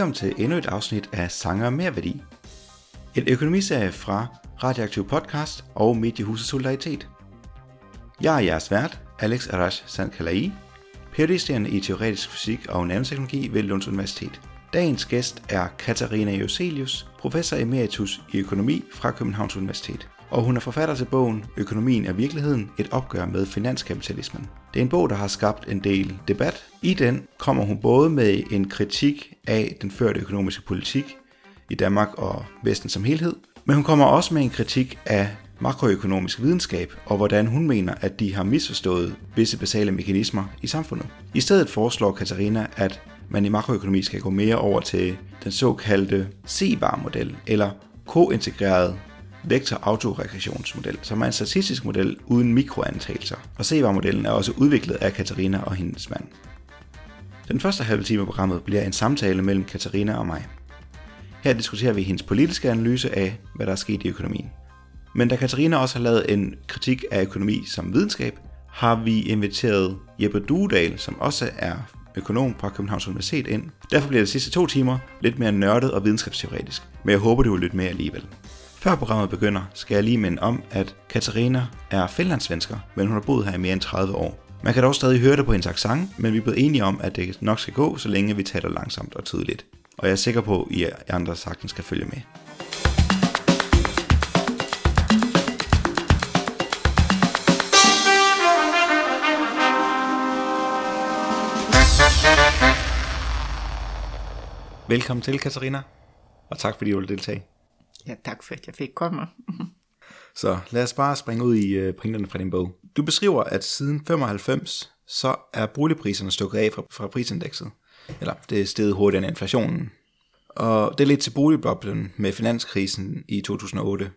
Velkommen til endnu et afsnit af Sanger og Merværdi. En økonomiserie fra Radioaktiv Podcast og Mediehuset Solidaritet. Jeg er jeres vært, Alex Arash Sankalai, phd i teoretisk fysik og nanoteknologi ved Lunds Universitet. Dagens gæst er Katarina Joselius, professor emeritus i økonomi fra Københavns Universitet og hun er forfatter til bogen Økonomien er virkeligheden, et opgør med finanskapitalismen. Det er en bog, der har skabt en del debat. I den kommer hun både med en kritik af den førte økonomiske politik i Danmark og Vesten som helhed, men hun kommer også med en kritik af makroøkonomisk videnskab og hvordan hun mener, at de har misforstået visse basale mekanismer i samfundet. I stedet foreslår Katarina, at man i makroøkonomi skal gå mere over til den såkaldte C-var-model, eller kointegreret vektorautoregressionsmodel, som er en statistisk model uden mikroantagelser, og CVAR-modellen er også udviklet af Katarina og hendes mand. Den første halve time af programmet bliver en samtale mellem Katarina og mig. Her diskuterer vi hendes politiske analyse af, hvad der er sket i økonomien. Men da Katarina også har lavet en kritik af økonomi som videnskab, har vi inviteret Jeppe Duedal, som også er økonom fra Københavns Universitet ind. Derfor bliver de sidste to timer lidt mere nørdet og videnskabsteoretisk, men jeg håber, du vil lytte med alligevel. Før programmet begynder, skal jeg lige minde om, at Katarina er finlandssvensker, men hun har boet her i mere end 30 år. Man kan dog stadig høre det på hendes accent, men vi er blevet enige om, at det nok skal gå, så længe vi taler langsomt og tydeligt. Og jeg er sikker på, at I andre sagtens skal følge med. Velkommen til, Katarina, og tak fordi du vil deltage. Ja, tak for at jeg fik komme. så lad os bare springe ud i uh, pointerne fra din bog. Du beskriver, at siden 95, så er boligpriserne stukket af fra, fra prisindekset. Eller det er steget hurtigere end inflationen. Og det er lidt til boligboblen med finanskrisen i 2008.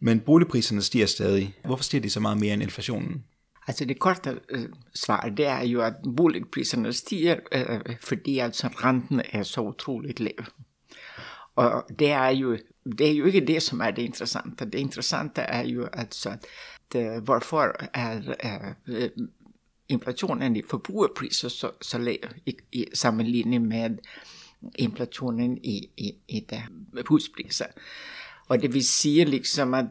Men boligpriserne stiger stadig. Hvorfor stiger de så meget mere end inflationen? Altså det korte øh, svar, det er jo, at boligpriserne stiger, øh, fordi altså renten er så utroligt lav. Og det er jo det er jo ikke det som er det interessante. Det interessante er jo att at øh, varför är er øh, inflationen i forbrugerpriser så, så i, i sammenligning med inflationen i, i, i det huspriser. Og det vil sige liksom at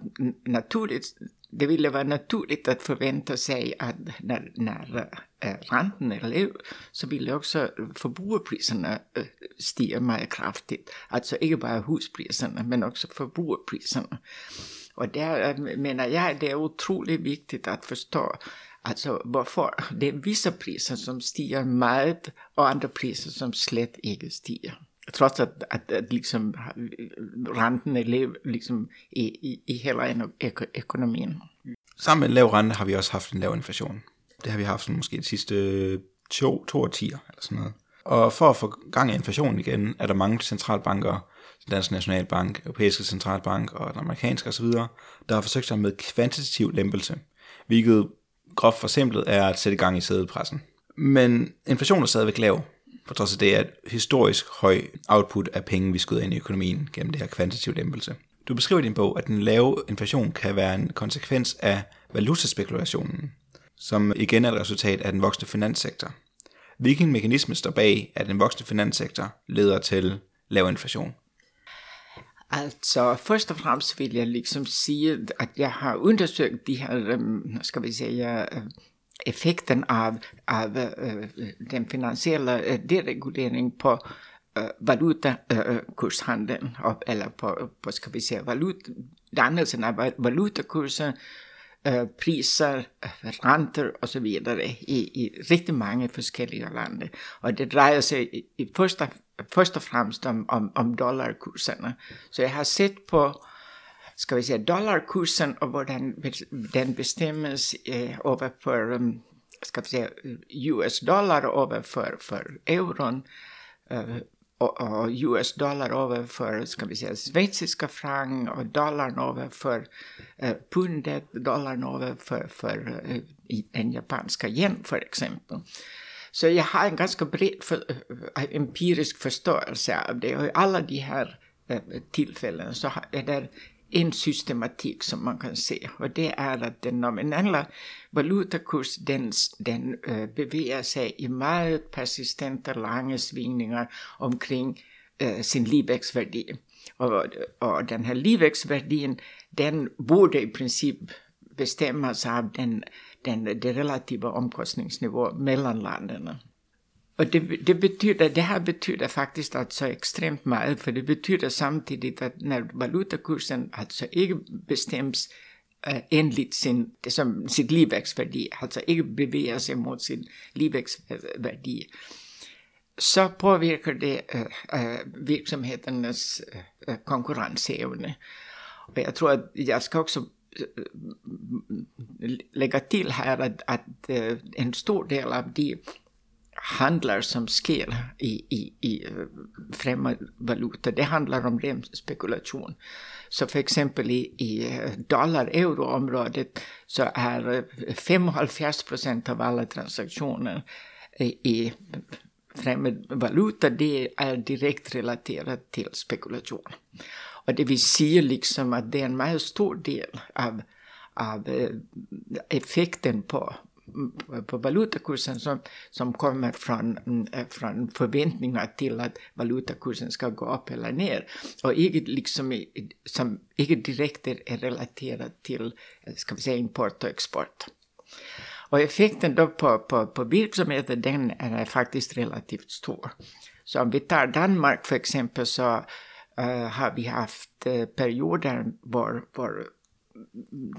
naturligt det ville være naturligt at forvente sig, at när, när renten er lav, så ville også øh, forbrugerpriserne øh, uh, stige meget kraftigt. Altså ikke bare huspriserne, men også forbrugerpriserne. Og der menar mener jeg, det er utrolig vigtigt at forstå, altså hvorfor det er visse priser, som stiger meget, og andre priser, som slet ikke stiger trods at, at, at liksom, renten er lav liksom, i, i, i hele økonomien. Sammen med lav rente har vi også haft en lav inflation. Det har vi haft sådan, måske de sidste to, to årtier eller sådan noget. Og for at få gang i inflationen igen, er der mange centralbanker, den danske nationalbank, europæiske centralbank og den amerikanske osv., der har forsøgt sig med kvantitativ lempelse, hvilket groft forsimplet er at sætte gang i sædepressen. Men inflationen er stadigvæk lav, på trods af det er et historisk høj output af penge, vi skyder ind i økonomien gennem det her kvantitativ lempelse. Du beskriver i din bog, at den lave inflation kan være en konsekvens af valutaspekulationen, som igen er et resultat af den voksne finanssektor. Hvilken mekanisme står bag, at den voksne finanssektor leder til lav inflation? Altså, først og fremmest vil jeg liksom sige, at jeg har undersøgt de her, øhm, skal vi sige, øh, effekten af, af øh, den finansielle øh, deregulering på valutakurshandlen, eller på, på, skal vi sige, valut, dannelsen af valutakursen, Øh, priser, øh, renter og så videre i, i rigtig mange forskellige lande. Og det drejer sig i, i första, först och främst om, om, om dollarkurserne. Så jeg har set på skal vi sige, dollarkursen og hvordan den bestämmes eh, øh, for um, skal vi sige, US dollar over for, for euron eh, och, och, US dollar överför, ska vi säga, schweiziska franc och dollarn överför eh, øh, pundet, dollarn överför för eh, øh, den japanska yen för exempel. Så jag har en ganska bred för, øh, empirisk förståelse av det och i alla de här äh, tillfällen så är det en systematik som man kan se, och det är att den nominella valutakurs den, den uh, bevæger sig i meget persistente lange svingninger omkring äh, sin liveväxtvärdi. Och, och den här liveväxtvärdin, den borde i princip bestämmas av den, den, det relativa omkostningsnivå mellan länderna. Och det, det, betyder, det her betyder faktisk alltså extremt meget, för det betyder samtidigt at når valutakursen alltså inte bestäms uh, øh, enligt sin, det som, sitt livväxtvärde, alltså ikke beväger sig mot sin livväxtvärde, så påvirker det øh, øh, uh, äh, virksomheternas uh, konkurrensevne. Och jag tror att jag ska också lägga till här att, att en stor del av de handlar som sker i, i, i øh, främmande valuta, det handlar om ren spekulation. Så för exempel i, i øh, dollar-euro-området så øh, är 75 procent av alla transaktioner i, främmande valuta, det är direkt relaterat till spekulation. Och det vill säga liksom att det är en mycket stor del av, av effekten på på valutakursen som, som kommer från, mm, eh, från förväntningar till att valutakursen ska gå upp eller ner. Och inget, liksom, som inte direkt är relaterat till eh, ska vi säga, import och export. Och effekten då på, på, på virksomheten den är faktiskt relativt stor. Så om vi tar Danmark för exempel så uh, har vi haft perioder var, var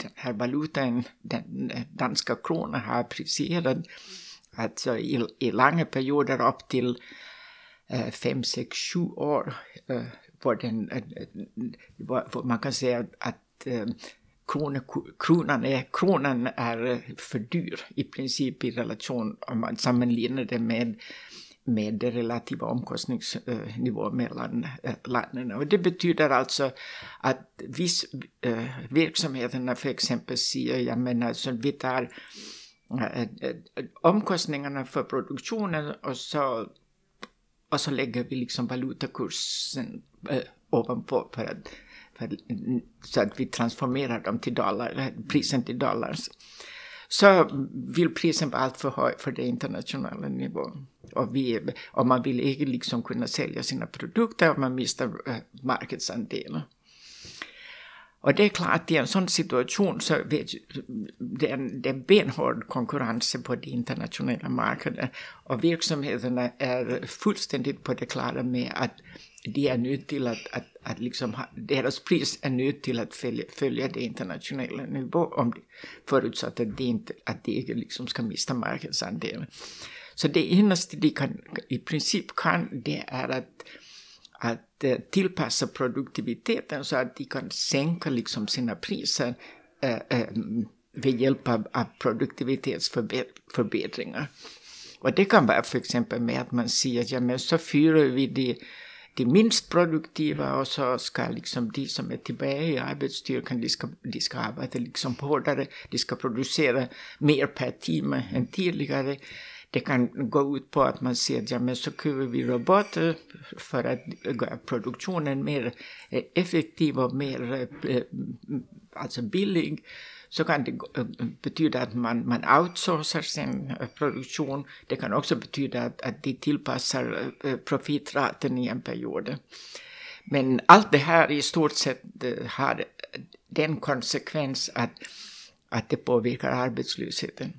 den här valutan, den danska kronan har apprecierat alltså i, i långa perioder upp till äh, øh, fem, sex, sju år. Øh, äh, var den, øh, var, man kan säga att krone, kronan, är, kronan är för dyr i princip i relation om man sammanlignar det med med det relativa omkostningsnivån mellan eh, länderna. Och det betyder alltså att viss eh, verksamheterna för exempel säger, jag menar, så vi tar eh, omkostningarna för produktionen och så, och så lägger vi liksom valutakursen eh, ovanpå för att, för, så att vi transformerar dem till dollar, eh, prisen till dollars. Så vill prisen vara för hög för det internationella nivån. Och, vi, och man vill inte liksom kunna sälja sina produkter och man mister øh, äh, marknadsandelar. Och det är klart, att i en sån situation så vet, det, är en, det är benhård konkurrens på de internationella marknaden. Och verksamheterna är fullständigt på det klara med att de är nødt til att, att, att liksom ha, deras pris er nødt till att följa, følge det internationella nivå, om det, förutsatt att de inte, att de liksom ska mista marknadsandelen. Så det eneste de kan, i princip kan, det är att, att øh, tilpasse tillpassa produktiviteten så att de kan sänka liksom sina priser øh, øh, ved hjælp av, af produktivitetsförbättringar. Och det kan vara för exempel med att man siger, jamen ja, så fyrer vi de, de minst produktiva og så skal liksom de som är tillbaka i arbejdsstyrken, de skal, de skal arbejde liksom hårdere, de skal producera mer per time än tidigare. Det kan gå ut på att man säger ja, men så kuvar vi robotar för att göra produktionen mer effektiv och mer øh, alltså billig så kan det øh, øh, betyda att man, man outsourcar sin øh, produktion. Det kan också betyda att, att de tillpassar profitraten i en period. Men allt det här i stort sett har den konsekvens att, att det påverkar arbetslösheten.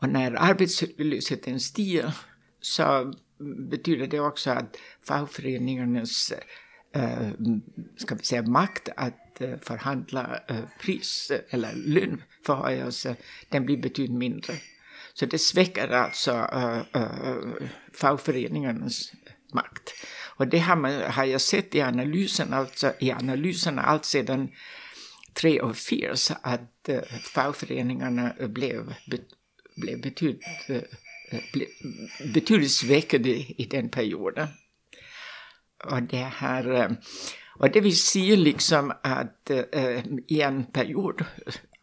Och när arbetslösheten stiger så betyder det också att fackföreningarnas äh, ska vi säga, makt att äh, øh, förhandla øh, pris øh, eller löneförhöjelse, den blir betydligt mindre. Så det sväcker alltså äh, äh, fackföreningarnas makt. Och det har, man, har jag sett i analysen, alltså i analyserna allt sedan tre och Fears, att äh, fackföreningarna blev blev betydligt, eh, betydligt i den perioden. Och det här, och det vill säga liksom att äh, øh, i en period,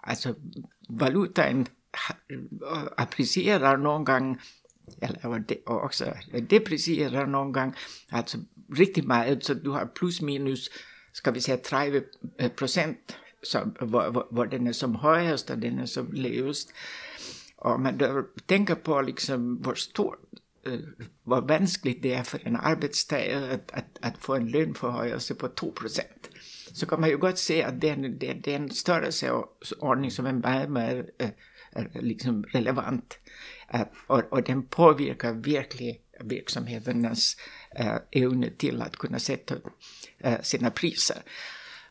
alltså valutan øh, apprecierar någon gång, eller också øh, deprecierar någon gång, alltså riktigt mycket, så du har plus minus, ska vi säga 30 procent, så, var, den är som högst och den är som lägst. Om man tænker tänker på liksom hur stor øh, hvor vanskeligt det er for en arbejdstager at, at, at få en lønforhøjelse på 2%, så kan man jo godt se, at det er, en, det er, det er en størrelseordning, som er meget, meget øh, liksom relevant. At, og, og den påvirker virkelig virksomheternas eh, øh, evne till att kunna sätta uh, øh, sina priser.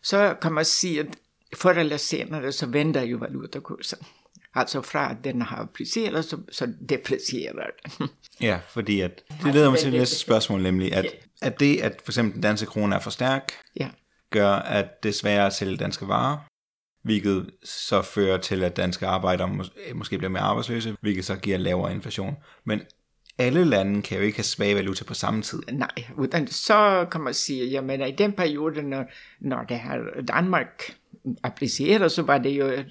Så kan man se att förr eller senare så vänder ju valutakursen. Altså fra at den har appliceret, så, så deprecierer den. Ja, fordi at, det leder mig til det næste spørgsmål, nemlig at, at det, at for eksempel den danske krone er for stærk, ja. gør, at det er sværere at sælge danske varer, hvilket så fører til, at danske arbejdere mås- måske bliver mere arbejdsløse, hvilket så giver lavere inflation. Men alle lande kan jo ikke have svag valuta på samme tid. Nej, utan så kan man sige, jamen i den periode, når, når det her Danmark applicerer, så var det jo øh,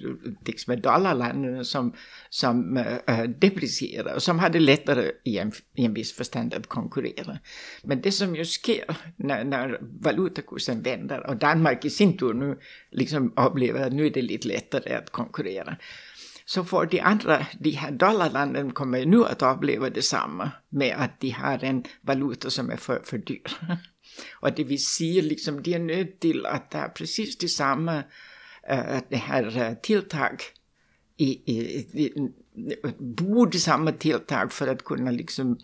liksom dollarlandene som, som øh, øh, uh, depricierer, og som hade lättare i en, i en viss förstand att konkurrera. Men det som ju sker när, när valutakursen vänder, och Danmark i sin tur nu liksom upplever att nu är det lite lättare att konkurrera, så får de andra, de här dollarlanden kommer nu att uppleva detsamma med att de har en valuta som är för, för dyr. Och det vill säga, liksom, de är at der er præcis precis detsamma uh, det här uh, tilltag i, i, i, borde samma tilltag för att kunna liksom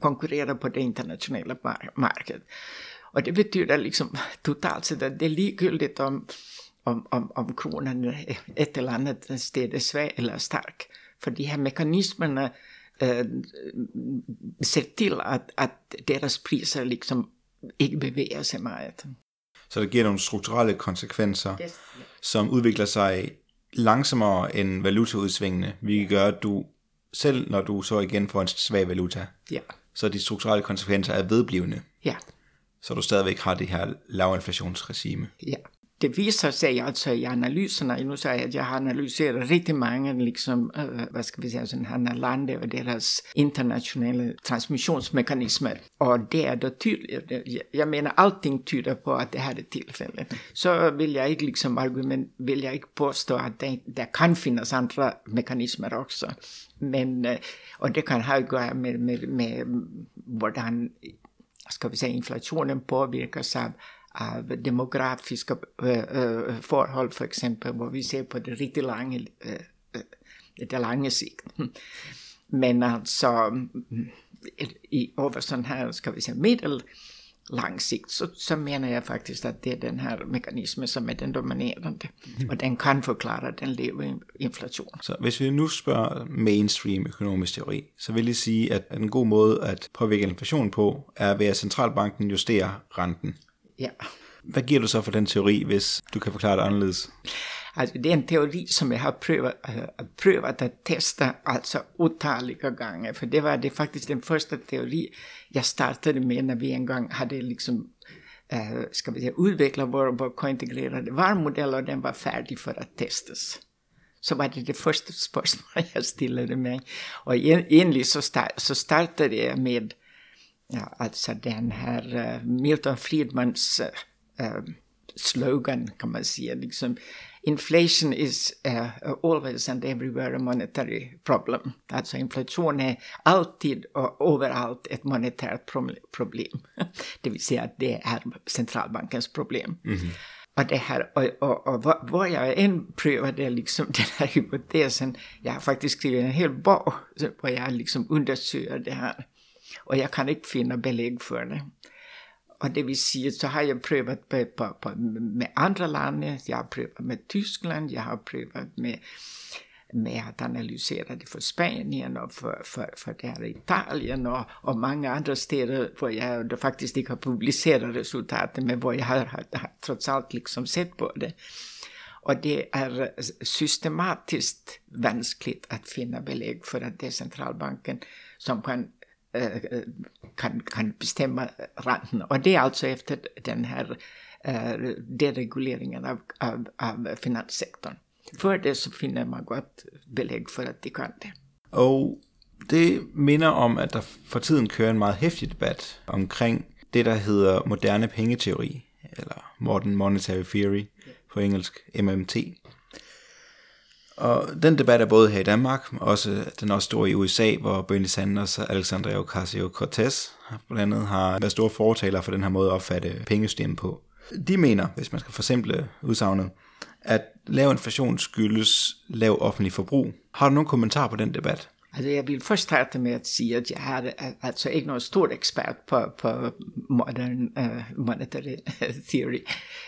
konkurrera på det internationella marknaden. Och det betyder liksom totalt sett att det är likgiltigt om om, om, om kronan ett eller annat sted är svag eller stark. För de här mekanismerna eh, øh, ser till att, att deras priser liksom ikke bevæger sig meget. Så det giver nogle strukturelle konsekvenser, yes. som udvikler sig langsommere end valutaudsvingene, hvilket gør, at du selv, når du så igen får en svag valuta, ja. så de strukturelle konsekvenser er vedblivende. Ja. Så du stadigvæk har det her lavinflationsregime. Ja det viser sig alltså i analyserne, nu säger jag att jag har analyserat riktigt många liksom, øh, hvad vad ska vi säga, sådana lande og och deras internationella transmissionsmekanismer. Och det är då tydligt, jag menar allting tyder på att det her er tilfældet. Så vill jag ikke liksom argument, vill jag ikke påstå att det, der kan finnas andra mekanismer också. Men, øh, och det kan have at gøre med, med, med hvordan, ska vi säga, inflationen påverkas av av demografiska äh, forhold, for eksempel, hvor vi ser på det rigtig lange, äh, det lange sigt. Men altså, i over sådan her, skal vi sige, middel lang sigt, så, så mener jeg faktisk, at det er den her mekanisme, som er den dominerende, mm. og den kan forklare den lave inflation. Så hvis vi nu spørger mainstream økonomisk teori, så vil jeg sige, at en god måde at påvirke inflation på, er ved at centralbanken justerer renten. Ja. Hvad giver du så for den teori, hvis du kan forklare det anderledes? Altså, det er en teori, som jeg har prøvet, uh, prøvet at teste altså utallige gange, for det var det faktisk den første teori, jeg startede med, når vi engang havde liksom uh, skal vi sige, udviklet vår, vår kointegrerede varemodel, og den var færdig for at testes. Så var det det første spørgsmål, jeg stillede mig. Og egentlig så, start, så startede jeg med ja, alltså den här uh, Milton Friedmans uh, slogan kan man säga. Liksom, inflation is uh, always and everywhere a monetary problem. Alltså inflation är alltid och överallt ett monetärt problem. det vill säga att det är centralbankens problem. Mm -hmm. Och det här, och, och, och vad, vad jag än prövade liksom den här hypotesen, jag har faktiskt skrivit en hel bok, där jag liksom undersöker det här. Och jag kan inte finna belägg för det. Och det vill säga så har jag prövat på, på, på, med andra länder, jag har prövat med Tyskland, jag har prövat med, med att analysera det för Spanien och för, för, för det här Italien och, och många andra städer där jag då faktiskt inte har publicerat resultaten men var jag har, har, har trots allt liksom sett på det. Och det är systematiskt vanskligt att finna belägg för att det är centralbanken som kan Øh, kan, kan bestämma räntan. Och det är alltså efter den här uh, øh, dereguleringen av, av, av finanssektorn. För det så finner man gott belägg för att de kan det. Og det minder om, at der for tiden kører en meget hæftig debat omkring det, der hedder moderne pengeteori, eller Modern Monetary Theory på engelsk, MMT. Og den debat er både her i Danmark, men også den er også stor i USA, hvor Bernie Sanders og Alexandria Ocasio-Cortez blandt andet har været store fortalere for den her måde at opfatte pengesystemet på. De mener, hvis man skal forsimple udsagnet, at lav inflation skyldes lav offentlig forbrug. Har du nogen kommentar på den debat? Altså jeg vil først starte med at sige, at jeg har altså ikke noget stort ekspert på, på modern uh, monetary theory,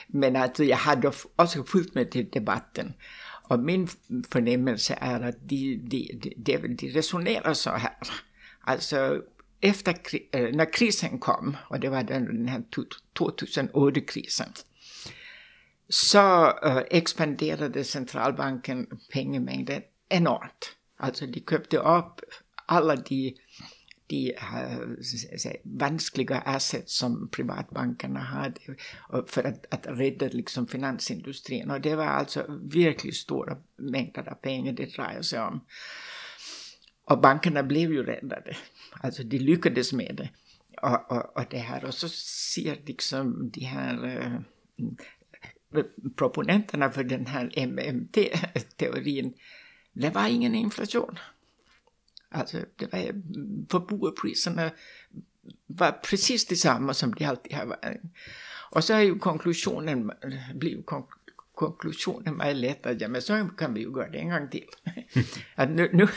men altså jeg har dog også fulgt med til debatten. Og min fornemmelse er, at de, de, de, de resonerer så her. Altså efter, øh, når krisen kom, og det var den, den her 2008-krisen, så uh, ekspanderede centralbanken pengemængden enormt. Altså de købte op alle de, de äh, øh, vanskliga assets, som privatbankerna hade för att, att redde liksom finansindustrin. Och det var alltså verkligt stora mängder av pengar det drejer sig om. Och bankerna blev ju räddade. Alltså de lyckades med det. Och, och, och det här, och så ser liksom de här eh, øh, proponenterna för den här MMT-teorin, det var ingen inflation. Alltså det var, forbrugerpriserna var precis detsamma som de alltid har varit. Och så är ju konklusionen, blir ju konklusionen meget let, at jamen så kan vi jo gøre det en gang til. at nu, nu,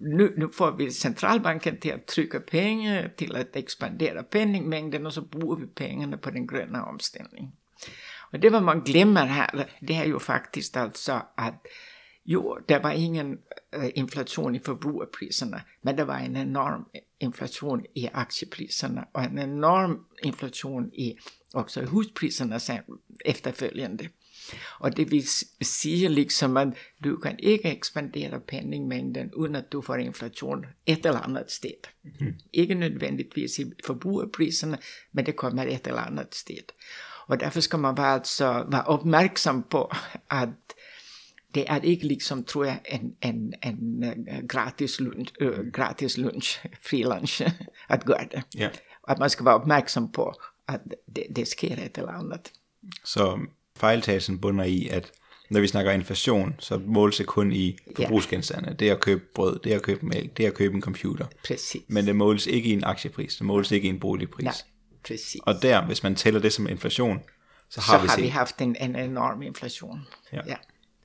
nu, nu får vi centralbanken til at trykke penge, til at ekspandere penningmængden, og så bruger vi pengene på den grønne omstilling. Og det, hvad man glemmer her, det er jo faktisk altså, at jo, der var ingen uh, inflation i forbrugerpriserne, men der var en enorm inflation i aktiepriserne, og en enorm inflation i også i huspriserne efterfølgende. Og det vil sige liksom at du kan ikke ekspandere penningmængden uden at du får inflation et eller andet sted. Mm. Ikke nødvendigvis i forbrugerpriserne, men det kommer et eller andet sted. Og derfor skal man være, altså være opmærksom på, at det er ikke liksom, tror jeg, en, en, en uh, gratis, lunch, uh, gratis lunch, fri lunch, at gøre det. Yeah. At man skal være opmærksom på, at det, det sker et eller andet. Så fejltagelsen bunder i, at når vi snakker inflation, så måles det kun i forbrugsgenstande. Ja. Det er at købe brød, det er at købe mælk, det er at købe en computer. Præcis. Men det måles ikke i en aktiepris, det måles ikke i en boligpris. Nej, præcis. Og der, hvis man tæller det som inflation, så har så vi har set. vi haft en, en enorm inflation. Ja. ja.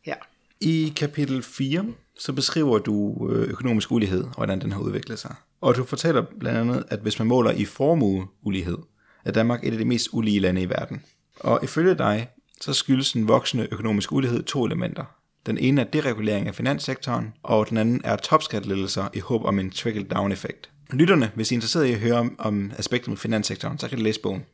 ja. I kapitel 4, så beskriver du øh, økonomisk ulighed, og hvordan den har udviklet sig. Og du fortæller blandt andet, at hvis man måler i formueulighed, er Danmark et af de mest ulige lande i verden. Og ifølge dig, så skyldes den voksende økonomiske ulighed to elementer. Den ene er deregulering af finanssektoren, og den anden er topskattelettelser i håb om en trickle-down-effekt. Lytterne, hvis I er interesseret i at høre om, om aspekter med finanssektoren, så kan I læse bogen.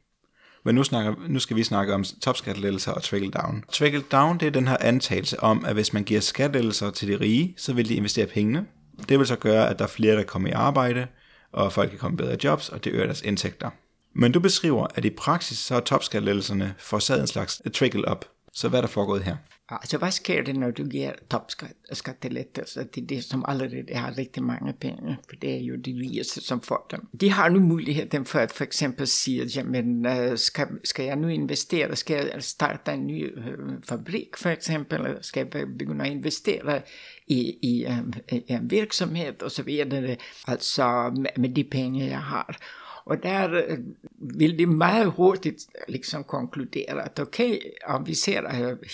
Men nu, snakker, nu skal vi snakke om topskattelettelser og trickle-down. Trickle-down, det er den her antagelse om, at hvis man giver skattelettelser til de rige, så vil de investere pengene. Det vil så gøre, at der er flere, der kommer i arbejde, og folk kan komme bedre jobs, og det øger deres indtægter. Men du beskriver, at i praksis så er topskattelettelserne forårsaget en slags trickle-up. Så hvad er der foregået her? Alltså vad sker det, när du ger topskattelettelser till de som allerede har riktigt mange penge? For det er jo de rikaste som får dem. De har nu möjligheten for at for eksempel säga, at jamen, øh, eh, skal, jeg nu investere? Skal jeg starte en ny eh, fabrik, for eksempel? Skal jeg begynde at investere i, i, en, i en virksomhed, og så videre? alltså med, med de penge, jeg har. Og der øh, vil de meget hurtigt liksom konkludere, at okay, om vi ser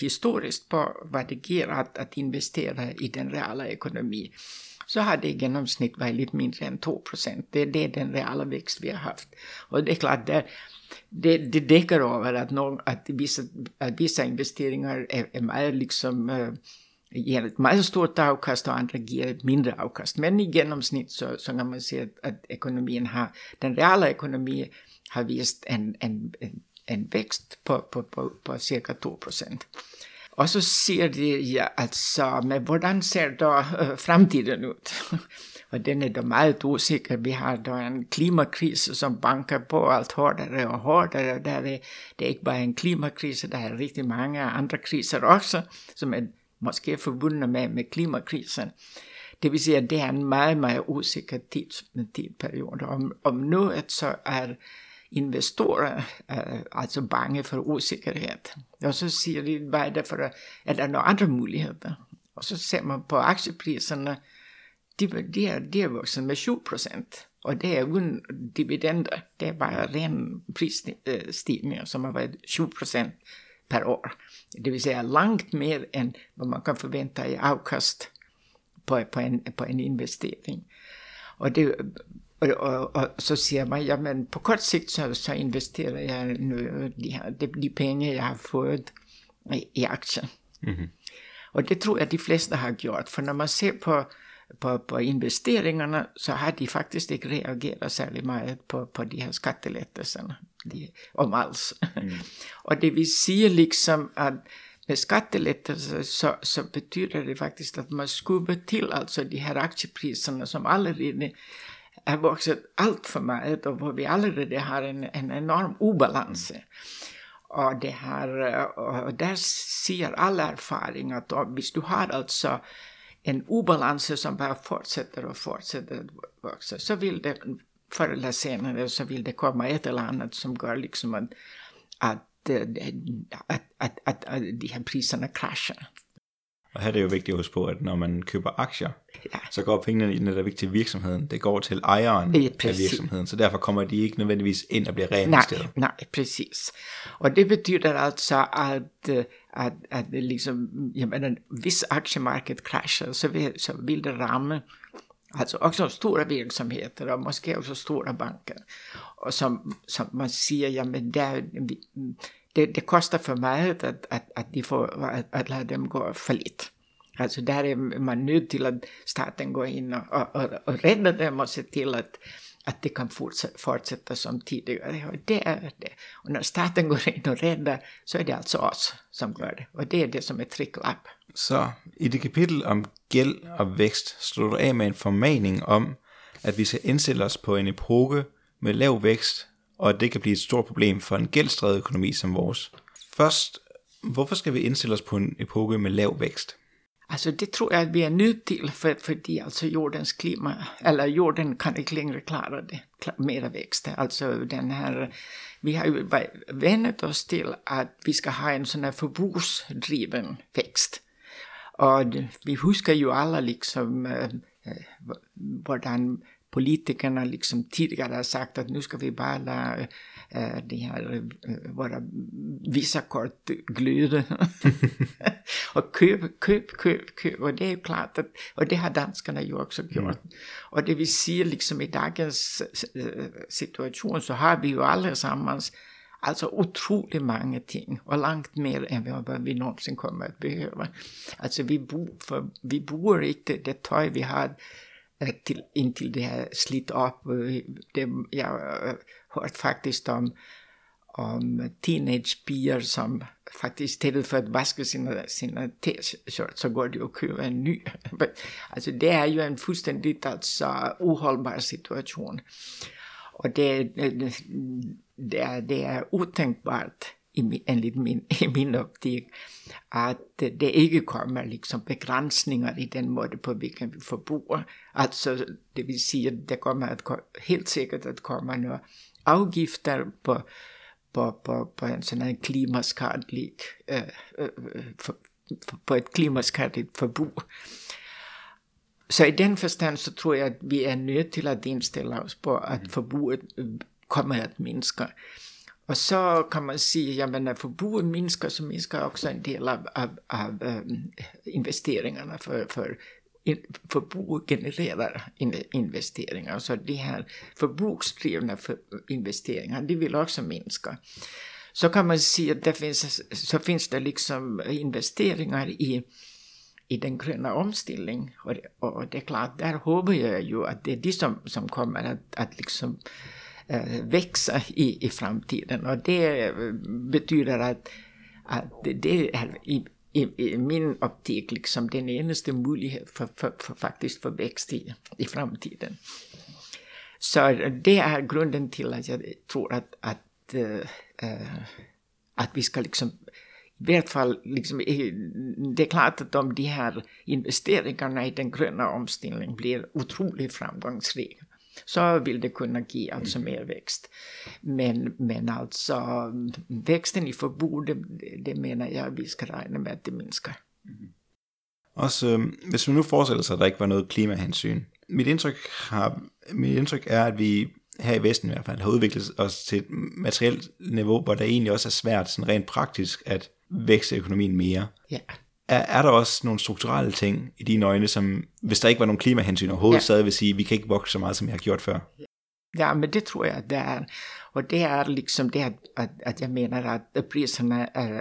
historiskt historisk på, hvad det giver at, at investere i den reale økonomi, så har det i gennemsnit været lidt mindre end 2 procent. Det, det er den reale vækst, vi har haft. Og det er klart, der, det, det dækker over, at, någon, at, vissa, at vissa investeringer er, er meget liksom... Ger ett meget stort avkast och andra ger ett mindre avkast. Men i genomsnitt så, så kan man se att, att ekonomin har, den reala ekonomin har visat en, en, en, en växt på, på, på, på cirka 2 procent. Och så ser de, ja, alltså, men hur ser då øh, framtiden ut? och den är då meget osäker. Vi har då en klimakris som bankar på allt hårdare och hårdare. Där är, det är inte bara en klimakris, det är riktigt många andra kriser också, som är måske forbundne med, med klimakrisen. Det vil sige, at det er en meget, meget usikker tids, tidsperiode. Om, om noget så er investorer uh, altså bange for usikkerhed. Og så siger de, hvad er det for, er der nogle andre muligheder? Och så ser man på aktiepriserna, de, de, är, de är vuxit med 7 procent. Och det är utan dividender. Det är bara ren prisstigning som har varit 7 procent per år. Det vill säga långt mer än vad man kan förvänta i avkast på, på, en, på en investering. Och, det, och, och, och, så ser man, ja men på kort sikt så, så investerar jag nu de, de, pengar jag har fått i, i aktier. Mm-hmm. Och det tror jag de flesta har gjort, för när man ser på, på, på investeringarna så har de faktiskt inte reagerat särskilt mycket på, på de här skattelättnaderna, de, om alls. Mm. och det vi ser liksom att med skattelättnader så, så betyder det faktiskt att man skubbar till alltså de här aktiepriserna som allerede är vuxit allt för mycket och hvor vi allerede har en, en enorm obalans. Mm. Och, det här, och där ser all erfaring att om du har alltså en obalans som bara fortsätter och fortsätter att växa så vill det förr eller senare så vill det komma ett eller annat som går liksom att, att at, at, at, at de her priserne crasher. Og her er det jo vigtigt at huske på, at når man køber aktier, ja. så går pengene netop ikke til virksomheden. Det går til ejeren ja, af virksomheden, så derfor kommer de ikke nødvendigvis ind og bliver reinvesteret. Nej, nej, præcis. Og det betyder altså, at, at, at ligesom, jamen, hvis aktiemarkedet crasher, så vil, så vil det ramme Alltså också stora verksamheter och måske också stora banker. Och som, som man säger, ja men där, det, det kostar för mycket att, att, att, de får, att, att låta dem gå för lite. Alltså där är man nöjd till att staten går in och, och, och räddar dem och ser till att, att det kan fortsätta, fortsätta som tidigare. Och det är det. Och när staten går in och räddar så är det alltså oss som gör det. Och det är det som är trickle up. Så i det kapitel om gæld og vækst slutter du af med en formaning om, at vi skal indstille os på en epoke med lav vækst og at det kan blive et stort problem for en gældsdrevet økonomi som vores. Først, hvorfor skal vi indstille os på en epoke med lav vækst? Altså det tror jeg, at vi er nødt til, for, fordi altså jordens klima, eller jorden kan ikke længere klare det, mere vækst. Altså den her, vi har jo vendt os til, at vi skal have en sådan her forbrugsdriven vækst. Og vi husker jo alle liksom, øh, hvordan politikerna liksom tidigare har sagt att nu ska vi bara la äh, de här äh, våra Visakort glöda. och köp, köp, köp, köp. Och det är ju klart att, och det har danskarna ju också gjort. Mm. Och det vi ser liksom i dagens äh, situation så har vi ju allesammans Alltså otroligt många ting och långt mer än vad vi någonsin kommer att behöva. Alltså vi bor, för, vi bor inte det tøj, vi har eh, till, intill det här slidt upp. Eh, det, jag har hört faktiskt om, om teenagepiger som faktiskt istället för att vaska sina, sina t-shirts så går de och köper en ny. alltså det är ju en fullständigt alltså ohållbar situation. Och det, øh, øh, det, är, det är otänkbart i, enligt min, i min optik, att det inte kommer liksom begränsningar i den måte på vilken vi förbruger. Alltså, det vill säga, det kommer att, helt säkert att komma några avgifter på, på, på, på en sån här klimatskadlig, äh, øh, för, på ett klimatskadligt förbruk. Så i den förstand så tror jag att vi är nöjda till att inställa oss på att förbruket kommer att minska. Och så kan man säga, ja men när förbruket minskar så minskar också en del av, av, av um, investeringarna för, för förbruk genererar investeringar. Så de här förbruksdrivna för investeringar, de vill också minska. Så kan man säga att det finns, så finns det liksom investeringar i, i den gröna omställningen. Och, och det är klart, där hoppas jag ju att det är de som, som kommer att, att liksom Eh, øh, växa i, i framtiden. Och det øh, betyder att, att det är i, i, i min optik liksom den enaste möjlighet för, för, för faktiskt för växt i, i framtiden. Så det är grunden till att jag tror att, att, äh, øh, att vi ska liksom hvert fall, liksom, det är klart att om de här investeringarna i den gröna omställningen blir otroligt framgångsrika så vill det kunna ge alltså mm. mer växt. Men, men alltså växten i förbord, det, det menar jag vi ska räkna med att det minskar. Mm. Også øh, hvis man nu forestiller sig, at der ikke var noget klimahensyn. Mit indtryk, har, mit indtryk er, at vi her i Vesten i hvert fald har udviklet os til et materielt niveau, hvor der egentlig også er svært sådan rent praktisk at vækste økonomien mere. Ja. Er, er der også nogle strukturelle ting i dine øjne, som hvis der ikke var nogen klimahensyn overhovedet, ja. stadig vil sige, at vi kan ikke vokse så meget, som vi har gjort før? Ja, men det tror jeg, det er. Och det är liksom det att, att jag menar att priserna är,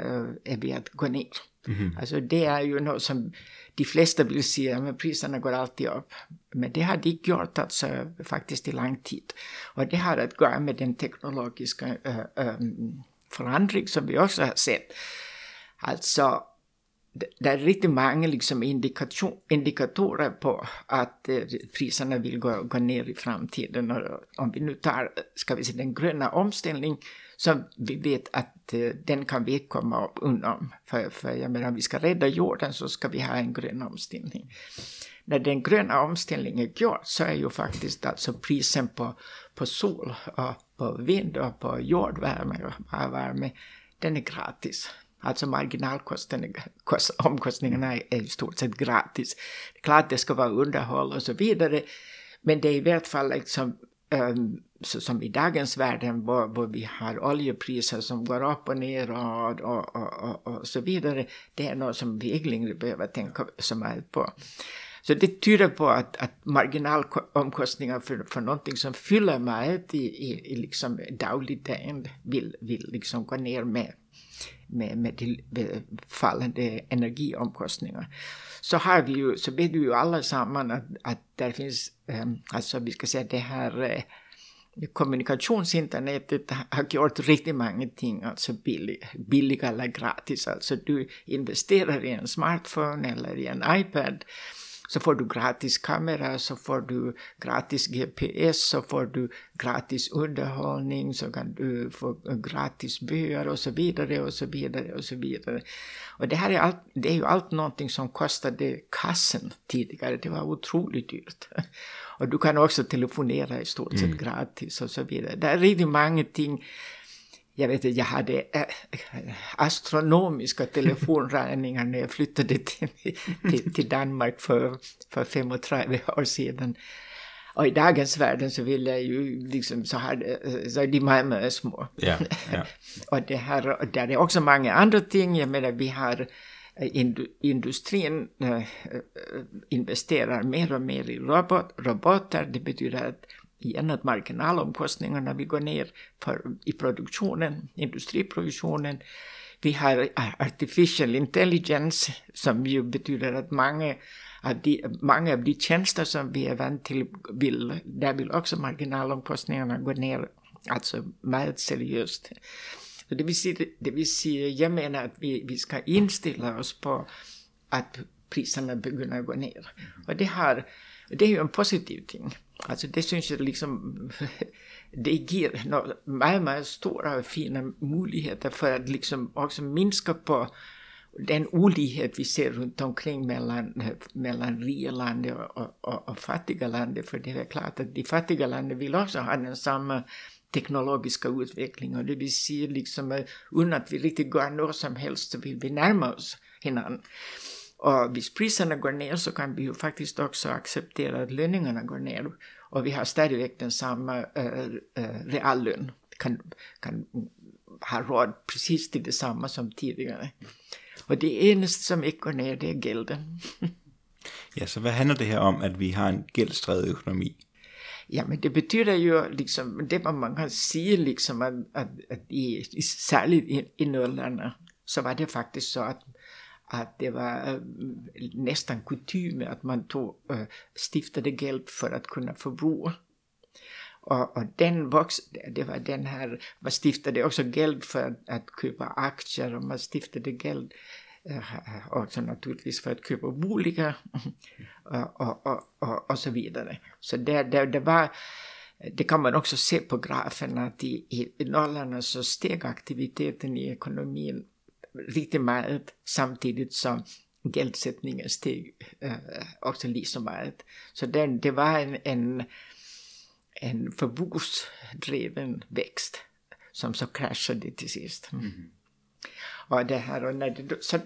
är vid att gå ner. Mm. Alltså det är ju något som de flesta vill säga, men priserna går alltid upp. Men det har de gjort alltså, faktiskt i lång tid. Och det har att göra med den teknologiska äh, äh, förändring som vi också har sett. Alltså det är riktigt många liksom indikatorer på, att eh, priserna vill gå, gå ner i framtiden. Och om vi nu tar, ska vi se, den gröna omställning som vi vet att eh, den kan vi komma upp undan. För, för jag menar, om vi ska rädda jorden, så ska vi ha en grön omställning. När den gröna omställningen er så är ju faktiskt alltså prisen på, på sol och på vind och på jordvärme och värme, den är gratis. Alltså marginalomkostningarna är i stort sett gratis. Klart det ska vara underhåll och så vidare. Men det är i vart fall liksom um, øhm, så som i dagens världen hvor, hvor vi har oljepriser som går upp och ner och, och, och, och, och så vidare. Det är något som vi inte längre behöver tänka så mycket på. Så det tyder på att, att marginalomkostningar för, för någonting som fyller mig i, i, i liksom dagligt vill, vill liksom gå ner med med, med de med faldende energiomkostninger, Så har vi ju, så ved vi ju alla sammen, att, att der finns, um, øhm, alltså vi ska säga det här uh, øh, kommunikationsinternettet har gjort riktigt många ting alltså billig, billiga eller gratis. Alltså du investerar i en smartphone eller i en iPad så får du gratis kamera, så får du gratis GPS, så får du gratis underhållning, så kan du få gratis böcker och så vidare och så vidare och så vidare. Och det här är, allt, det är ju allt någonting som kostade kassen tidigare, det var otroligt dyrt. Och du kan också telefonera i stort sett mm. gratis och så vidare. Det är riktigt många ting jag vet inte, jag hade äh, astronomiska telefonräkningar när jag flyttade till, till, till, Danmark för, för 35 år sedan. Och i dagens världen så vill jag ju liksom så här, så är de med små. Ja, ja. och det här, och där är också många andra ting, jag menar vi har industrin äh, investerar mer och mer i robot, robotar, det betyder att igen att marginalomkostningarna vi går ner för, i produktionen, industriproduktionen. Vi har øh, artificial intelligence som ju betyder att många av de, många av de tjänster som vi är vant till, vill, där vill också marginalomkostningarna gå ner, alltså med seriöst. Så det, vill säga, det vill säga, jag menar att vi, vi ska inställa oss på att priserna börjar gå ner. Och det, har, det är ju en positiv ting. Alltså det syns jag liksom, det ger mycket, mycket stora och fina möjligheter för att liksom också minska på den olikhet vi ser runt omkring mellan, mellan rika länder och, och, och, fattiga länder. För det är klart att de fattiga länderna vill också ha den samma teknologiska utveckling och det ligesom, vi ser liksom utan att vi riktigt går något som helst så vill vi närma oss hinanden. Och om priserna går ner så kan vi ju faktiskt också acceptera att lönerna går ner. Och vi har stadigväck den samma äh, äh, reallön. Kan, kan ha råd precis till detsamma som tidigare. Och det enda som inte går ner det är gälden. ja, så vad handlar det här om att vi har en gäldsdrevet ekonomi? Ja, men det betyder ju liksom, det man kan säga liksom att, att, att i, särskilt i, i Norrland så var det faktiskt så att att det var øh, äh, nästan kutym att man tog, øh, stiftade gäld för att kunna förbruka. Och, och den vox, det var den här, man stiftade också gäld för att, att köpa aktier och man stiftade gäld äh, øh, också naturligtvis för att köpa boliga och, och, och, och, och så vidare. Så det, det, det var det kan man också se på grafen att i, i Norrland så steg aktiviteten i ekonomin riktigt mycket samtidigt som gäldsättningen steg äh, också lika mycket. Så den, det var en, en, en förbudsdriven växt som så kraschade till sist. Mm. Och det här, och när det, så,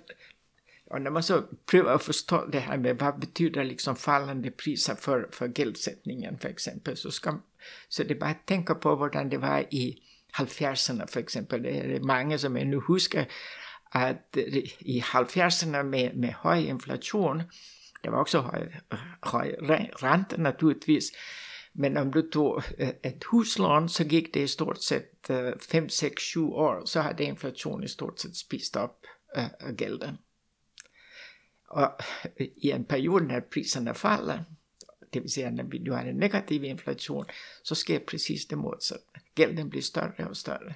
Och när man så prövar att förstå det här med vad betyder liksom fallande priser för, för geldsättningen för exempel, så, ska, så det är bara att tänka på hur det var i 70-erna för exempel. Det är många som ännu huskar at øh, i 70-erna med, med hög inflation, det var också høj, høj rente naturligvis, men om du tog øh, ett huslån så gick det i stort sett 5, 6, 7 år så hade inflationen i stort sett spist upp äh, øh, gælden. Och i en period när priserna faller, det vill säga när nu har en negativ inflation, så sker precis det motsatta. Gælden blir större och större.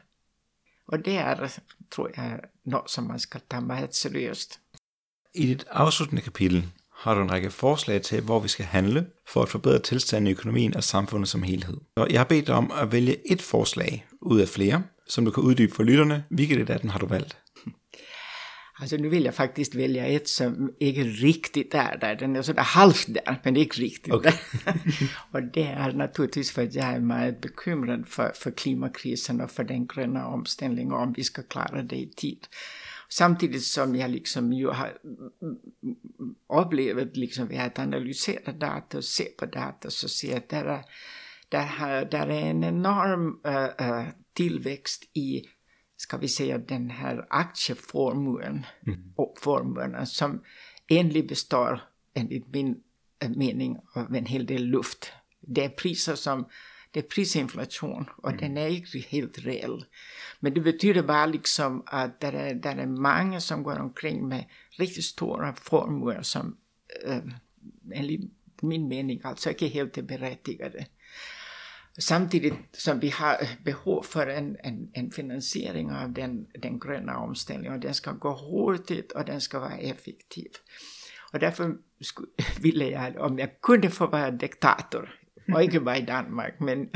Och det är, tror jag, något som man ska ta meget seriøst. I dit afsluttende kapitel har du en række forslag til, hvor vi skal handle for at forbedre tilstanden i økonomien og samfundet som helhed. Og jeg har bedt dig om at vælge et forslag ud af flere, som du kan uddybe for lytterne. Hvilket af den har du valgt? Alltså nu vill jag faktiskt välja ett som inte riktigt är där. Den är sådär halvt där, men inte riktigt okay. där. och det är naturligtvis för att jag är meget bekymrad för, för klimatkrisen och för den gröna omställningen och om vi ska klara det i tid. Samtidigt som jag liksom ju har upplevt liksom vi har analyserat data och se på data så ser jag att där är, där, där är en enorm uh, uh, tillväxt i ska vi säga den här aktieformuen mm. och formulerna som enligt består enligt min mening av en hel del luft. Det är priser som det är prisinflation och mm. den är inte helt reell. Men det betyder bara liksom att det är, det är många som går omkring med riktigt stora formuler som äh, enligt min mening alltså inte helt är berättigade. Samtidigt som vi har behov för en, en, en finansiering av den, den gröna omställningen och den ska gå hurtigt och den ska vara effektiv. Och därför ville jag, om jag kunde få vara diktator, och inte bara i Danmark, men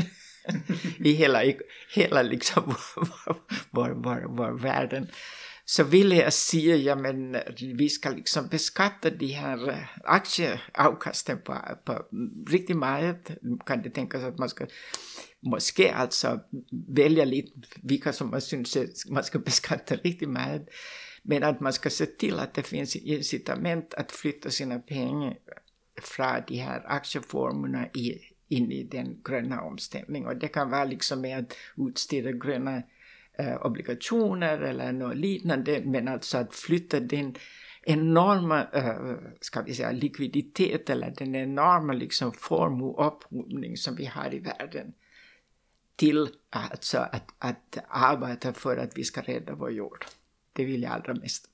i hela, hela liksom vår, vår, vår, vår världen, så ville jeg sige, jamen vi skal liksom beskatte de her øh, aktieafkasten på, på riktigt meget. Kan det tänkas at man ska måske alltså vælge lite vilka som man syns man ska beskatte riktigt meget. Men att man ska se till att det finns incitament att flytta sina pengar från de här aktieformerna i, in i den gröna omställningen. Och det kan vara liksom med att utställa gröna obligationer eller något liknande, men alltså att flytta den enorma, eh, ska vi säga, likviditet eller den enorma liksom formuupphopning som vi har i världen till alltså att, att arbeta för att vi ska rädda vår jord. Det vill jag allra mest.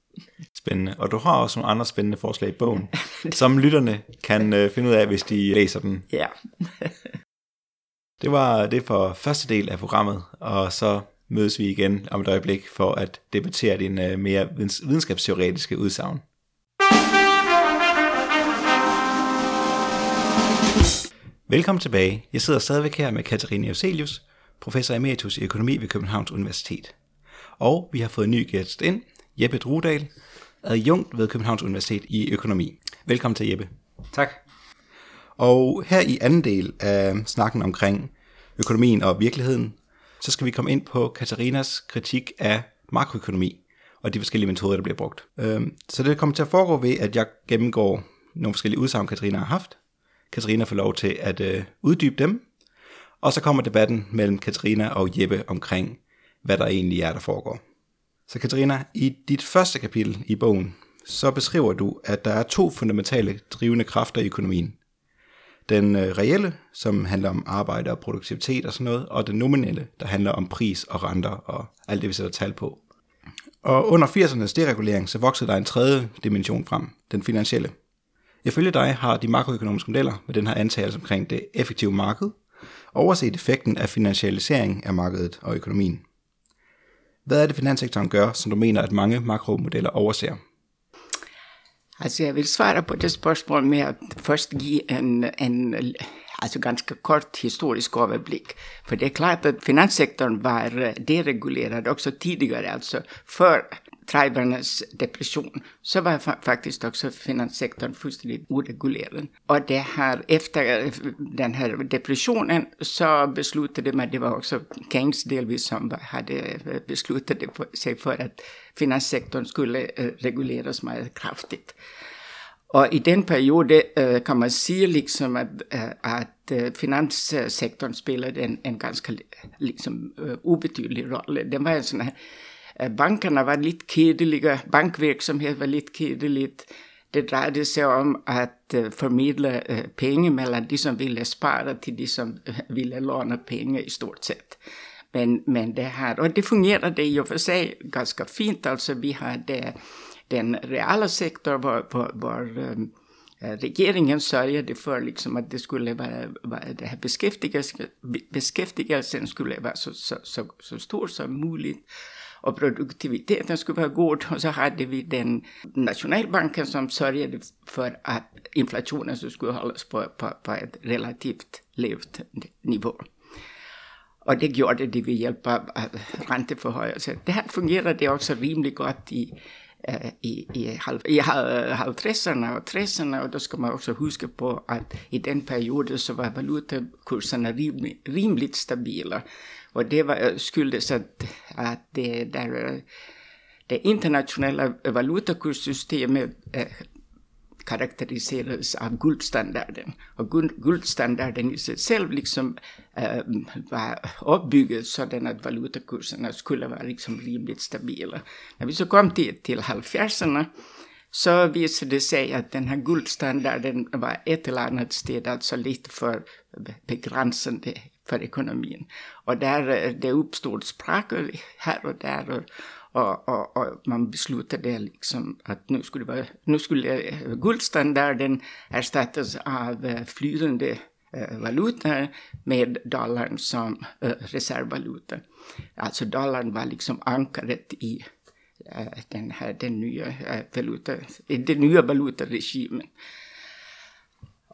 Spændende. Og du har også nogle andre spændende forslag i bogen, som lytterne kan uh, finde ud af, hvis de læser den. Ja. det var det for første del af programmet, og så mødes vi igen om et øjeblik for at debattere din uh, mere videnskabsteoretiske udsagn. Velkommen tilbage. Jeg sidder stadigvæk her med Katarina Euselius, professor emeritus i økonomi ved Københavns Universitet. Og vi har fået en ny gæst ind, Jeppe Drudal, adjunkt ved Københavns Universitet i økonomi. Velkommen til Jeppe. Tak. Og her i anden del af snakken omkring økonomien og virkeligheden, så skal vi komme ind på Katarinas kritik af makroøkonomi og de forskellige metoder, der bliver brugt. Øhm, så det kommer til at foregå ved, at jeg gennemgår nogle forskellige udsagn, Katarina har haft. Katarina får lov til at øh, uddybe dem, og så kommer debatten mellem Katarina og Jeppe omkring, hvad der egentlig er, der foregår. Så Katarina, i dit første kapitel i bogen, så beskriver du, at der er to fundamentale drivende kræfter i økonomien. Den øh, reelle, som handler om arbejde og produktivitet og sådan noget, og den nominelle, der handler om pris og renter og alt det, vi sætter tal på. Og under 80'ernes deregulering, så voksede der en tredje dimension frem, den finansielle. Ifølge dig har de makroøkonomiske modeller med den her antagelse omkring det effektive marked, overset effekten af finansialisering af markedet og økonomien. Hvad er det, finanssektoren gør, som du mener, at mange makromodeller overser? Altså jeg vil svare på det spørgsmål med at først give en, en altså ganske kort historisk overblik. For det er klart at finanssektorn var dereglerad också tidigare, alltså för drivernas depression så var faktiskt också finanssektorn fullständigt oregulerad. Och det här, efter øh, den här depressionen så beslutade man, det var också Keynes delvis som hade øh, beslutat sig för att finanssektorn skulle øh, regleras mer kraftigt. Och i den perioden kan man se liksom att, att finanssektorn spelade en, en ganska liksom, obetydlig roll. Det var en sån här bankerna var lite kedeliga, bankverksamhet var lite kedeligt. Det drejede sig om att øh, förmedla øh, pengar mellan de som ville spara till de som øh, ville låna pengar i stort sett. Men, men det här, och det fungerade i och för sig ganska fint, alltså vi hade den reala sektorn var, var, var um, regeringen sörjade för liksom att det skulle vara, vara det här beskäftigelsen skulle vara så, så, så, så stor som möjligt och produktiviteten skulle vara god. Och så hade vi den nationalbanken som sörjade för att inflationen skulle hållas på, på, på ett relativt lågt nivå. Och det gjorde det vid hjälp av ränteförhöjelser. Det här fungerade också rimligt gott i øh, i, i, halv, i halvtresserna och tresserna och då ska man också huska på att i den perioden så var valutakurserna rim, rimligt stabila. Och det var, øh, skuldes att, att det, där, det øh, internationella valutakurssystemet øh, eh, karaktäriserades av guldstandarden. Och guldstandarden i sig själv liksom eh, var uppbyggd så att valutakurserna skulle vara liksom rimligt stabila. När vi så kom till, till halvfjärdsarna så visade det sig att den här guldstandarden var ett eller annat sted alltså lite för begränsande för ekonomin. Och där det uppstod sprackor här och där och, och, och, och, man beslutade liksom att nu skulle, vara, nu skulle øh, guldstandarden ersättas av øh, flytande øh, valutor med dollarn som reservvaluta. Alltså dollarn var liksom ankaret i den här den nya valuta, den nya valutaregimen.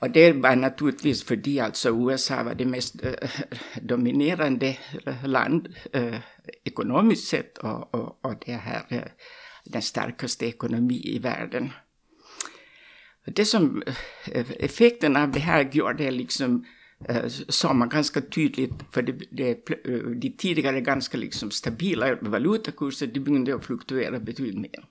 Och det var naturligtvis för alltså USA var det mest øh, äh, dominerande land øh, äh, ekonomiskt sett och, och, och det här äh, øh, den starkaste ekonomi i världen. Det som effekten av det här gjorde liksom äh, sa man ganska tydligt, för det, det, de tidigare ganska liksom stabila valutakurser, de började att fluktuera betydligt mer.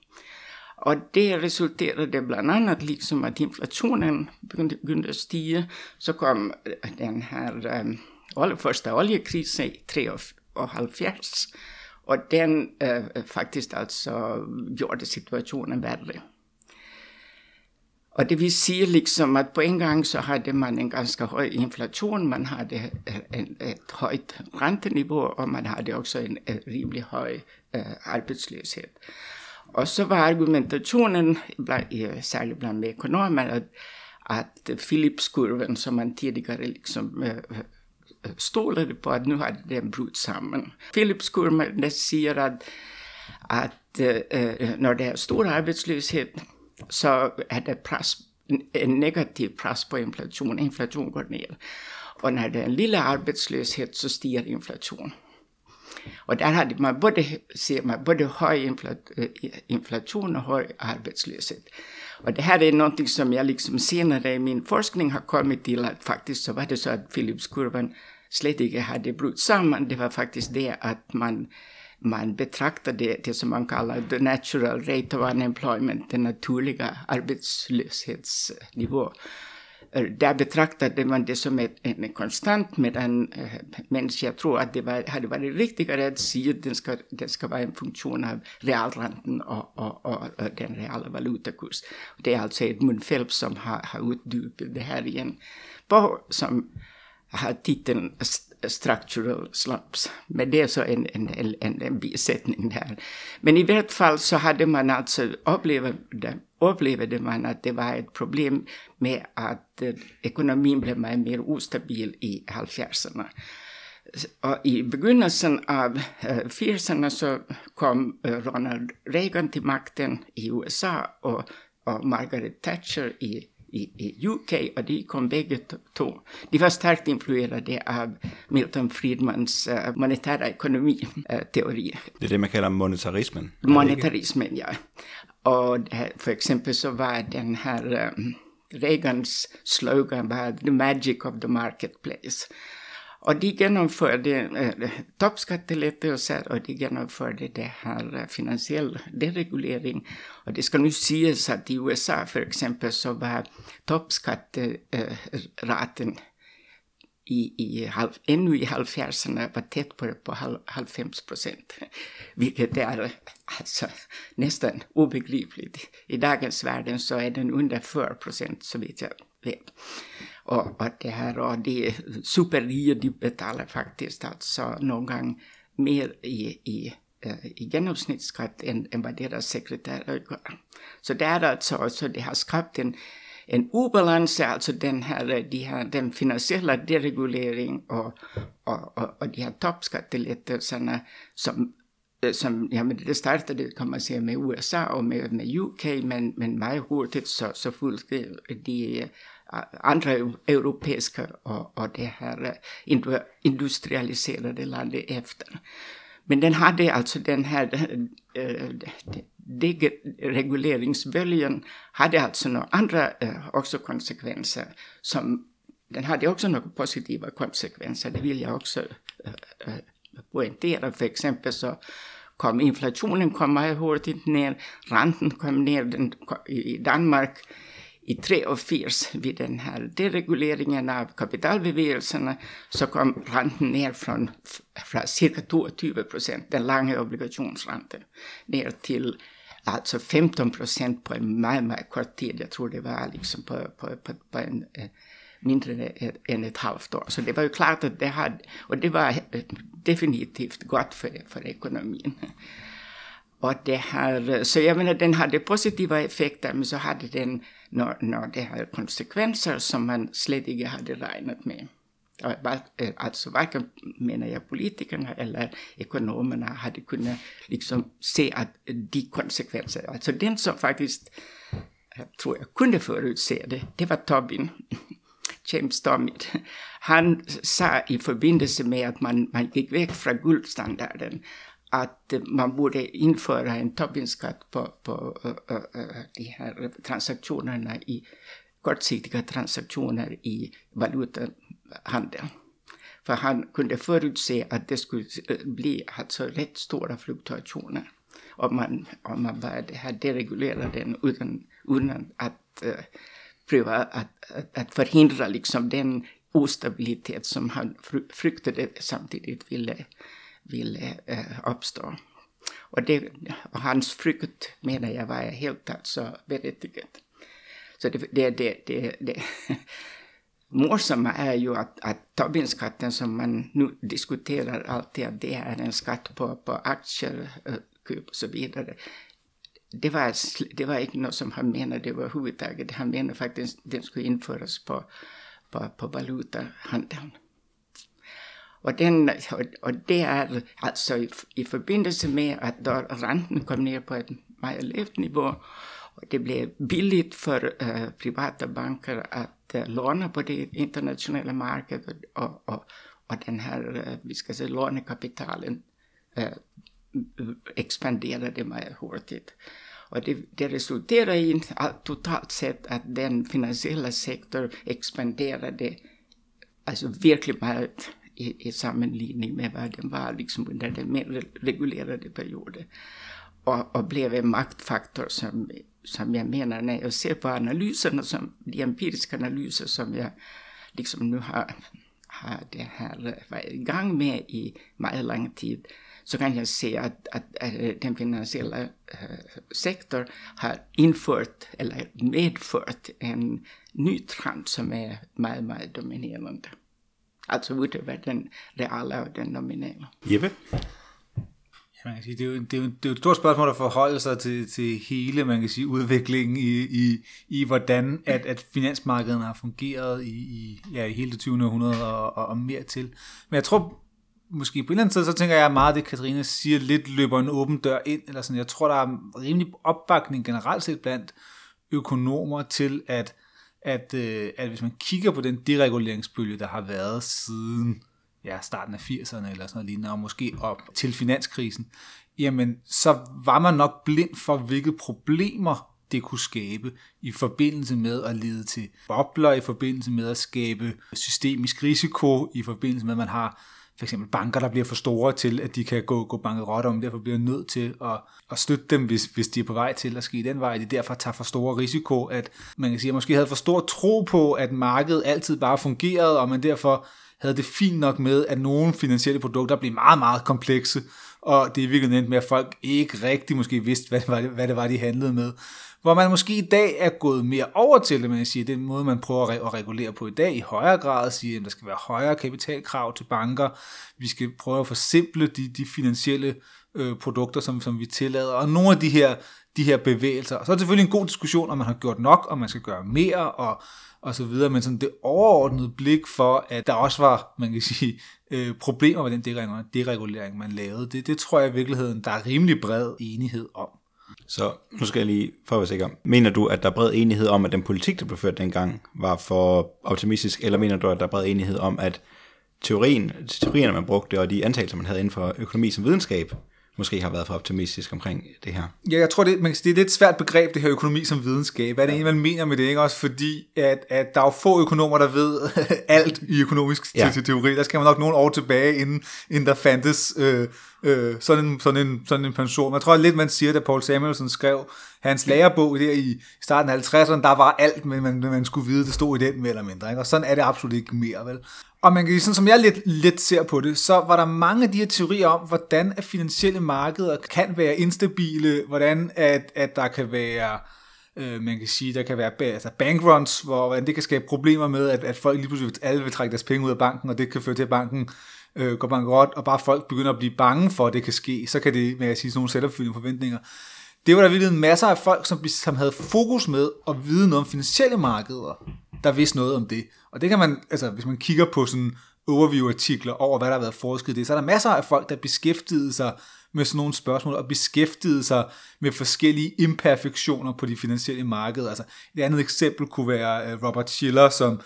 Og det resulterade blandt andet, liksom at inflationen begyndte at stige, Så kom øh, den her um, første oljekrisen i 73, og den uh, faktisk altså gjorde situationen værre. Och det vill säga liksom att på en gång så hade man en ganska hög inflation, man hade en, ett höjt räntenivå och man hade också en, en rimligt hög uh, arbetslöshet. Og så var argumentationen, øh, særligt bland ekonomer, att, att Philipskurvan som man tidigare liksom øh, øh, stolede på att nu hade den brutit samman. Philipskurvan säger att, att at när det är stor arbetslöshet så är det press, en negativ press på inflation, inflation går ner. Och när det är en lilla arbetslöshet så stiger inflation. Och där hade man både, ser man, både hög øh, inflation och hög arbetslöshet. Och det här är någonting som jag liksom senare i min forskning har kommit till att faktiskt så var det så att Philipskurvan slet hade brutit samman. Det var faktiskt det att man man betraktade det som man kallar the natural rate of unemployment, den naturliga arbetslöshetsnivå. Øh, Där betraktade man det som ett, en konstant medan äh, øh, människor jag tror att det var, hade varit riktigare att säga att den ska, den ska vara en funktion av realräntan och, och, och, och den reala valutakurs. Det är alltså Edmund Phelps som har, har utdypat det här igen, på, som har titeln structural slumps. Men det är så en, en, en, en bisättning där. Men i vart fall så hade man alltså upplevde, upplevde man att det var ett problem med att eh, øh, ekonomin blev mer, ostabil i halvfjärdsarna. Och I begynnelsen av eh, øh, så kom eh, Ronald Reagan till makten i USA och, och Margaret Thatcher i, i, i UK, og de kom begge to. De var stærkt influerade av Milton Friedmans uh, monetära ekonomi-teori. Uh, det er det, man kalder monetarismen. Monetarismen, ja. Og for eksempel så var den her um, Reagans slogan var The Magic of the Marketplace. Och de genomförde eh, øh, toppskattelettelser och de genomförde det här øh, finansiell deregulering. Och det ska nu sägas att i USA för exempel så var toppskatteraten eh, i, i halv, ännu i halvfjerdserne var tätt på, på halv, halvfems procent. Vilket är øh, alltså nästan obegripligt. I dagens världen så är den under 4 procent så vitt jag vet. Och, og det här og det superrige, de betaler faktiskt alltså någon gång mer i, i, uh, i genomsnittsskatt än, än vad deras sekreterare gör. Så det är alltså, alltså det har skapat en, en obalans, alltså den här, øh, de här, den finansiella deregulering och, och, och, och de här toppskattelättnaderna som øh, som, ja, men det startade kan man säga med USA och med, med UK, men, men mycket hurtigt så, så fulgte de andra europeiska och, och det här eh, industrialiserade landet efter. Men den hade alltså den här äh, dereguleringsböljan hade alltså några andra eh, också konsekvenser som den hade också några positiva konsekvenser, det vill jag också poängtera. För exempel så kom inflationen kom hurtigt ner, räntan kom ner den, i Danmark i 83 vid den här dereguleringen av kapitalbevegelserna så kom räntan ner från, från cirka 22 procent, den långa obligationsräntan, ner till alltså 15 procent på en mycket kort tid. Jag tror det var liksom på, på, på, på en øh, mindre än ett halvt år. Så det var ju klart att det hade, och det var øh, definitivt gott för, för ekonomin. Och det här, øh, så jag menar den hade positiva effekter men så hade den når, när det här konsekvenser som man slätt hade räknat med. Alltså øh, varken, menar jag, politikerna eller ekonomerna hade kunnat liksom se att de konsekvenser, alltså den som faktiskt, jag tror jag kunde förutse det, det var Tobin. James Tobin. Han sa i förbindelse med att man, man gick väck från guldstandarden att øh, man borde införa en Tobinskatt på, på uh, uh, de här transaktionerna i kortsiktiga transaktioner i valutahandeln. För han kunde förutse att det skulle bli alltså rätt stora fluktuationer om man, om man började här deregulera den utan, utan att uh, pröva att, att, att förhindra liksom den ostabilitet som han fruktade samtidigt ville ville eh, øh, uppstå. Øh, och, det, och hans frukt menar jag var helt alltså berättigat. Så det, det, det, det, det morsamma är ju att, att Tobinskatten som man nu diskuterar alltid att det är en skatt på, på aktier, øh, eh, och så vidare. Det var, det var inte något som han menade överhuvudtaget. Han menade faktiskt att den skulle införas på, på, på valutahandeln. Och, den, och det är alltså i, i förbindelse med att der renten kom ned på et meget lavt nivå och det blev billigt för uh, øh, privata banker att uh, øh, låna på det internationella marknaden och, och, og den här, uh, øh, vi ska sige, lånekapitalen uh, ekspanderede meget hurtigt. Och det, det resulterade i totalt sett att den finansiella sektorn expanderade alltså verkligen meget i, i sammanligning med vad den var liksom under den mer reglerade perioden. Och, och blev en maktfaktor som, som jag menar när jag ser på analyserna, som, de empiriska analyser som jag liksom nu har, har det här varit igång med i mycket lång tid, så kan jag se att, att, att øh, den finansiella äh, øh, sektorn har infört eller medfört en ny trend som är mycket, mycket dominerande. Altså utöver den reala og den nominelle. Jeppe? Ja, man kan sige, det, er jo, det, er jo, det er jo et stort spørgsmål at forholde sig til, til hele man kan sige, udviklingen i, i, i hvordan at, at finansmarkederne har fungeret i, i, ja, i hele det 20. århundrede og, og, og mere til. Men jeg tror, måske på en eller anden sted, så tænker jeg meget, at det Katrine siger, lidt løber en åben dør ind, eller sådan. Jeg tror, der er rimelig opbakning generelt set blandt økonomer til, at at, øh, at hvis man kigger på den dereguleringsbølge, der har været siden ja, starten af 80'erne eller sådan noget lignende, og måske op til finanskrisen, jamen så var man nok blind for, hvilke problemer det kunne skabe i forbindelse med at lede til bobler, i forbindelse med at skabe systemisk risiko, i forbindelse med, at man har for eksempel banker, der bliver for store til, at de kan gå, gå bankerot om, derfor bliver nødt til at, at støtte dem, hvis, hvis de er på vej til at ske den vej. De derfor tager for store risiko, at man kan sige, at måske havde for stor tro på, at markedet altid bare fungerede, og man derfor havde det fint nok med, at nogle finansielle produkter blev meget, meget komplekse, og det er virkelig nemt med, at folk ikke rigtig måske vidste, hvad det var, hvad det var de handlede med. Hvor man måske i dag er gået mere over til det, man siger, den måde, man prøver at regulere på i dag, i højere grad siger, at der skal være højere kapitalkrav til banker, vi skal prøve at forsimple de, de finansielle øh, produkter, som, som vi tillader, og nogle af de her, de her bevægelser. Og så er det selvfølgelig en god diskussion, om man har gjort nok, om man skal gøre mere, og, og så videre, men sådan det overordnede blik for, at der også var, man kan sige, øh, problemer med den deregulering, man lavede, det, det tror jeg i virkeligheden, der er rimelig bred enighed om. Så nu skal jeg lige for at være sikker. Mener du, at der er bred enighed om, at den politik, der blev ført dengang, var for optimistisk, eller mener du, at der er bred enighed om, at teorien, teorierne, man brugte, og de antagelser, man havde inden for økonomi som videnskab, måske har været for optimistisk omkring det her. Ja, jeg tror, det, man kan sige, det er et svært begreb, det her økonomi som videnskab. Hvad er det egentlig, man mener med det? Ikke? Også fordi, at, at der er jo få økonomer, der ved alt i økonomisk ja. teori. Der skal man nok nogle år tilbage, inden, inden der fandtes øh, øh, sådan, en, sådan, en, sådan en pension. Jeg tror lidt, man siger, da Paul Samuelson skrev hans lærebog der i starten af 50'erne, der var alt, men man, man skulle vide, det stod i den mere eller mindre. Ikke? Og sådan er det absolut ikke mere, vel? Og man kan sådan som jeg lidt, lidt ser på det, så var der mange af de her teorier om, hvordan at finansielle markeder kan være instabile, hvordan at, at der kan være øh, man kan sige, der kan være altså bankruns, hvor hvordan det kan skabe problemer med, at, at folk lige pludselig alle vil trække deres penge ud af banken, og det kan føre til, at banken øh, går bankerot, og bare folk begynder at blive bange for, at det kan ske, så kan det, man kan sige, sådan nogle selvopfyldende forventninger. Det var der virkelig masser af folk, som, som havde fokus med at vide noget om finansielle markeder, der vidste noget om det. Og det kan man, altså hvis man kigger på sådan overview-artikler over, hvad der har været forsket i det, så er der masser af folk, der beskæftigede sig med sådan nogle spørgsmål, og beskæftigede sig med forskellige imperfektioner på de finansielle markeder. Altså, et andet eksempel kunne være øh, Robert Schiller, som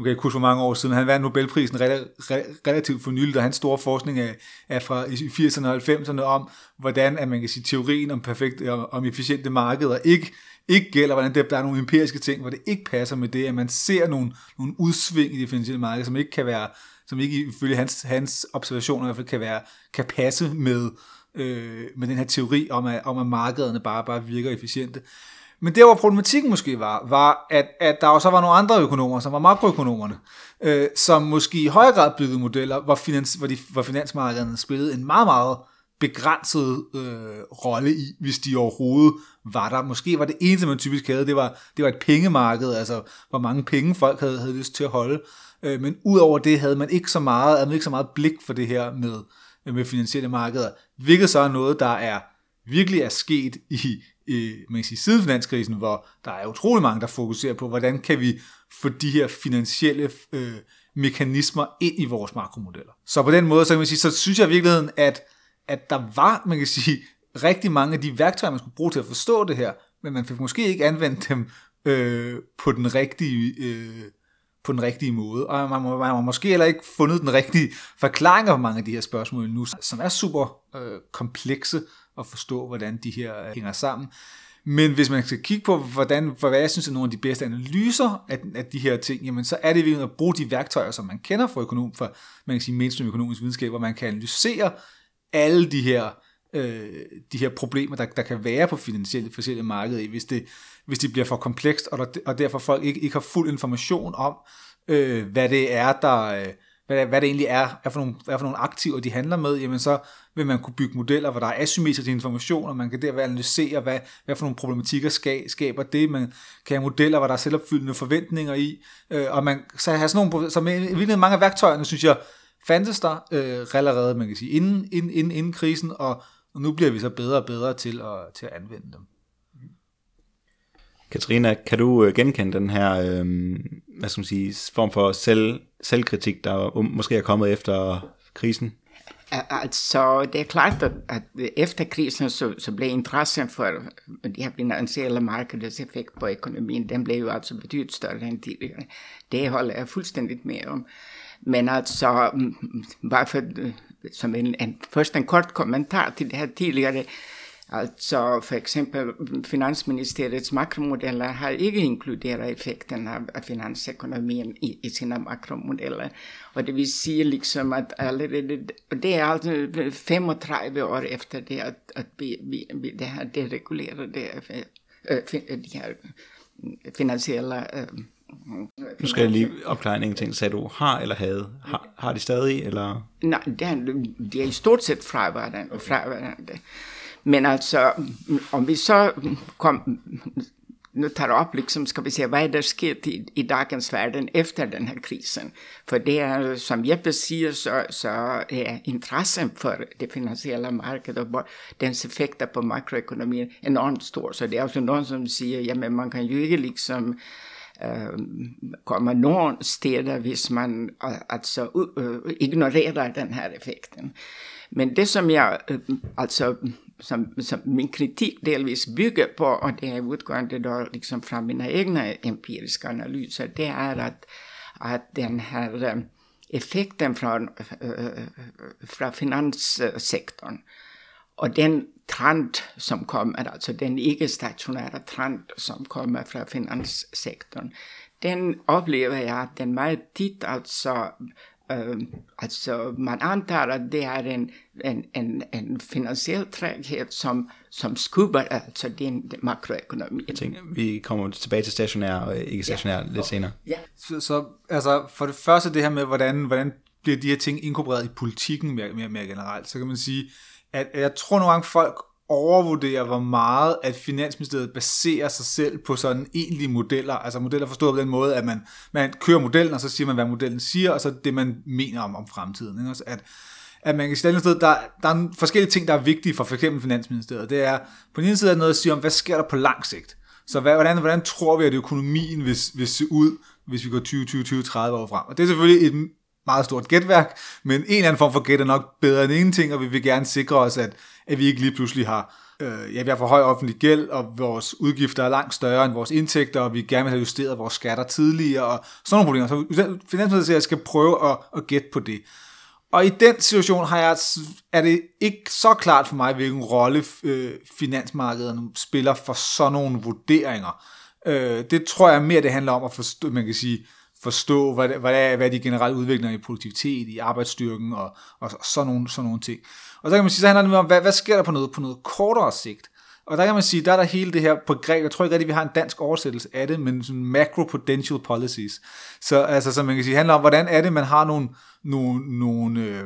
nu kan jeg ikke huske, hvor mange år siden, han vandt Nobelprisen relativt for nylig, og hans store forskning er, er fra 80'erne og 90'erne om, hvordan at man kan sige, teorien om, perfekt, øh, om efficiente markeder ikke, ikke gælder, hvordan der, der er nogle empiriske ting, hvor det ikke passer med det, at man ser nogle, nogle udsving i det finansielle marked, som ikke kan være, som ikke ifølge hans, hans observationer i hvert fald kan, være, kan passe med, øh, med den her teori om, at, om, at markederne bare, bare virker efficiente. Men der, hvor problematikken måske var, var, at, at der også var nogle andre økonomer, som var makroøkonomerne, øh, som måske i højere grad byggede modeller, hvor, finans, hvor, de, hvor finansmarkederne spillede en meget, meget begrænset øh, rolle i, hvis de overhovedet var der. Måske var det eneste, man typisk havde, det var, det var et pengemarked, altså hvor mange penge folk havde, havde lyst til at holde. Øh, men udover det havde man ikke så meget, havde man ikke så meget blik for det her med, med finansielle markeder, hvilket så er noget, der er virkelig er sket i, i man kan sige, siden finanskrisen, hvor der er utrolig mange, der fokuserer på, hvordan kan vi få de her finansielle øh, mekanismer ind i vores makromodeller. Så på den måde, så kan man sige, så synes jeg i virkeligheden, at, at der var, man kan sige, rigtig mange af de værktøjer, man skulle bruge til at forstå det her, men man fik måske ikke anvendt dem øh, på den rigtige øh, på den rigtige måde. Og man, må, man har måske heller ikke fundet den rigtige forklaring på mange af de her spørgsmål nu, som er super øh, komplekse at forstå, hvordan de her øh, hænger sammen. Men hvis man skal kigge på, hvordan, for hvad jeg synes er nogle af de bedste analyser af, af de her ting, jamen så er det virkelig at bruge de værktøjer, som man kender fra økonom, for man kan sige mainstream økonomisk videnskab, hvor man kan analysere alle de her øh, de her problemer, der, der kan være på finansielle, finansielle markeder, hvis det, hvis det bliver for komplekst, og, der, og derfor folk ikke, ikke har fuld information om, øh, hvad det er, der, øh, hvad, hvad det egentlig er, er for, nogle, er for nogle aktiver, de handler med, jamen så vil man kunne bygge modeller, hvor der er asymmetrisk information, og man kan derved analysere, hvad, hvad for nogle problematikker skal, skaber det. Man kan have modeller, hvor der er selvopfyldende forventninger i, øh, og man så have sådan nogle, så med, mange af værktøjerne, synes jeg, fandtes der øh, allerede, man kan sige, inden, inden, inden, inden krisen, og, og nu bliver vi så bedre og bedre til at, til at anvende dem. Katrina, kan du øh, genkende den her øh, hvad skal man sige, form for selv, selvkritik, der um, måske er kommet efter krisen? Altså, det er klart at, at efter krisen så, så blev interessen for de her finansielle marknadens effekt på ekonomin, den blev ju alltså betydligt större än tidigare. Det håller jag fullständigt med om. Men mm, mm, alltså, bara for, øh, som en, en, först en kort kommentar till det här tidigare, Alltså för exempel finansministeriets makromodeller har inte inkluderat effekten av, av finansekonomin i, i sina makromodeller. Och det vill säga liksom att allerede, det är alltså 35 år efter det att, att vi, vi, vi det här deregulerade äh, de här finansiella äh, nu skal jeg lige opklare en ting. Sagde du har eller havde? Har, har de stadig, eller? Nej, det er, de er i stort set fraværende. fraværende. Men alltså, om vi så kom, nu tar upp, liksom, ska vi se, vad är det skett i, i dagens världen efter den här krisen? För det är, som Jeppe säger, så, så är intressen för det finansiella marknaden och dens effekter på makroekonomin enormt stor. Så det är alltså någon som säger, ja men man kan ju inte liksom uh, øh, komma någonstans hvis man øh, øh, uh, alltså uh, ignorerar den här effekten. Men det som jag, alltså som, som min kritik delvis bygger på, och det är utgående då liksom från mina egna empiriska analyser, det är att, att den här øh, effekten från, øh, øh, från finanssektorn och den trend som kommer, alltså den icke-stationära trend som kommer från finanssektorn, den upplever jag att den med tid alltså Uh, alltså man antar att det är en, en, en, en finansiell träghet som, som skubbar alltså din makroekonomi. Vi kommer tilbage til stationær og ikke stationær ja. lidt senere. Ja. Så, så altså for det første det her med, hvordan, hvordan bliver de her ting inkorporeret i politikken mere, mere, mere generelt, så kan man sige, at jeg tror nogle gange folk overvurdere, hvor meget at Finansministeriet baserer sig selv på sådan egentlige modeller. Altså modeller forstået på den måde, at man, man kører modellen, og så siger man, hvad modellen siger, og så det, man mener om, om fremtiden. Ikke? Også at, at man kan sige, at der, der er forskellige ting, der er vigtige for f.eks. Finansministeriet. Det er på den ene side noget at sige om, hvad sker der på lang sigt? Så hvad, hvordan, hvordan tror vi, at økonomien vil, vil se ud, hvis vi går 20, 20, 20, 30 år frem? Og det er selvfølgelig et meget stort gætværk, men en eller anden form for gæt er nok bedre end ingenting, og vi vil gerne sikre os, at, at vi ikke lige pludselig har, øh, ja, vi har for høj offentlig gæld, og vores udgifter er langt større end vores indtægter, og vi gerne vil have justeret vores skatter tidligere, og sådan nogle problemer. Så Finansministeriet skal prøve at, at gætte på det. Og i den situation har jeg, er det ikke så klart for mig, hvilken rolle øh, finansmarkederne spiller for sådan nogle vurderinger. Øh, det tror jeg mere, det handler om at forstå, man kan sige, forstå, hvad, hvad, er, hvad de generelle udviklinger i produktivitet, i arbejdsstyrken og, og sådan, nogle, sådan nogle ting. Og så kan man sige, så handler det om, hvad, hvad sker der på noget, på noget kortere sigt? Og der kan man sige, der er der hele det her på græk, jeg tror ikke rigtig, vi har en dansk oversættelse af det, men sådan macro potential policies. Så altså, så man kan sige, handler om, hvordan er det, man har nogle, nogle, nogle, øh,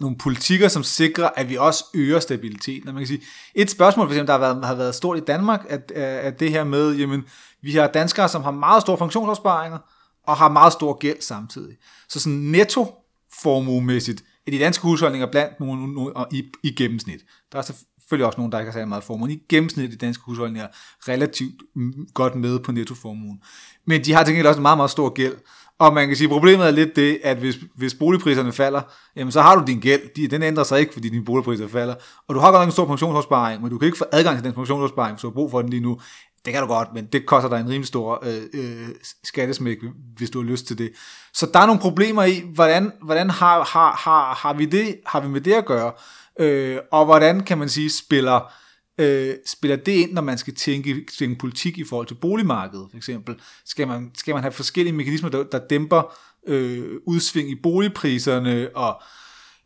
nogle politikker, som sikrer, at vi også øger stabiliteten. Og man kan sige, et spørgsmål, for eksempel, der har været, har været stort i Danmark, at, øh, at det her med, jamen, vi har danskere, som har meget store funktionsopsparinger, og har meget stor gæld samtidig. Så sådan netto formuemæssigt i de danske husholdninger blandt nogle, nogle i, i gennemsnit. Der er selvfølgelig også nogen, der ikke har særlig meget formue, men i gennemsnit er de danske husholdninger relativt mm, godt med på nettoformuen. Men de har til også en meget, meget stor gæld, og man kan sige, at problemet er lidt det, at hvis, hvis boligpriserne falder, jamen så har du din gæld. Den ændrer sig ikke, fordi dine boligpriser falder. Og du har godt nok en stor pensionsopsparing, men du kan ikke få adgang til den pensionsopsparing, hvis du har brug for den lige nu. Det kan du godt, men det koster dig en rimelig stor øh, øh, skattesmæk, hvis du har lyst til det. Så der er nogle problemer i, hvordan, hvordan har, har, har, har, vi det, har vi med det at gøre, øh, og hvordan kan man sige, spiller, øh, spiller det ind, når man skal tænke, tænke politik i forhold til boligmarkedet, for eksempel. Skal man, skal man have forskellige mekanismer, der, der dæmper øh, udsving i boligpriserne, og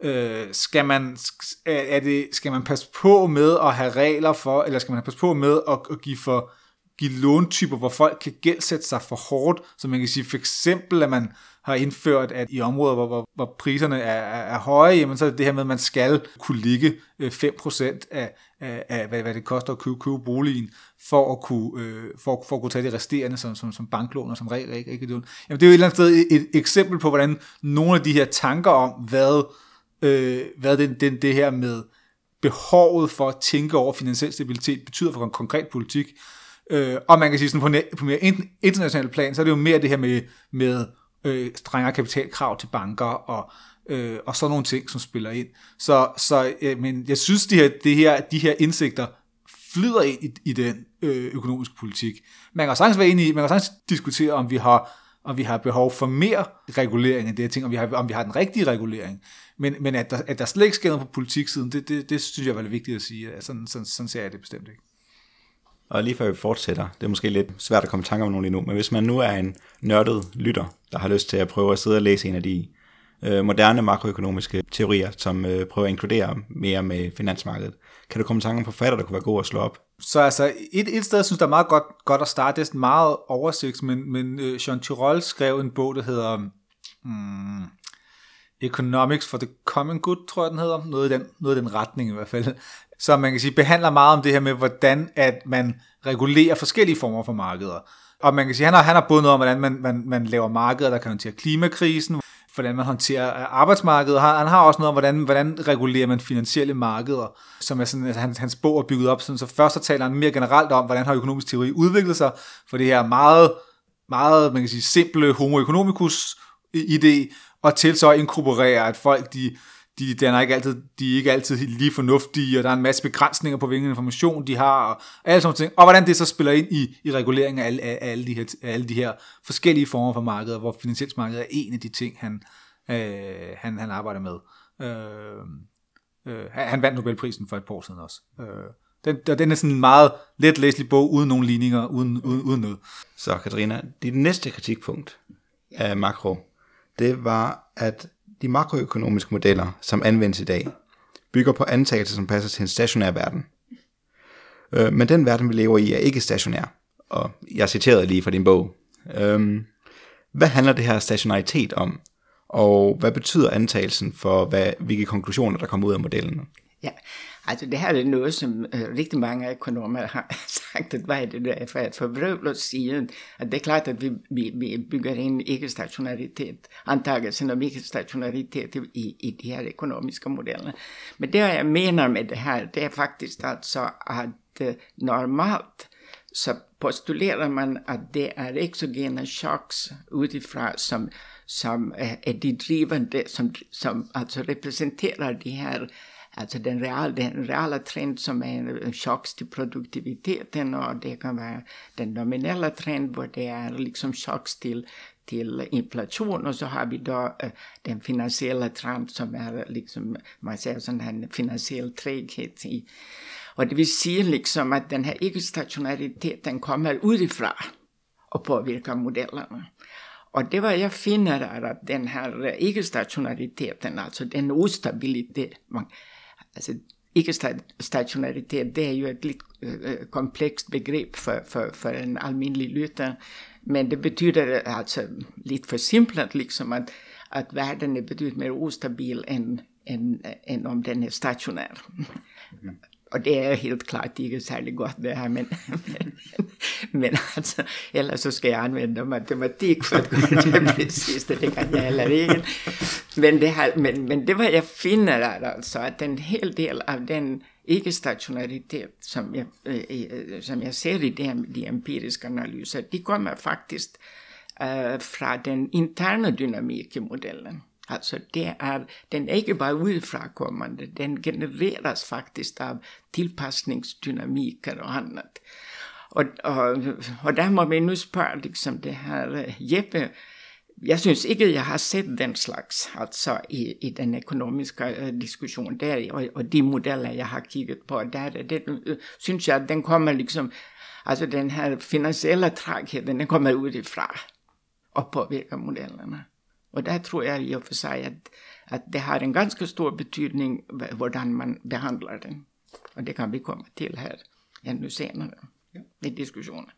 øh, skal man er det skal man passe på med at have regler for eller skal man passe på med at, at give for give låntyper, hvor folk kan gældsætte sig for hårdt, så man kan sige for eksempel, at man har indført, at i områder, hvor, hvor, hvor priserne er, er, er høje, jamen, så er det det her med, at man skal kunne ligge øh, 5% af, af, af hvad, hvad det koster at købe, købe boligen, for at kunne, øh, for, for at kunne tage de resterende som, som, som banklån og som regel ikke, ikke Jamen, det er jo et eller andet sted et, et eksempel på, hvordan nogle af de her tanker om, hvad, øh, hvad den, den, det her med behovet for at tænke over finansiel stabilitet betyder for en konkret politik, Øh, og man kan sige, sådan på, på mere international plan, så er det jo mere det her med, med øh, strengere kapitalkrav til banker, og øh, og sådan nogle ting, som spiller ind. Så, så øh, men jeg synes, de her, det her, de her indsigter flyder ind i, i den øh, økonomiske politik. Man kan sagtens være enig i, man kan sagtens diskutere, om vi har om vi har behov for mere regulering end det jeg ting, om vi har, om vi har den rigtige regulering. Men, men at, der, at der slet ikke sker noget på politiksiden, det, det, det synes jeg er vigtigt at sige. Sådan, sådan, sådan ser jeg det bestemt ikke. Og lige før vi fortsætter, det er måske lidt svært at komme i tanke om nogen lige nu, men hvis man nu er en nørdet lytter, der har lyst til at prøve at sidde og læse en af de øh, moderne makroøkonomiske teorier, som øh, prøver at inkludere mere med finansmarkedet, kan du komme i tanke om forfatter, der kunne være god at slå op? Så altså, et, et sted, jeg synes, der er meget godt, godt at starte, det er meget oversigt, men, men øh, Jean Tirole skrev en bog, der hedder hmm, Economics for the Common Good, tror jeg, den hedder. Noget i den, noget i den retning i hvert fald. Så man kan sige, behandler meget om det her med, hvordan at man regulerer forskellige former for markeder. Og man kan sige, han har, han har både noget om, hvordan man, man, man laver markeder, der kan håndtere klimakrisen, hvordan man håndterer øh, arbejdsmarkedet. Han har også noget om, hvordan, hvordan regulerer man finansielle markeder, som er sådan, altså, hans, hans bog er bygget op. Sådan, så først så taler han mere generelt om, hvordan har økonomisk teori udviklet sig, for det her meget, meget man kan sige, simple homo economicus idé, og til så inkorporere, at folk de de, den er ikke altid, de er ikke altid lige fornuftige, og der er en masse begrænsninger på, hvilken information de har, og alle sådan ting. Og hvordan det så spiller ind i, i reguleringen af alle, af, alle de her, af alle de her forskellige former for markeder, hvor finansielt marked er en af de ting, han, øh, han, han arbejder med. Øh, øh, han vandt Nobelprisen for et par år siden også. Øh, den, den er sådan en meget let læselig bog, uden nogen ligninger, uden, uden, uden noget. Så Katrina, dit næste kritikpunkt af makro, det var, at de makroøkonomiske modeller, som anvendes i dag, bygger på antagelser, som passer til en stationær verden. Øh, men den verden, vi lever i, er ikke stationær. Og jeg citerede lige fra din bog. Øh, hvad handler det her stationaritet om? Og hvad betyder antagelsen for, hvad, hvilke konklusioner, der kommer ud af modellen? Ja, altså det her er noget, som uh, rigtig mange økonomer har sagt, at hvad er det der for at forvrøvle at sige, at det er klart, at vi, vi, vi bygger ind ikke-stationaritet, antagelsen om ikke-stationaritet i, i de her økonomiske modeller. Men det, jeg mener med det her, det er faktisk altså, at uh, normalt så postulerer man, at det er exogene shocks utifrån som, som øh, er de drivende, som, som altså repræsenterer de her Alltså den, real, den reala trend som är en chock till produktiviteten och det kan vara den nominella trend vad det är liksom chock till, till inflation och så har vi då øh, den finansiella trend som är liksom, ligesom, øh, altså man säger sån här finansiell träghet i. Och det vill säga liksom att den här icke-stationariteten kommer utifrån och påverkar modellerna. Och det var jag finner är att den här icke-stationariteten, alltså den ostabilitet, man, altså ikke-stationaritet, det er jo et lidt øh, øh, komplekst begreb for, for, for en almindelig lytter, men det betyder altså lidt for simpelt, liksom at, at verden er betydeligt mere ustabil end, end, end om den er stationær. Mm. Og det er helt klart ikke særlig godt det her, men, men, men altså, ellers så skal jeg anvende matematik for at gøre det præcis, det kan jeg heller ikke. Men det, her, men, men det var jeg finder altså, at en hel del af den ikke-stationaritet, som jeg, øh, øh, som jeg ser i de, de empiriske analyser, de kommer faktisk øh, fra den interne dynamik i modellen. Altså det er, den er ikke bare udefrakommende, den genereres faktisk av tilpasningsdynamiker og andet. Og, og, og der må vi nu spørge liksom det her, Jeppe, jeg synes ikke, jeg har set den slags altså i, i den økonomiske øh, diskussion der, og, og de modeller, jeg har kigget på, der det, uh, synes jeg, at den kommer liksom, altså den her finansielle trækhed, den kommer udefra og påvirker modellerne. Och där tror jag i och för sig att, att det har en ganska stor betydning hvordan man behandlar den. Och det kan vi komma till här ännu senare i diskussionen.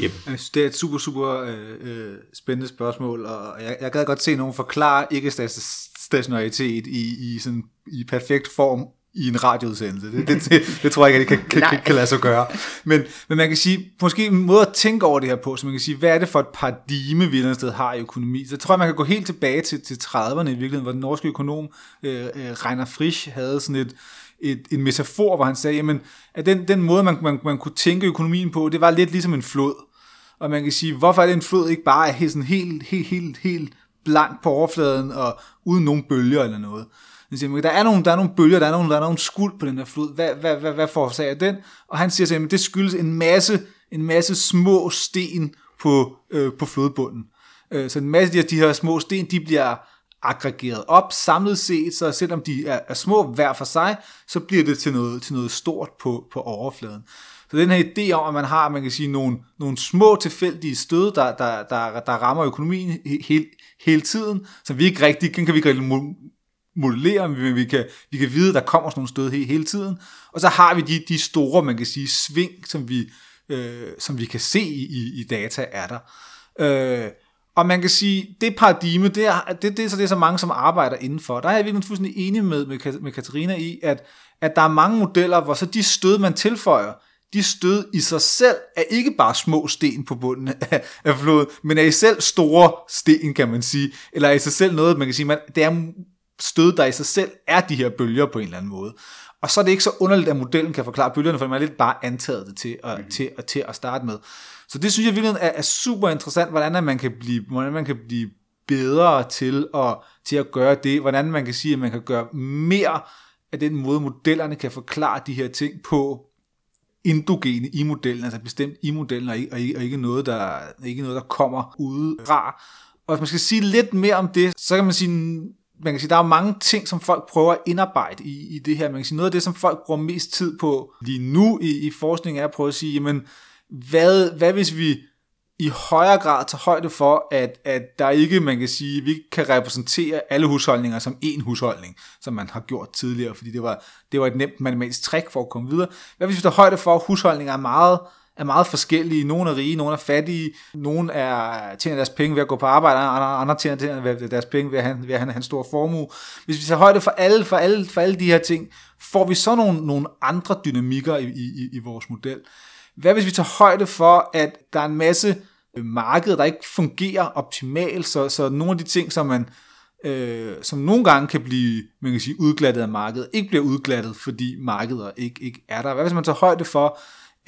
Yep. Jeg synes, det er et super, super øh, øh, spændende spørgsmål, og jeg, jeg gad godt se nogen forklare ikke-stationaritet i, i, sådan, i perfekt form i en radioudsendelse. Det, det, det, det tror jeg ikke, det kan, kan, kan lade sig gøre. Men, men man kan sige, måske en måde at tænke over det her på, så man kan sige, hvad er det for et paradigme, vi sted har i økonomi? Så jeg tror, man kan gå helt tilbage til, til 30'erne i virkeligheden, hvor den norske økonom øh, øh, Reiner Frisch havde sådan et, et, en metafor, hvor han sagde, jamen, at den, den måde, man, man, man kunne tænke økonomien på, det var lidt ligesom en flod. Og man kan sige, hvorfor er det en flod ikke bare helt, sådan helt, helt, helt, helt blank på overfladen og uden nogen bølger eller noget. Han siger, der er nogle, der er nogle bølger, der er nogle, der er nogle skuld på den her flod. Hvad, hvad, hvad, hvad forårsager den? Og han siger til ham, det skyldes en masse, en masse små sten på, øh, på flodbunden. Øh, så en masse af de her, de her små sten, de bliver aggregeret op samlet set, så selvom de er, er små hver for sig, så bliver det til noget, til noget stort på, på overfladen. Så den her idé om, at man har, man kan sige, nogle, nogle små tilfældige stød, der, der, der, der rammer økonomien hele, hele tiden, som vi ikke rigtig, kan vi ikke rigtig modellere, men vi kan, vi kan vide, at der kommer sådan nogle stød hele, hele tiden. Og så har vi de, de store, man kan sige, sving, som vi, øh, som vi kan se i, i data er der. Øh, og man kan sige, det paradigme, det er, det, det er så det er så mange, som arbejder indenfor. Der er jeg virkelig fuldstændig enig med, med, med Katarina i, at, at der er mange modeller, hvor så de stød, man tilføjer, de stød i sig selv er ikke bare små sten på bunden af, af floden, men er i selv store sten, kan man sige. Eller er i sig selv noget, man kan sige, man, det er stød, der i sig selv er de her bølger på en eller anden måde. Og så er det ikke så underligt, at modellen kan forklare bølgerne, for man er lidt bare antaget det til at, mm. til, at, til at starte med. Så det synes jeg virkelig er, er super interessant, hvordan man kan blive, hvordan man kan blive bedre til at, til at gøre det, hvordan man kan sige, at man kan gøre mere af den måde, modellerne kan forklare de her ting på endogene i modellen, altså bestemt i modellen, og ikke, og ikke, og ikke, noget, der, ikke noget, der kommer udefra. Og hvis man skal sige lidt mere om det, så kan man sige, man kan sige, der er mange ting, som folk prøver at indarbejde i, i det her. Man kan sige, noget af det, som folk bruger mest tid på lige nu i, i forskning, er at prøve at sige, jamen, hvad, hvad hvis vi i højere grad tager højde for, at, at der ikke, man kan sige, vi kan repræsentere alle husholdninger som én husholdning, som man har gjort tidligere, fordi det var, det var et nemt matematisk trick for at komme videre. Hvad hvis vi tager højde for, at husholdninger er meget, er meget forskellige. Nogle er rige, nogle er fattige, nogle er, tjener deres penge ved at gå på arbejde, andre, andre tjener deres penge ved at, have, ved at have en stor formue. Hvis vi tager højde for alle, for alle, for alle de her ting, får vi så nogle, nogle andre dynamikker i, i, i vores model. Hvad hvis vi tager højde for, at der er en masse øh, marked, der ikke fungerer optimalt, så, så nogle af de ting, som man øh, som nogle gange kan blive man kan sige, udglattet af markedet, ikke bliver udglattet, fordi markedet ikke, ikke er der. Hvad hvis man tager højde for,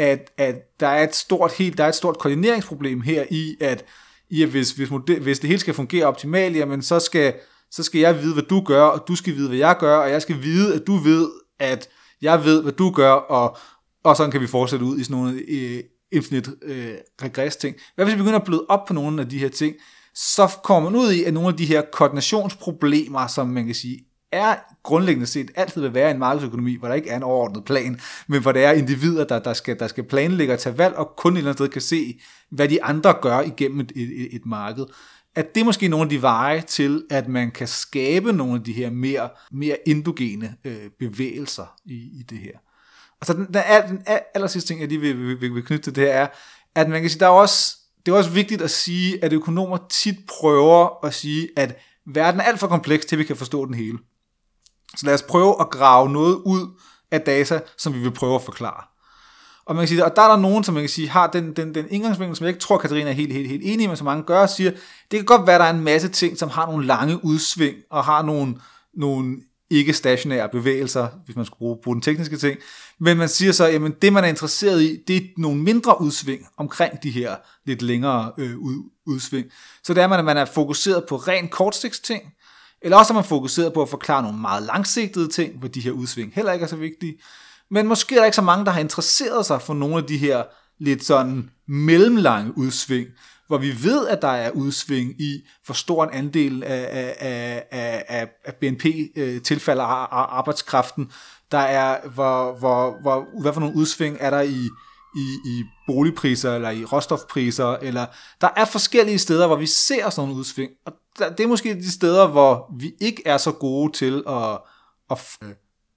at, at der er et stort helt, der er et stort koordineringsproblem her i, at, i at hvis, hvis, model, hvis det hele skal fungere optimalt, jamen så skal, så skal jeg vide, hvad du gør, og du skal vide, hvad jeg gør, og jeg skal vide, at du ved, at jeg ved, hvad du gør, og, og sådan kan vi fortsætte ud i sådan nogle øh, infinite øh, regress ting. Hvad hvis vi begynder at bløde op på nogle af de her ting, så kommer man ud i, at nogle af de her koordinationsproblemer, som man kan sige, er grundlæggende set altid vil være en markedsøkonomi, hvor der ikke er en overordnet plan, men hvor der er individer, der, der, skal, der skal planlægge og tage valg, og kun et eller andet sted kan se, hvad de andre gør igennem et, et, et marked. At det er måske nogle af de veje til, at man kan skabe nogle af de her mere, mere endogene øh, bevægelser i, i det her. Og så den, den, den aller sidste ting, jeg lige vil, vil, vil, vil knytte til det her, er, at man kan sige, der er også, det er også vigtigt at sige, at økonomer tit prøver at sige, at verden er alt for kompleks til, vi kan forstå den hele. Så lad os prøve at grave noget ud af data, som vi vil prøve at forklare. Og man kan sige, og der er der nogen, som man kan sige, har den, den, den indgangsvinkel, som jeg ikke tror, Katarina er helt, helt, helt enig med, som mange gør, siger, det kan godt være, at der er en masse ting, som har nogle lange udsving, og har nogle, nogle ikke stationære bevægelser, hvis man skulle bruge, bruge den tekniske ting. Men man siger så, at det man er interesseret i, det er nogle mindre udsving omkring de her lidt længere øh, udsving. Så det er, at man er fokuseret på rent kortsigtsting, eller også er man fokuseret på at forklare nogle meget langsigtede ting, hvor de her udsving heller ikke er så vigtige. Men måske er der ikke så mange, der har interesseret sig for nogle af de her lidt sådan mellemlange udsving, hvor vi ved, at der er udsving i, hvor stor en andel af, af, af, af, af BNP øh, tilfalder arbejdskraften. Der er, hvor, hvor, hvor, hvad for nogle udsving er der i, i, i boligpriser, eller i råstofpriser, eller der er forskellige steder, hvor vi ser sådan nogle udsving, og det er måske de steder, hvor vi ikke er så gode til at, at,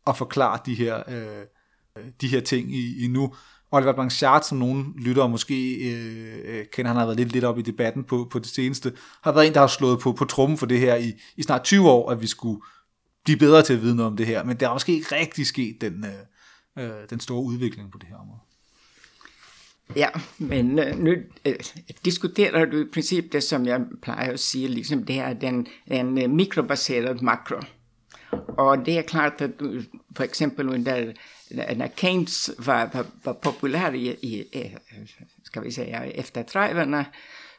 at forklare de her, øh, de her ting i, i nu. Oliver Blanchard, som nogen lytter måske øh, kender, han har været lidt, lidt op i debatten på, på det seneste, har været en, der har slået på, på trummen for det her i, i snart 20 år, at vi skulle blive bedre til at vide noget om det her. Men der er måske ikke rigtig sket den, øh, øh, den store udvikling på det her område. Ja, men øh, nu øh, diskuterer du i princip det, som jag plejer att säga, liksom det är den, en øh, mikrobaserad makro. Og det er klart, at øh, for eksempel under, när Keynes var, var, var populär i, i, ska vi säga, efter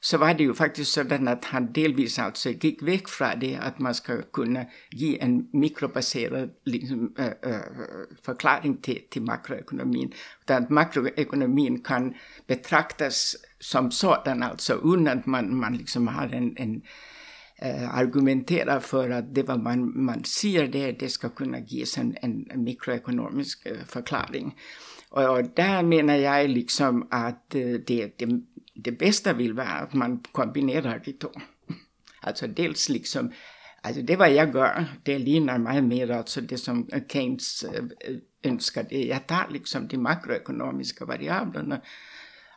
så var det jo faktisk sådan, at han delvis altså gik væk fra det, at man skal kunne give en mikrobaseret liksom, øh, øh, forklaring til, til makroøkonomien. At makroøkonomien kan betragtes som sådan, altså uden at man, man liksom har en, en øh, uh, argumenterar för att det vad man, man ser det, det ska kunna ges en, en mikroekonomisk øh, förklaring. Och, och där menar jag liksom att øh, det, det, det bästa vill vara att man kombinerar de två. Alltså dels liksom, alltså det vad jag gör, det liknar mig mer alltså det som Keynes øh, önskade. Jag tar liksom de makroekonomiska variablerna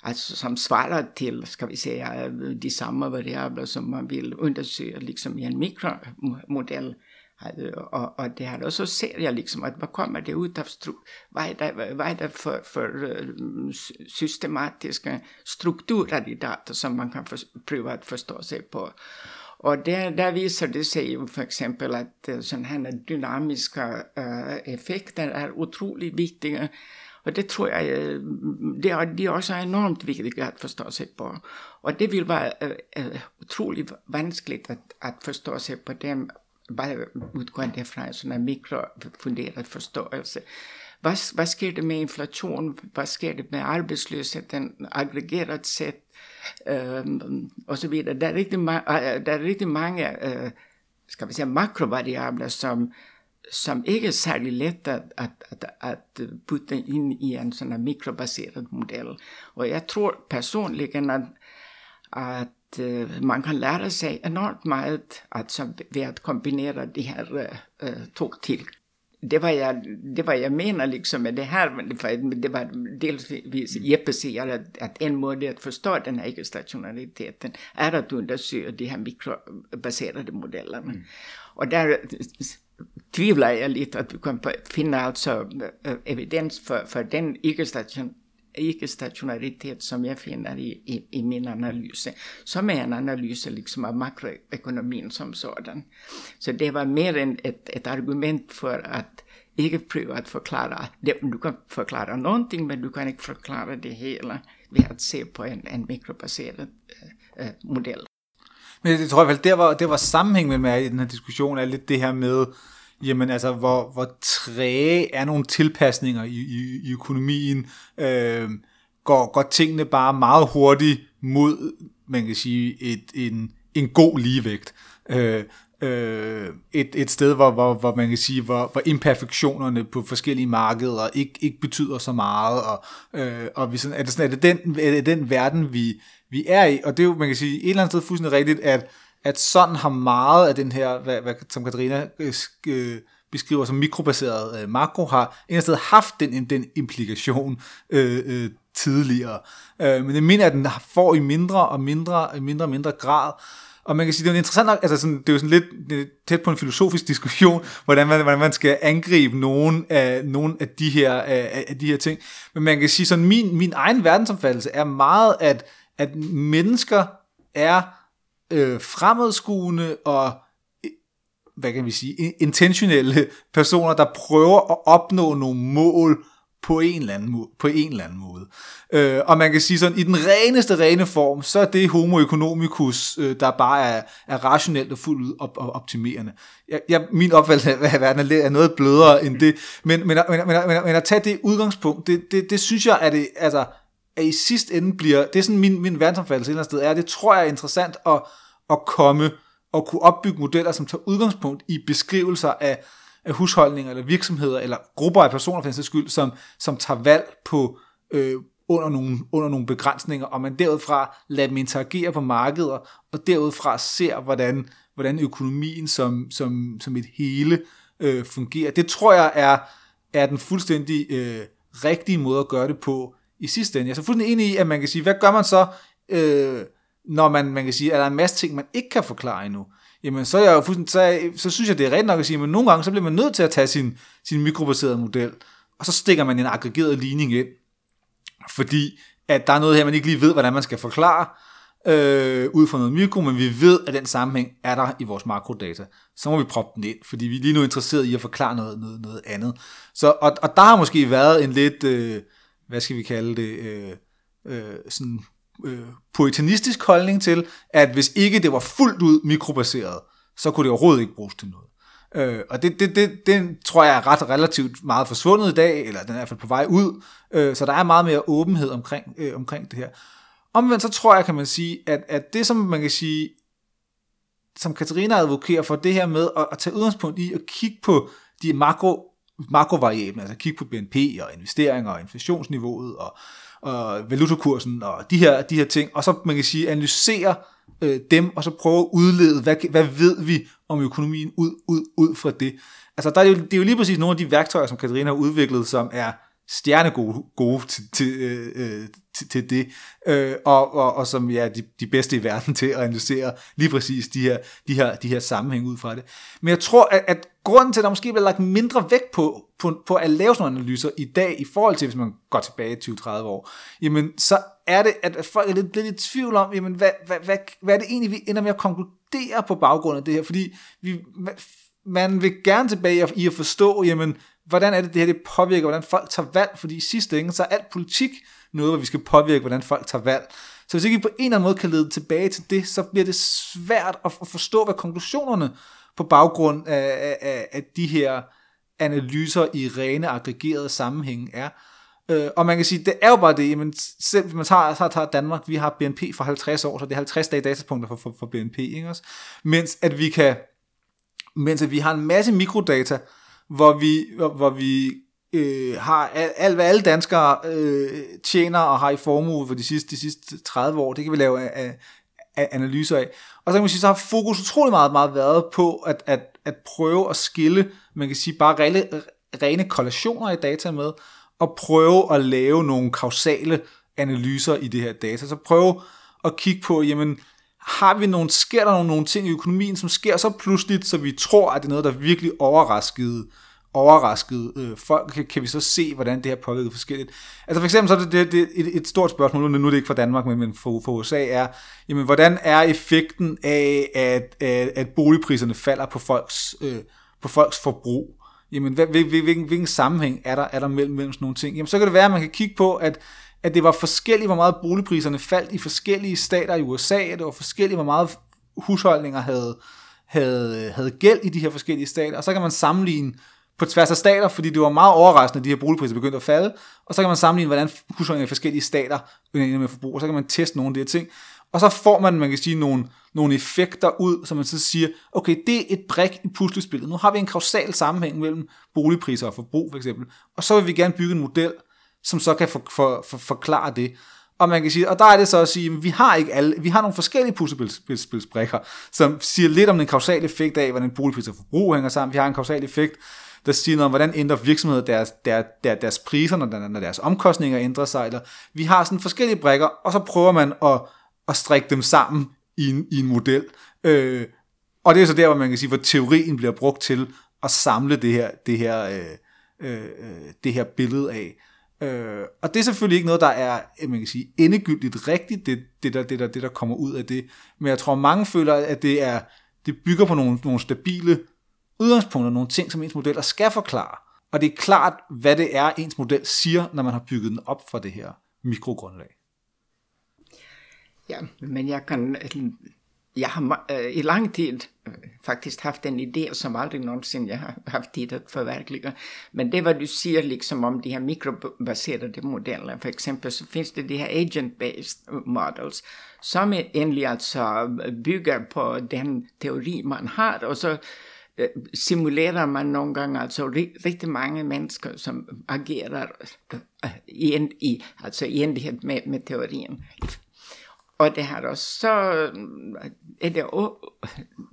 alltså som svarar till, ska vi säga, øh, de samma variabler som man vill undersöka liksom i en mikromodell. Och, øh, och det här, och så ser jag liksom att vad kommer det ut av, stru, vad är det, vad är det för, för øh, systematiska strukturer i data som man kan för, pröva att förstå sig på. Och det, där visar det sig ju för exempel att øh, sådana här dynamiska effekter är otroligt viktiga och det tror jag det är, det är också enormt viktigt att förstå sig på. Och det vill vara otroligt vanskligt att, att förstå sig på dem bara utgående från en sån här mikrofunderad förståelse. Vad, vad sker det med inflation? Vad sker det med arbetslösheten aggregerat sett? Um, øhm, och så vidare. Det är riktigt, øh, det är riktigt många uh, øh, ska vi säga, makrovariabler som som ikke er særlig let at, at, at, at putte ind i en sådan en mikrobaseret model. Og jeg tror personligen, at, at uh, man kan lære sig enormt meget altså, ved at kombinere de her uh, to til. Det var, jeg, det var jeg mener liksom med det her, for det var delvis Jeppe siger, at, at en måde at forstå den her ikke-stationaliteten er at undersøge de her mikrobaserede modeller. Mm. Og der tvivlar jag lite att vi kan finna alltså evidens för, för den icke-station, icke-stationaritet som jag finner i, i, i min analys, som är en analys liksom av makroekonomin som sådan. Så det var mer än ett, ett argument för att inte prøve at förklara, det, du kan förklara någonting men du kan inte förklara det hela ved at se på en, en mikrobaseret øh, øh, model. Men jeg tror i hvert fald, der var, der var sammenhæng med i den her diskussion, er lidt det her med, jamen altså, hvor, hvor træge er nogle tilpasninger i, i, i økonomien, øh, går, går tingene bare meget hurtigt mod, man kan sige, et, en, en god ligevægt. Øh, øh, et, et sted, hvor, hvor, hvor man kan sige, hvor, hvor imperfektionerne på forskellige markeder ikke, ikke betyder så meget, og, øh, og vi sådan, er, det sådan, er, det den, er det den verden, vi, vi er i, og det er jo, man kan sige, et eller andet sted fuldstændig rigtigt, at, at sådan har meget af den her, hvad, hvad, som Katarina øh, øh beskriver som mikrobaseret øh, makro, har en sted haft den, den implikation øh, øh, tidligere. Øh, men det mener at den får i mindre og mindre, og mindre og mindre grad. Og man kan sige, det er interessant nok, altså sådan, det er jo sådan lidt det er tæt på en filosofisk diskussion, hvordan man, hvordan man skal angribe nogen af, nogen af, de her, af, af de her ting. Men man kan sige, sådan min, min egen verdensomfattelse er meget, at at mennesker er øh, fremadskuende og øh, hvad kan vi sige, intentionelle personer, der prøver at opnå nogle mål på en eller anden, måde, på en eller anden måde. Øh, og man kan sige sådan, i den reneste rene form, så er det homo economicus, øh, der bare er, er rationelt og fuldt ud op, op, optimerende. Jeg, jeg, min opfattelse af verden er noget blødere end det, men, men, men, men, men, men at tage det udgangspunkt, det, det, det synes jeg, at det, altså, at i sidste ende bliver, det er sådan min, min verdensomfattelse et eller andet sted, er, det tror jeg er interessant at, at komme og kunne opbygge modeller, som tager udgangspunkt i beskrivelser af, af husholdninger eller virksomheder eller grupper af personer for den skyld, som, som tager valg på øh, under, nogle, under nogle begrænsninger, og man derudfra lader dem interagere på markeder, og derudfra ser, hvordan, hvordan økonomien som, som, som et hele øh, fungerer. Det tror jeg er, er den fuldstændig øh, rigtige måde at gøre det på, i sidste ende. Jeg er så fuldstændig enig i, at man kan sige, hvad gør man så, øh, når man, man kan sige, at der er en masse ting, man ikke kan forklare endnu. Jamen, så, er jeg fuldstændig, så, så synes jeg, det er rigtigt nok at sige, at nogle gange, så bliver man nødt til at tage sin, sin mikrobaserede model, og så stikker man en aggregeret ligning ind, fordi at der er noget her, man ikke lige ved, hvordan man skal forklare, øh, ud fra noget mikro, men vi ved, at den sammenhæng er der i vores makrodata. Så må vi proppe den ind, fordi vi er lige nu interesseret i at forklare noget, noget, noget andet. Så, og, og der har måske været en lidt... Øh, hvad skal vi kalde det, øh, øh, sådan øh, puritanistisk holdning til, at hvis ikke det var fuldt ud mikrobaseret, så kunne det overhovedet ikke bruges til noget. Øh, og det, det, det, den tror jeg er ret relativt meget forsvundet i dag, eller den er i hvert fald på vej ud, øh, så der er meget mere åbenhed omkring, øh, omkring det her. Omvendt så tror jeg, kan man sige, at, at det som man kan sige, som Katarina advokerer for, det her med at, at tage udgangspunkt i at kigge på de makro, makrovariablen, altså kigge på BNP og investeringer og inflationsniveauet og, og valutakursen og de her, de her ting, og så man kan sige, analysere øh, dem, og så prøve at udlede, hvad, hvad ved vi om økonomien ud, ud, ud fra det. Altså der er jo, det er jo lige præcis nogle af de værktøjer, som Katarina har udviklet, som er stjernegode gode til, til, øh, øh, til, til det, øh, og, og, og som ja, de, de bedste i verden til at analysere lige præcis de her, de her, de her sammenhæng ud fra det. Men jeg tror, at, at grunden til, at der måske bliver lagt mindre vægt på, på, på at lave sådan nogle analyser i dag, i forhold til, hvis man går tilbage 20-30 år, jamen så er det, at folk er lidt, lidt i tvivl om, jamen hvad, hvad, hvad, hvad er det egentlig, vi ender med at konkludere på baggrund af det her, fordi vi, man vil gerne tilbage i at forstå, jamen, hvordan er det, det her det påvirker, hvordan folk tager valg, fordi i sidste ende, så er alt politik noget, hvor vi skal påvirke, hvordan folk tager valg. Så hvis ikke vi på en eller anden måde kan lede tilbage til det, så bliver det svært at forstå, hvad konklusionerne på baggrund af, af, af de her analyser i rene aggregerede sammenhænge er. Øh, og man kan sige, det er jo bare det, jamen selv hvis man tager, tager, tager Danmark, vi har BNP for 50 år, så det er 50 dage datapunkter for, for, for BNP, ikke også? Mens at vi kan, mens at vi har en masse mikrodata, hvor vi, hvor, hvor vi øh, har alt, hvad alle danskere øh, tjener og har i formue for de sidste, de sidste 30 år, det kan vi lave af, af analyser af. Og så kan man sige, så har fokus utrolig meget, meget været på at, at, at prøve at skille, man kan sige, bare rene, rene korrelationer i data med, og prøve at lave nogle kausale analyser i det her data. Så prøve at kigge på, jamen, har vi nogle, sker der nogle, nogle ting i økonomien, som sker så pludseligt, så vi tror, at det er noget, der virkelig overraskede, overrasket øh, folk, kan, kan vi så se, hvordan det her påvirker forskelligt. Altså for eksempel så er det, det, det et, et stort spørgsmål, nu er det ikke fra Danmark, men, men for, for USA er, jamen hvordan er effekten af, at, at, at boligpriserne falder på folks, øh, på folks forbrug? Jamen hvad, hvilken, hvilken, hvilken sammenhæng er der, er der mellem, mellem sådan nogle ting? Jamen så kan det være, at man kan kigge på, at at det var forskelligt, hvor meget boligpriserne faldt i forskellige stater i USA, at det var forskelligt, hvor meget husholdninger havde, havde, havde gæld i de her forskellige stater, og så kan man sammenligne på tværs af stater, fordi det var meget overraskende, at de her boligpriser begyndte at falde, og så kan man sammenligne, hvordan husholdninger i forskellige stater begynder med forbrug, og så kan man teste nogle af de her ting, og så får man, man kan sige, nogle, nogle effekter ud, som man så siger, okay, det er et brik i puslespillet. Nu har vi en kausal sammenhæng mellem boligpriser og forbrug, for eksempel, og så vil vi gerne bygge en model, som så kan for, for, for, forklare det. Og man kan sige, og der er det så at sige, at vi har ikke alle, vi har nogle forskellige puslespilsbrikker, som siger lidt om den kausale effekt af, hvordan boligpriser og forbrug hænger sammen. Vi har en kausal effekt, der siger noget om, hvordan ændrer virksomheder deres, der, der, deres priser, når, når deres omkostninger ændrer sig. Eller vi har sådan forskellige brikker, og så prøver man at, at strikke dem sammen i en, i en model. Øh, og det er så der, hvor man kan sige, hvor teorien bliver brugt til at samle det her, det her, øh, øh, det her billede af. Øh, og det er selvfølgelig ikke noget, der er øh, man kan sige, endegyldigt rigtigt, det, det, der, det, der, det der kommer ud af det. Men jeg tror, mange føler, at det, er, det bygger på nogle, nogle stabile udgangspunkter, nogle ting, som ens modeller skal forklare. Og det er klart, hvad det er, ens model siger, når man har bygget den op fra det her mikrogrundlag. Ja, men jeg kan jeg har øh, i lang tid øh, faktisk haft en idé som aldrig nogensinde jeg har haft tid at forverkliga. Men det hvad du siger liksom om de her mikrobaserede modeller. For eksempel så finns det de her agent-based models som egentlig altså bygger på den teori man har og så Eh, simulerer man nogle gange altså rigtig mange mennesker som agerer eh, i, i, altså i enlighed med, med teorien og det har også, så eh, er det,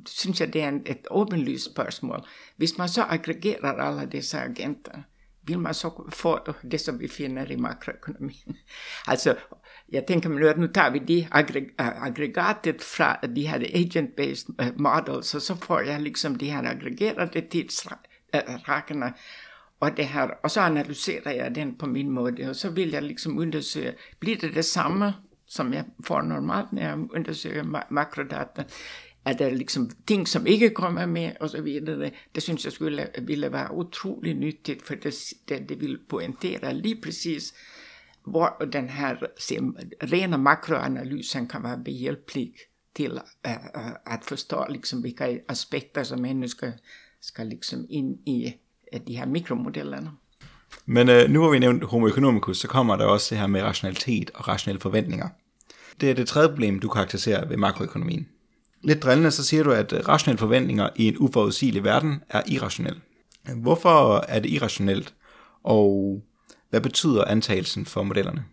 synes jeg, det er et åbenlyst spørgsmål. Hvis man så aggregerer alle disse agenter, vil man så få det, som vi finder i makroøkonomien. Altså, jag tänker mig nu, at nu tar vi de aggregatet från de här agent-based øh, models, och så får jag liksom de här aggregerade tidsrakerna øh, och det här och så analyserar jag den på min måde, och så vill jag liksom undersöka, blir det detsamma som jag får normalt, när jag undersöker ma makrodata, Är det liksom ting, som inte kommer med, och så vidare? Det syns jag skulle, ville vara otroligt nyttigt, för det, det, det vill poängtera lige precis hvor den her rena makroanalysen kan være behjælpelig til uh, förstå at forstå liksom, hvilke aspekter som mennesker skal liksom ind i uh, de her mikromodellerne. Men øh, nu hvor vi nævnt homo economicus, så kommer der også det her med rationalitet og rationelle forventninger. Det er det tredje problem, du karakteriserer ved makroøkonomien. Lidt drillende, så siger du, at rationelle forventninger i en uforudsigelig verden er irrationelle. Hvorfor er det irrationelt, og hvad betyder antagelsen for modellerne?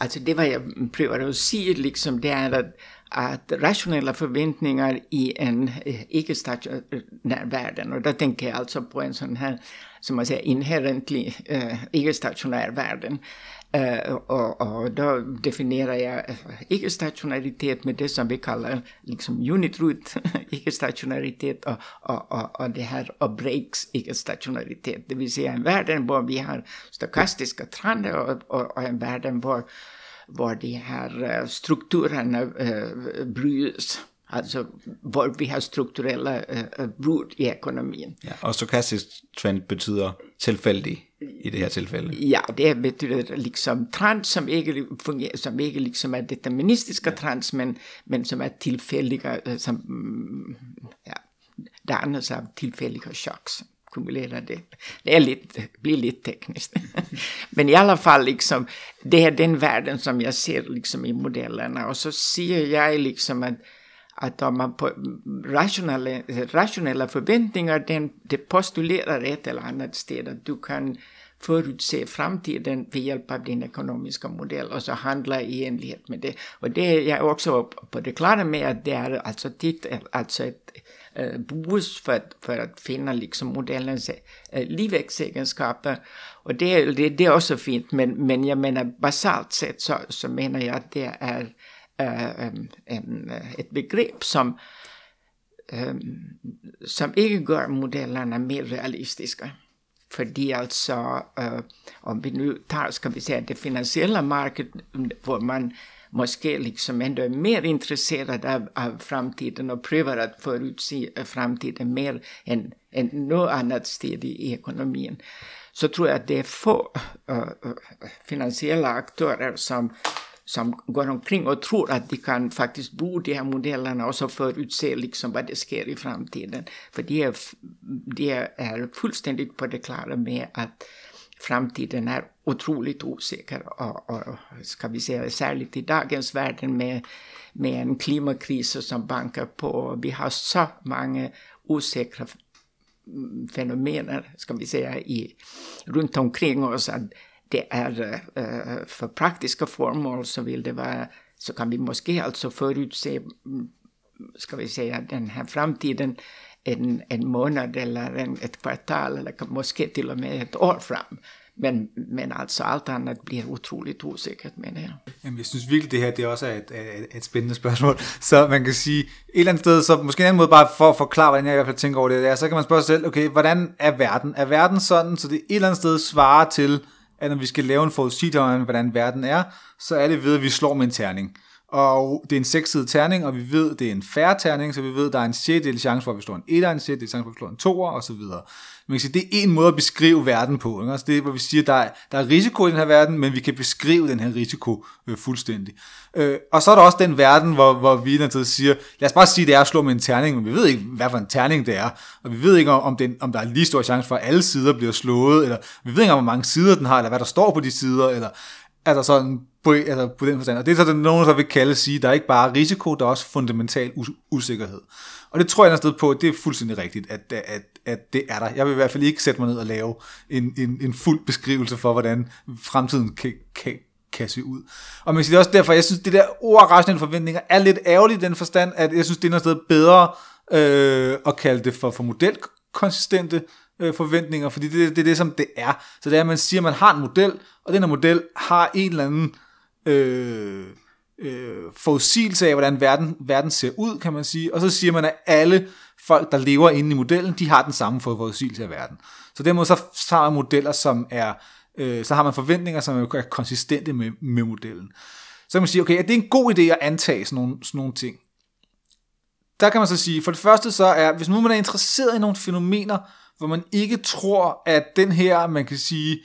Altså det, hvad jeg prøver at sige, liksom, det er, at, at rationelle forventninger i en øh, ikke-stationær verden, og der tænker jeg altså på en sådan her, som man siger, inherently uh, ikke-stationær verden, Eh, uh, og, og der definerer jeg eh, ikke-stationaritet med det, som vi kalder liksom unit-root ikke-stationaritet, og, og, og, og det her og breaks ikke-stationaritet. Det vil sige en verden, hvor vi har stokastiske trender, og, og, og en verden, hvor, hvor de her eh, strukturerne uh, brydes. Altså, hvor vi har strukturelle uh, brud i økonomien. Ja, og stokastisk trend betyder tilfældig i det her tilfælde. Ja, det betyder liksom trend, som ikke, fungerer, som ikke liksom er deterministiske ja. trends, men, men som er tilfældige, som ja, dannes af tilfældige choks kumulerer det. Det er lidt, blir lidt tekniskt. Men i alla fall, liksom, det er den verden, som jeg ser liksom, i modellerna. Og så siger jeg liksom, at att om man på mm, rationella, rationella förväntningar, den, det postulerar ett eller annat sted att du kan förutse framtiden med hjälp av din ekonomiska modell och så handla i enlighet med det. Och det är jag också på det klara med att det är alltså, titt, alltså ett äh, boost för, för att finna liksom modellens eh, livväxtegenskaper. Och det, det, det är också fint, men, men jag menar basalt sett så, så menar jag att det är en, en, et begreb, som, som ikke gør modellerne mere realistiske. Fordi altså, øh, om vi nu tager, skal vi sige, det finansielle marked, hvor man måske liksom ändå är mer intresserad av, av framtiden och prövar att förutse framtiden mer än, än något annat sted i, i ekonomin. Så tror jag att det är få uh, finansiella aktörer som som går omkring och tror att de kan faktiskt bo de här modellerna och så förutse liksom vad det sker i framtiden. För de är, de är fullständigt på det klara med att framtiden är otroligt osäker och, och ska vi säga särskilt i dagens världen med, med en klimatkris som bankar på. Vi har så många osäkra fenomener, ska vi säga, i, runt omkring oss att det øh, øh, är uh, för praktiska formål så vill det vara, så kan vi måske alltså förutse, mm, ska vi säga, den här framtiden en, en månad eller en, ett kvartal eller måske till och med ett år fram. Men, men altså alt andet bliver utroligt usikkert, mener jeg. Jamen, jeg synes virkelig, det her det også er et, et, et spændende spørgsmål. Så man kan sige, et eller andet sted, så måske en anden måde bare for at forklare, hvordan jeg i hvert fald tænker over det, er, så kan man spørge sig selv, okay, hvordan er verden? Er verden sådan, så det et eller andet sted svarer til at når vi skal lave en forudsigelse om, hvordan verden er, så er det ved, at vi slår med en terning. Og det er en sekssidet terning, og vi ved, at det er en færre terning, så vi ved, at der er en sjettedel chance for, at vi slår en 1, en sjældent chance for, at vi slår en 2, og så videre. Man kan sige, det er en måde at beskrive verden på. Ikke? Altså det er, hvor vi siger, der er, der er risiko i den her verden, men vi kan beskrive den her risiko øh, fuldstændig. Øh, og så er der også den verden, hvor, hvor vi altid siger, lad os bare sige, det er at slå med en terning, men vi ved ikke, hvad for en terning det er. Og vi ved ikke, om, den, om der er lige stor chance for, at alle sider bliver slået, eller vi ved ikke, hvor mange sider den har, eller hvad der står på de sider, eller altså sådan på, altså på den forstand. Og det er så nogen, der vil kalde sige, der er ikke bare risiko, der er også fundamental usikkerhed. Og det tror jeg sted på, det er fuldstændig rigtigt, at, at, at det er der. Jeg vil i hvert fald ikke sætte mig ned og lave en, en, en fuld beskrivelse for, hvordan fremtiden kan, kan, kan se ud. Og man siger, det er også derfor, jeg synes, det der ord rationelle forventninger er lidt ærgerligt i den forstand, at jeg synes, det er noget sted bedre øh, at kalde det for, for modelkonsistente øh, forventninger, fordi det, det er det, som det er. Så det er, at man siger, at man har en model, og den her model har en eller anden øh, Øh, øh, forudsigelse af, hvordan verden, verden ser ud, kan man sige. Og så siger man, at alle folk, der lever inde i modellen, de har den samme forudsigelse af verden. Så dermed så har man modeller, som er, øh, så har man forventninger, som er konsistente med, med modellen. Så kan man sige, okay, er det en god idé at antage sådan nogle, sådan nogle ting? Der kan man så sige, for det første så er, hvis nu man er interesseret i nogle fænomener, hvor man ikke tror, at den her, man kan sige,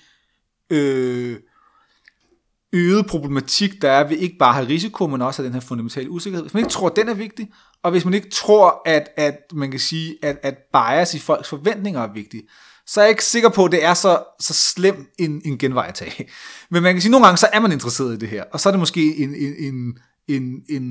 øh, øget problematik, der er ved ikke bare at have risiko, men også have den her fundamentale usikkerhed. Hvis man ikke tror, at den er vigtig, og hvis man ikke tror, at, at man kan sige, at, at bias i folks forventninger er vigtig, så er jeg ikke sikker på, at det er så, så slem en, en genvej at tage. Men man kan sige, at nogle gange så er man interesseret i det her, og så er det måske en, en, en, en, en,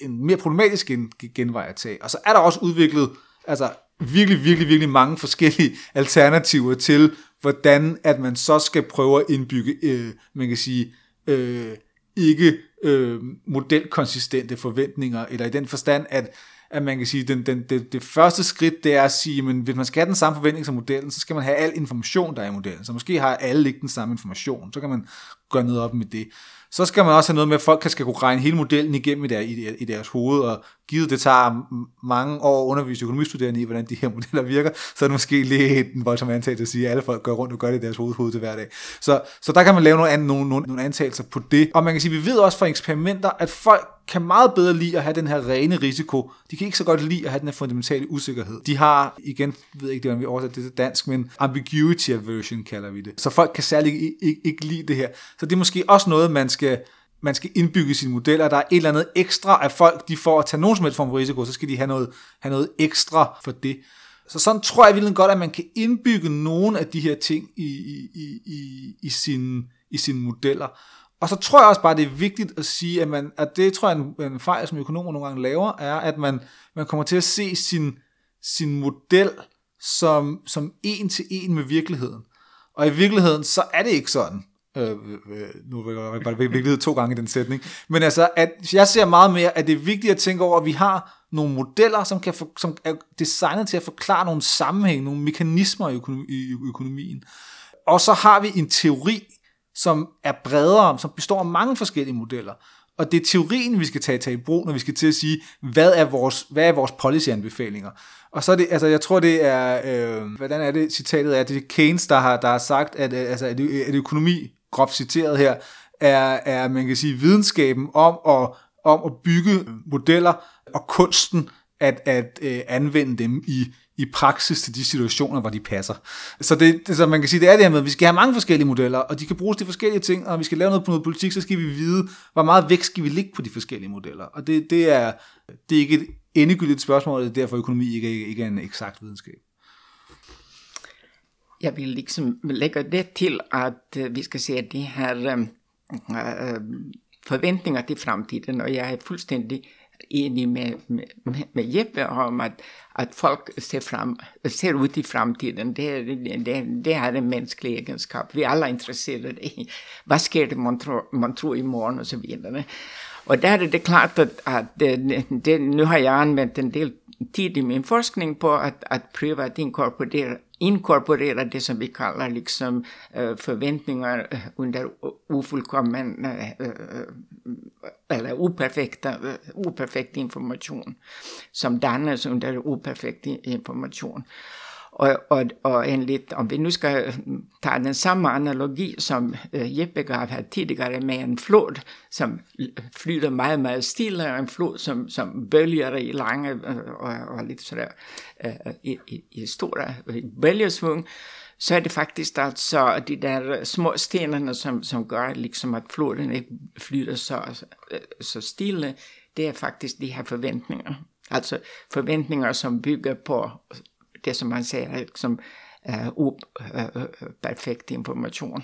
en mere problematisk gen, genvej at tage. Og så er der også udviklet altså, virkelig, virkelig, virkelig mange forskellige alternativer til, hvordan at man så skal prøve at indbygge, øh, man kan sige, øh, ikke øh, modelkonsistente forventninger, eller i den forstand, at at man kan sige, den, den, det, det første skridt, det er at sige, men hvis man skal have den samme forventning som modellen, så skal man have al information, der er i modellen. Så måske har alle ikke den samme information, så kan man gøre noget op med det. Så skal man også have noget med, at folk skal kunne regne hele modellen igennem i, der, i, i deres hoved, og givet det tager mange år at undervise økonomistuderende i, hvordan de her modeller virker, så er det måske lidt en voldsom antagelse at sige, at alle folk går rundt og gør det i deres hoved, hoved til hver dag. Så, så der kan man lave nogle, nogle, nogle, nogle antagelser på det. Og man kan sige, vi ved også fra eksperimenter, at folk kan meget bedre lide at have den her rene risiko. De kan ikke så godt lide at have den her fundamentale usikkerhed. De har, igen, jeg ved ikke, hvordan vi oversætter det til dansk, men ambiguity aversion kalder vi det. Så folk kan særlig ikke, ikke, ikke lide det her. Så det er måske også noget, man skal man skal indbygge sine modeller. Der er et eller andet ekstra af folk, de får at tage nogen som helst form for risiko, så skal de have noget, have noget ekstra for det. Så sådan tror jeg virkelig godt, at man kan indbygge nogle af de her ting i, i, i, i, i, sine, i sine modeller. Og så tror jeg også bare, det er vigtigt at sige, at, man, at det tror jeg en, en fejl, som økonomer nogle gange laver, er, at man, man kommer til at se sin, sin model som, som en til en med virkeligheden. Og i virkeligheden, så er det ikke sådan. Øh, øh, nu var det virkelighed to gange i den sætning. Men altså, at jeg ser meget mere, at det er vigtigt at tænke over, at vi har nogle modeller, som, kan for, som er designet til at forklare nogle sammenhæng, nogle mekanismer i, økonomi, i økonomien. Og så har vi en teori, som er bredere, som består af mange forskellige modeller. Og det er teorien, vi skal tage, tage i brug, når vi skal til at sige, hvad er vores, hvad er vores policy-anbefalinger. Og så er det, altså jeg tror det er, øh, hvordan er det citatet er, det er Keynes, der har, der har sagt, at, øh, altså, at, at økonomi, groft citeret her, er, er, man kan sige, videnskaben om at, om at bygge modeller og kunsten at, at øh, anvende dem i, i praksis til de situationer, hvor de passer. Så, det, det, så man kan sige, det er det her med, at vi skal have mange forskellige modeller, og de kan bruges til forskellige ting, og når vi skal lave noget på noget politik, så skal vi vide, hvor meget vægt skal vi ligge på de forskellige modeller. Og det, det, er, det er ikke et endegyldigt spørgsmål, og det er derfor økonomi ikke, ikke er en eksakt videnskab. Jeg vil liksom lægge det til, at øh, vi skal se de her øh, øh, forventninger til fremtiden, og jeg er fuldstændig enig med, med, med Jeppe om, at, at folk ser, fram, ser ud i fremtiden. Det, det, det er en menneskelig egenskap. Vi er alle interesserede i, hvad sker det, man tror, man tror i morgen, og så videre. Og der er det klart, at, at det, det, nu har jeg anvendt en del tid i min forskning på at, at prøve at inkorporera, inkorporera det som vi kallar liksom uh, øh, förväntningar under ofullkommen uh, øh, øh, eller operfekta, operfekt information som dannes under operfekt information. Og, og, og enligt, om vi nu skal ta den samme analogi som uh, Jeppe gav her tidigare med en flod, som flyter meget, meget stille, en flod, som, som bølger i lange och, og, og lidt sådär uh, øh, i, i, i stora bølgesvung, så er det faktisk altså de der små stenarna som, som gør liksom at floden ikke flyter så, så stille, det er faktisk de her forventninger. Altså forventninger, som bygger på det som man säger liksom, eh, øh, operfekt øh, øh, information.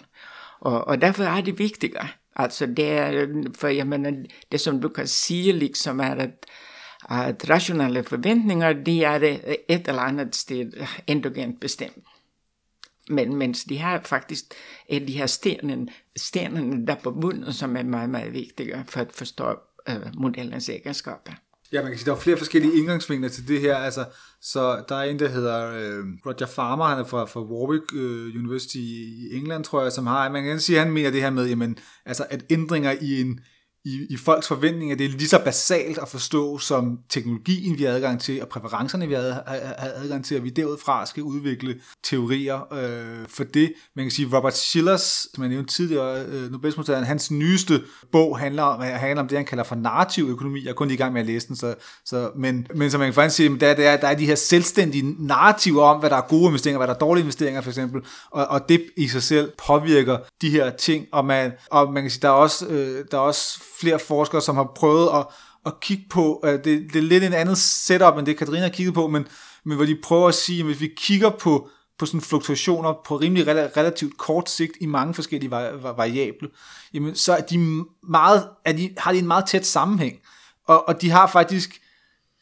Och, och därför är det viktiga. Alltså det för jag menar, det som du kan säga liksom är att, att rationella förväntningar, de är ett eller annat sted endogent bestämt. Men mens de her faktisk er de her stenen, stenene der på bunden, som er meget, meget vigtige for at forstå øh, modellens egenskaber. Ja, man kan sige, der er flere forskellige indgangsvinkler til det her. Altså, så der er en, der hedder øh, Roger Farmer, han er fra, fra Warwick øh, University i England, tror jeg, som har, man kan sige, han mener det her med, jamen, altså, at ændringer i en, i, i folks forventninger, det er lige så basalt at forstå som teknologien, vi har adgang til, og præferencerne, vi har, adgang til, og vi derudfra skal udvikle teorier øh, for det. Man kan sige, Robert Schillers, som jeg nævnte tidligere, øh, Nobelsmodtageren, hans nyeste bog handler om, handler om det, han kalder for narrativ økonomi. Jeg er kun i gang med at læse den, så, så, men, men som man kan faktisk sige, der, der, der er de her selvstændige narrativer om, hvad der er gode investeringer, hvad der er dårlige investeringer, for eksempel, og, og det i sig selv påvirker de her ting, og man, og man kan sige, der er også, øh, der er også flere forskere, som har prøvet at, at kigge på, øh, det, det er lidt en andet setup, end det Katrine har kigget på, men, men hvor de prøver at sige, at hvis vi kigger på, på sådan fluktuationer på rimelig relativt kort sigt i mange forskellige variable, jamen så er de meget, er de, har de en meget tæt sammenhæng. Og, og de har faktisk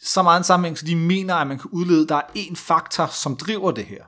så meget en sammenhæng, så de mener, at man kan udlede, at der er en faktor, som driver det her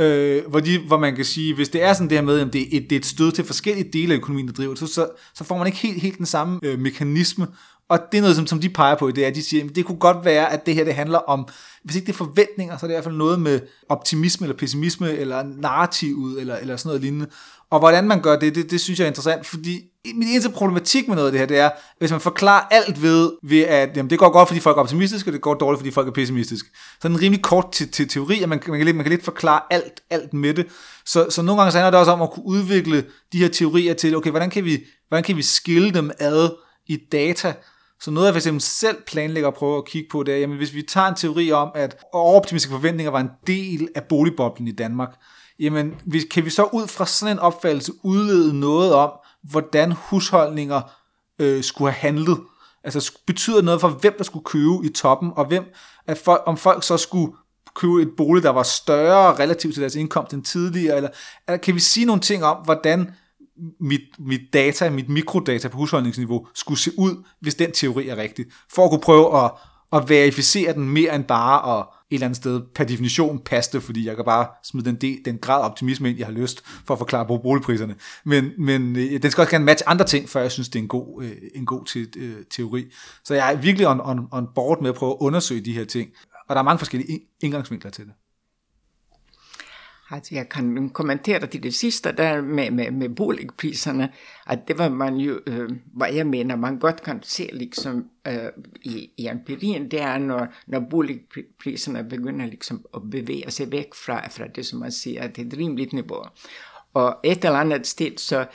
øh, hvor, de, hvor man kan sige, hvis det er sådan det her med, at det er et, det er et stød til forskellige dele af økonomien, der driver det, så, så får man ikke helt, helt den samme øh, mekanisme. Og det er noget, som, som de peger på, det er, at de siger, at det kunne godt være, at det her det handler om, hvis ikke det er forventninger, så er det i hvert fald noget med optimisme eller pessimisme, eller narrativet, eller, eller sådan noget lignende. Og hvordan man gør det, det, det synes jeg er interessant, fordi min eneste problematik med noget af det her, det er, hvis man forklarer alt ved, ved at jamen, det går godt, fordi folk er optimistiske, og det går dårligt, fordi folk er pessimistiske. Så er en rimelig kort til, til teori, at man, man, kan lidt, man kan lidt forklare alt, alt med det. Så, så nogle gange så handler det også om at kunne udvikle de her teorier til, okay, hvordan kan vi, hvordan kan vi skille dem ad i data, så noget, jeg for eksempel selv planlægger at prøve at kigge på, det er, jamen hvis vi tager en teori om, at overoptimistiske forventninger var en del af boligboblen i Danmark, jamen kan vi så ud fra sådan en opfattelse udlede noget om, hvordan husholdninger øh, skulle have handlet. Altså betyder noget for, hvem der skulle købe i toppen, og hvem, at folk, om folk så skulle købe et bolig, der var større relativt til deres indkomst end tidligere, eller, eller kan vi sige nogle ting om, hvordan mit, mit data, mit mikrodata på husholdningsniveau skulle se ud, hvis den teori er rigtig, for at kunne prøve at, at verificere den mere end bare at et eller andet sted per definition passe fordi jeg kan bare smide den, del, den grad optimisme ind, jeg har lyst for at forklare på boligpriserne. Men, men øh, den skal også gerne matche andre ting, før jeg synes, det er en god, øh, en god te, øh, teori. Så jeg er virkelig on, on, on board med at prøve at undersøge de her ting. Og der er mange forskellige indgangsvinkler til det. At jeg kan kommentere til det sidste der med, med, med boligpriserne, at det var man jo, øh, hvad jeg mener, man godt kan se liksom øh, i, i empirien, det er når, når boligpriserne begynder liksom at bevæge sig væk fra, fra det, som man siger, at det er et rimeligt niveau. Og et eller andet sted, så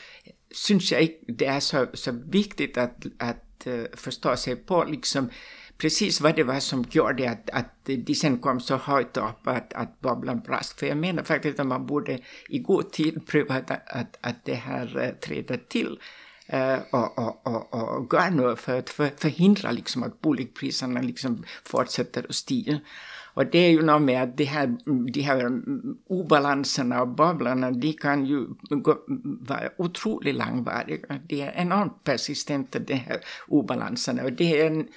synes jeg ikke, det er så, så vigtigt at, at uh, forstå sig på, liksom, precis vad det var som gjorde att, att de sen kom så högt upp att, att bubblan brast. För jag menar faktiskt att man borde i god tid pröva att, att, att det här uh, øh, träder till. Uh, øh, och, och, och, och göra något för att för, förhindra liksom att boligpriserna liksom fortsätter att stiga. Och det är ju något med att de här, de øh, här obalanserna och bubblarna, de kan ju gå, vara otroligt långvariga. De är enormt persistenta, de här obalanserna. Och det är en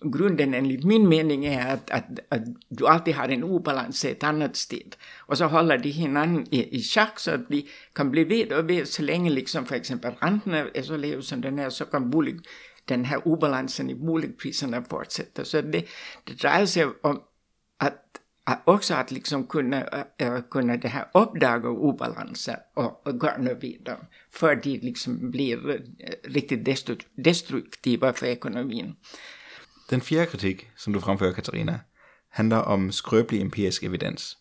grunden enligt min mening är att, att, att du alltid har en obalans i ett annat sted. Och så håller de hinanden i, i schack så att de kan bli vid och vid så länge liksom för exempel räntorna är så låga som den är så kan bolig, den här obalansen i boligpriserna fortsätta. Så det, det drar sig om att, att också att liksom kunna, äh, øh, kunna det här uppdaga obalanser och, och gå vid dem. För de liksom blir äh, øh, riktigt destruktiva för ekonomin. Den fjerde kritik, som du fremfører, Katarina, handler om skrøbelig empirisk evidens.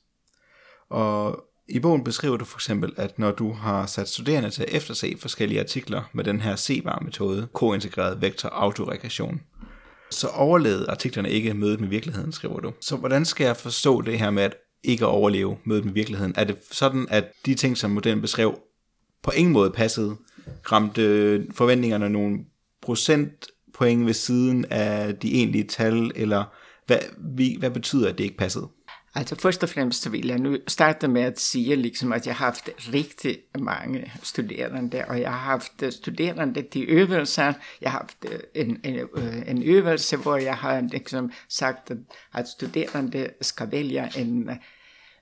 Og i bogen beskriver du for eksempel, at når du har sat studerende til at efterse forskellige artikler med den her CVAR-metode, kointegreret vektor autoregression, så overlevede artiklerne ikke mødet med virkeligheden, skriver du. Så hvordan skal jeg forstå det her med at ikke at overleve mødet med virkeligheden? Er det sådan, at de ting, som modellen beskrev, på ingen måde passede, ramte forventningerne nogle procent point ved siden af de egentlige tal, eller hvad, vi, hvad betyder, at det ikke passede? Altså først og fremmest så vil jeg nu starte med at sige, liksom, at jeg har haft rigtig mange studerende, og jeg har haft studerende til øvelser. Jeg har haft øh, en, en, øh, en øvelse, hvor jeg har liksom, sagt, at, at studerende skal vælge en øh,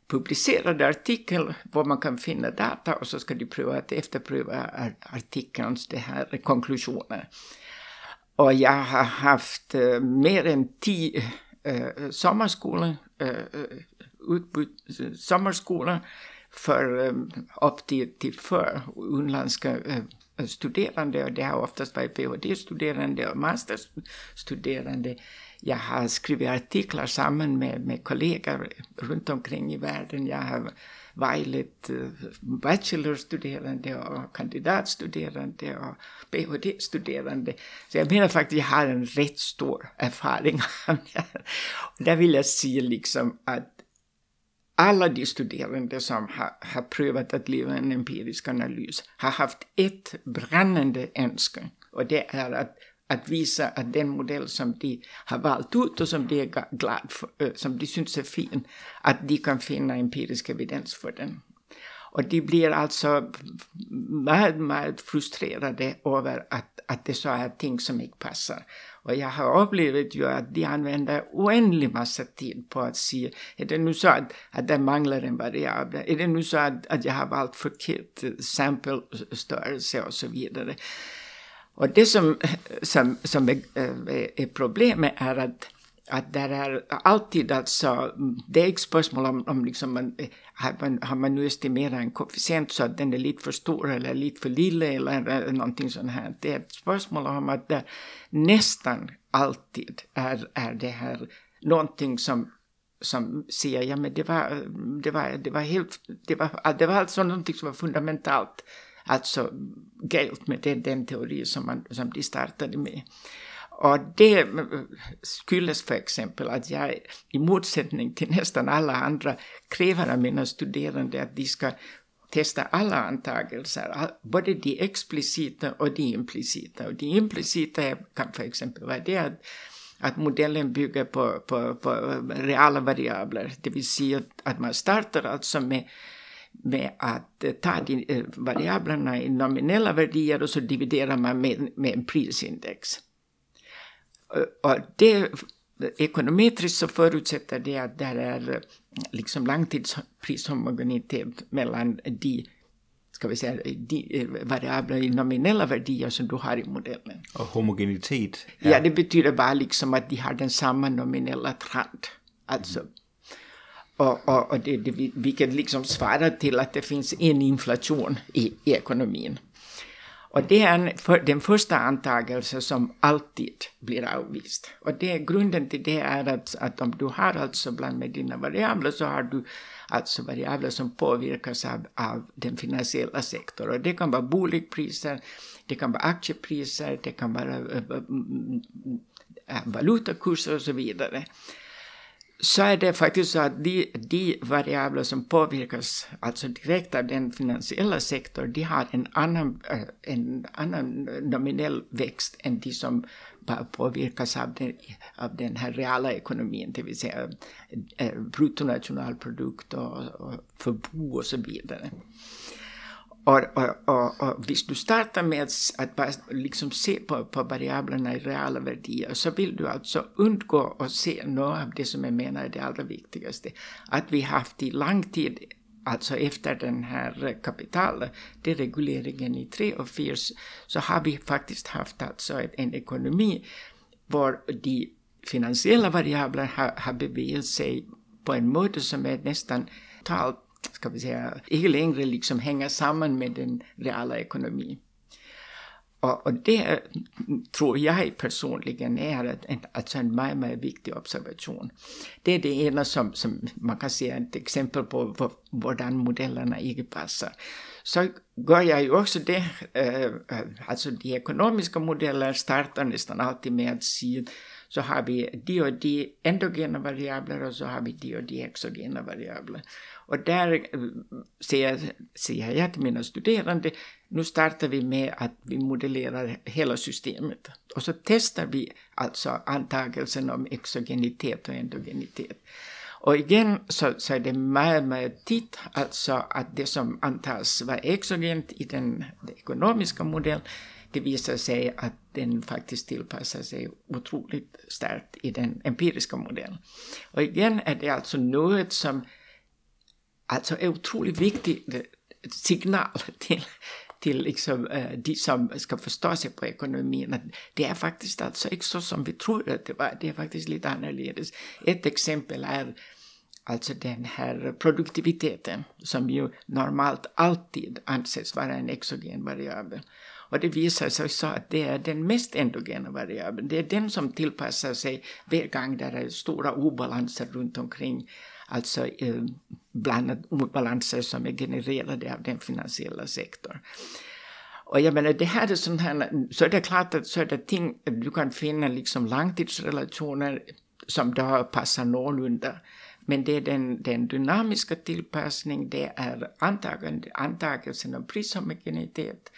publicerad artikel hvor man kan finna data och så ska de prøve att efterprøve artikelns det här konklusioner. Og jeg har haft øh, mere end 10 øh, øh, sommerskoler, øh, øh sommerskoler for øh, op til, til før udenlandske øh, øh studerende, och det har oftast været PhD-studerande og masterstuderande. Jag har skrivit artiklar samman med, med kollegor runt omkring i världen. Jag har vejledt øh, bachelorstuderende og kandidatstuderende og Ph.D.-studerende. Så jeg mener faktisk, at jeg har en rätt stor erfaring. og der vil jeg sige liksom at alla de studerande som har, har prövat att leva en empirisk analys har haft ett brännande önskan och det är att, att visa att den modell som de har valt ut och som de är glad för, øh, som de syns är fin, att de kan finna empirisk evidens för den. Och de blir alltså väldigt, väldigt frustrerade över att, att det är så här ting som inte passar. Och jag har upplevt ju att de använder oändlig massa tid på att se, är det nu så att, att det manglar en variabel? Är det nu så att, att jag har valt förkert øh, sample-störelse øh, och så vidare? Och det som, som, som är, är problemet är att att där är alltid alltså, det är ett spörsmål om, om liksom man, har, man, har man nu estimerat en koefficient så att den är lite för stor eller lite för lille eller någonting sånt här. Det är ett spörsmål om att det nästan alltid är, är det här någonting som som säger, ja men det var, det var, det var helt, det var, det var alltså någonting som var fundamentalt, alltså galt med den, den teori som, man, som de startade med. Och det øh, skyldes för exempel att jag i motsättning till nästan alla andra kräver av mina studerande att de ska testa alla antagelser, både de explicita och de implicita. Och de implicita kan för exempel vara det att, att modellen bygger på, på, på reala variabler, det vill säga att man startar alltså med med att ta de eh, variablerna i nominella värden och så dividerar man med, med en prisindex. Och det, ekonometriskt så förutsätter det att det är liksom långtidsprishomogenitet mellan de ska vi säga, de variabler i nominella värden som du har i modellen. Och homogenitet? Ja. ja, det betyder bara liksom att de har den samma nominella trend. Alltså. Mm. Och, och, och det, det, vilket liksom svarar till att det finns en inflation i, i ekonomin. Och det är en, för, den första antagelsen som alltid blir avvist. Och det, grunden till det är att, att om du har alltså bland med dina variabler så har du alltså variabler som påverkas av, av den finansiella sektorn. Och det kan vara boligpriser, det kan vara aktiepriser, det kan vara øh, øh, mm, mm, mm, äh, valutakurser och så vidare så er det faktiskt så att de, de variabler som påverkas alltså direkt av den finansiella sektorn, de har en annan, øh, en annan nominell växt än de som påverkas av den, av den här reala ekonomin, det vill säga øh, øh, bruttonationalprodukt och, och förbo och så vidare. Och, och, och, och hvis du starter med att bare liksom se på, på variablerna i reala värden så vill du alltså undgå att se något av det som jag menar är det allra viktigaste. Att vi haft i lång tid, alltså efter den här kapitalderegleringen i tre och fyra, så har vi faktiskt haft alltså en ekonomi var de finansiella variablerna har, har bevägat sig på en måde som är nästan totalt ska vi säga, inte längre liksom hänger samman med den reala ekonomin. Och, och det tror jag personligen är en, alltså en mycket, mycket viktig observation. Det är det ena som, som man kan se ett exempel på hur modellerna inte passar. Så gör jag ju också det, eh, alltså de ekonomiska modellerna startar nästan alltid med att säga så har vi de och de endogena variabler och så har vi de och de exogena variabler. Och där eh, øh, säger, säger jag till mina studerande, nu startar vi med att vi modellerar hela systemet. Och så testar vi alltså antagelsen om exogenitet och endogenitet. Och igen så, så är det med titt alltså att det som antas vara exogent i den, den ekonomiska modellen, det visar sig att den faktiskt tillpassar sig otroligt starkt i den empiriska modellen. Och igen är det alltså något som alltså är otroligt vigtigt øh, signal till, till liksom, øh, de som ska förstå sig på økonomien, at det är faktiskt altså ikke så som vi tror at det var, det är faktiskt lite annorlunda. Ett exempel är alltså den här produktiviteten som ju normalt alltid anses vara en exogen variabel. Och det visar sig så att det är den mest endogena variabeln. Det är den som tillpassar sig varje gång där det är stora obalanser runt omkring. Alltså eh, bland obalanser som är genererade av den finansiella sektorn. Och jag menar, det här är sånt här, så är det klart att så är det ting, du kan finna liksom långtidsrelationer som då passar någorlunda. Men det är den, den dynamiska tillpassning, det är antagande, antagelsen om prishomogenitet,